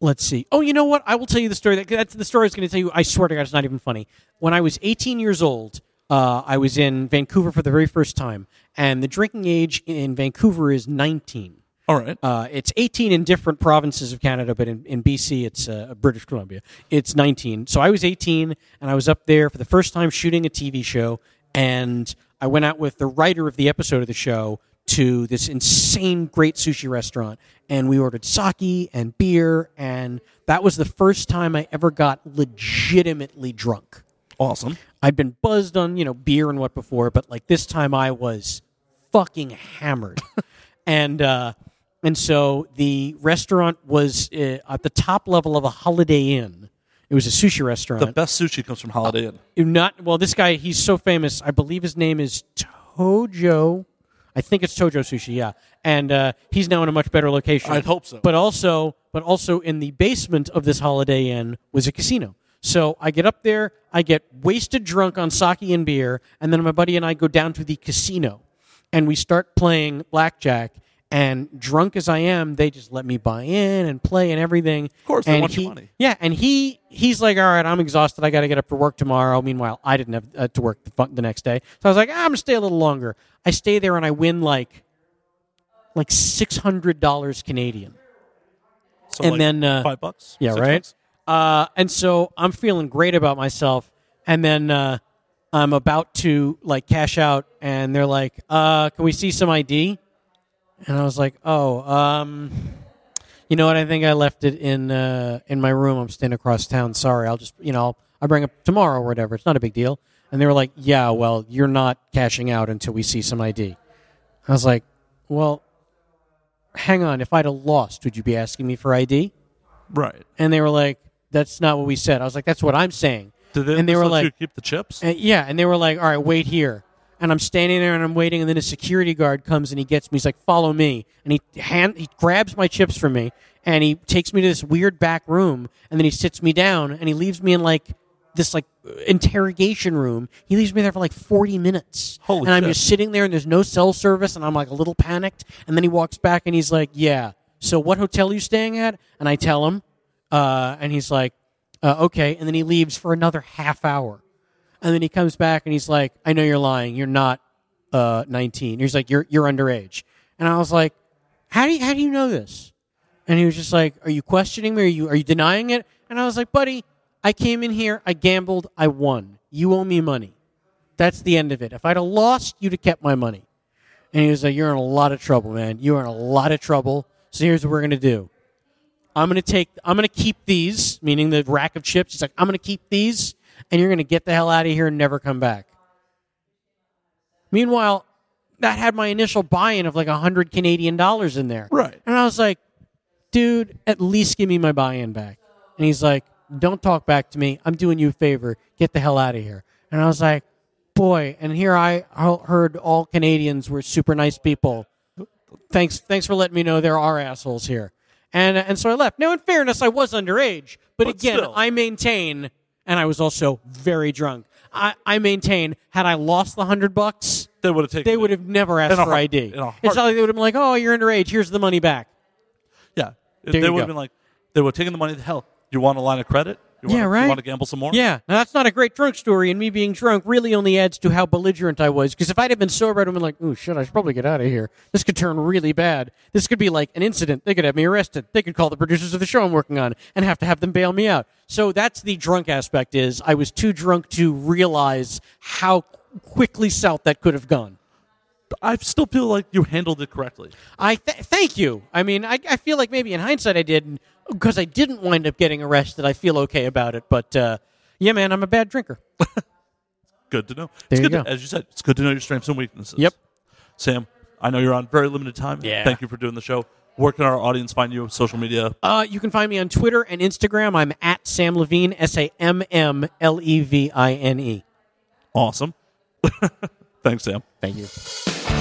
let's see. Oh, you know what? I will tell you the story. That, that's the story I was going to tell you. I swear to God, it's not even funny. When I was 18 years old, uh, I was in Vancouver for the very first time, and the drinking age in Vancouver is 19. All right. Uh, it's 18 in different provinces of Canada, but in, in BC, it's uh, British Columbia. It's 19. So I was 18, and I was up there for the first time shooting a TV show, and I went out with the writer of the episode of the show to this insane, great sushi restaurant, and we ordered sake and beer, and that was the first time I ever got legitimately drunk. Awesome. I'd been buzzed on, you know, beer and what before, but like this time I was fucking hammered. and uh and so the restaurant was uh, at the top level of a Holiday Inn. It was a sushi restaurant. The best sushi comes from Holiday Inn. Not well. This guy, he's so famous. I believe his name is Tojo. I think it's Tojo Sushi. Yeah, and uh, he's now in a much better location. I'd hope so. But also, but also in the basement of this Holiday Inn was a casino. So I get up there, I get wasted drunk on sake and beer, and then my buddy and I go down to the casino, and we start playing blackjack. And drunk as I am, they just let me buy in and play and everything. Of course, they and want your money. yeah, and he he's like, all right, I'm exhausted. I got to get up for work tomorrow. Meanwhile, I didn't have uh, to work the, fu- the next day, so I was like, ah, I'm gonna stay a little longer. I stay there and I win like like six hundred dollars Canadian. So and like then uh, five bucks. Yeah, right. Uh, and so I'm feeling great about myself, and then uh, I'm about to like cash out, and they're like, uh, "Can we see some ID?" And I was like, "Oh, um, you know what? I think I left it in uh, in my room. I'm staying across town. Sorry. I'll just you know I'll, I'll bring it tomorrow or whatever. It's not a big deal." And they were like, "Yeah, well, you're not cashing out until we see some ID." I was like, "Well, hang on. If I'd have lost, would you be asking me for ID?" Right. And they were like, "That's not what we said." I was like, "That's what I'm saying." Did they, and they were like, you keep the chips? and- yeah, and they were like, "All right, wait here." And I'm standing there and I'm waiting, and then a security guard comes and he gets me. He's like, "Follow me," and he hand he grabs my chips from me and he takes me to this weird back room, and then he sits me down and he leaves me in like this like interrogation room. He leaves me there for like 40 minutes, Holy and I'm shit. just sitting there and there's no cell service, and I'm like a little panicked. And then he walks back and he's like, "Yeah, so what hotel are you staying at?" And I tell him, uh, and he's like, uh, "Okay," and then he leaves for another half hour. And then he comes back and he's like, "I know you're lying. You're not uh, 19." He's like, "You're you're underage." And I was like, "How do you, how do you know this?" And he was just like, "Are you questioning me? Are you are you denying it?" And I was like, "Buddy, I came in here. I gambled. I won. You owe me money. That's the end of it. If I'd have lost, you'd have kept my money." And he was like, "You're in a lot of trouble, man. You're in a lot of trouble. So here's what we're gonna do. I'm gonna take. I'm gonna keep these, meaning the rack of chips. He's like, I'm gonna keep these, and you're gonna get the hell out of here and never come back. Meanwhile, that had my initial buy-in of like a hundred Canadian dollars in there, Right. And I was like, dude, at least give me my buy-in back. And he's like, don't talk back to me. I'm doing you a favor. Get the hell out of here. And I was like, boy. And here I heard all Canadians were super nice people thanks thanks for letting me know there are assholes here. And and so I left. Now in fairness, I was underage, but, But again, still. I maintain and I was also very drunk. I, I maintain had I lost the hundred bucks, They would have taken. they would have never asked for heart- ID. It's not like they would have been like, "Oh, you're underage. Here's the money back." Yeah. There they would go. have been like, they would have taken the money. To hell, you want a line of credit? You Yeah, wanna, right? Want to gamble some more? Yeah, now that's not a great drunk story, and me being drunk really only adds to how belligerent I was. Because if I'd have been sober, I'd have been like, "Oh shit, I should probably get out of here. This could turn really bad. This could be like an incident. They could have me arrested. They could call the producers of the show I'm working on and have to have them bail me out." So that's the drunk aspect. Is I was too drunk to realize how quickly south that could have gone. I still feel like you handled it correctly. I th- thank you. I mean, I, I feel like maybe in hindsight I did because I didn't wind up getting arrested. I feel okay about it, but uh, yeah, man, I'm a bad drinker. Good to know. There it's you good go. To, as you said, it's good to know your strengths and weaknesses. Yep. Samm, I know you're on very limited time. Yeah. Thank you for doing the show. Where can our audience find you? On social media. Uh, you can find me on Twitter and Instagram. I'm at Samm Levine, S A M M L E V I N E. Awesome. Thanks, Samm. Thank you.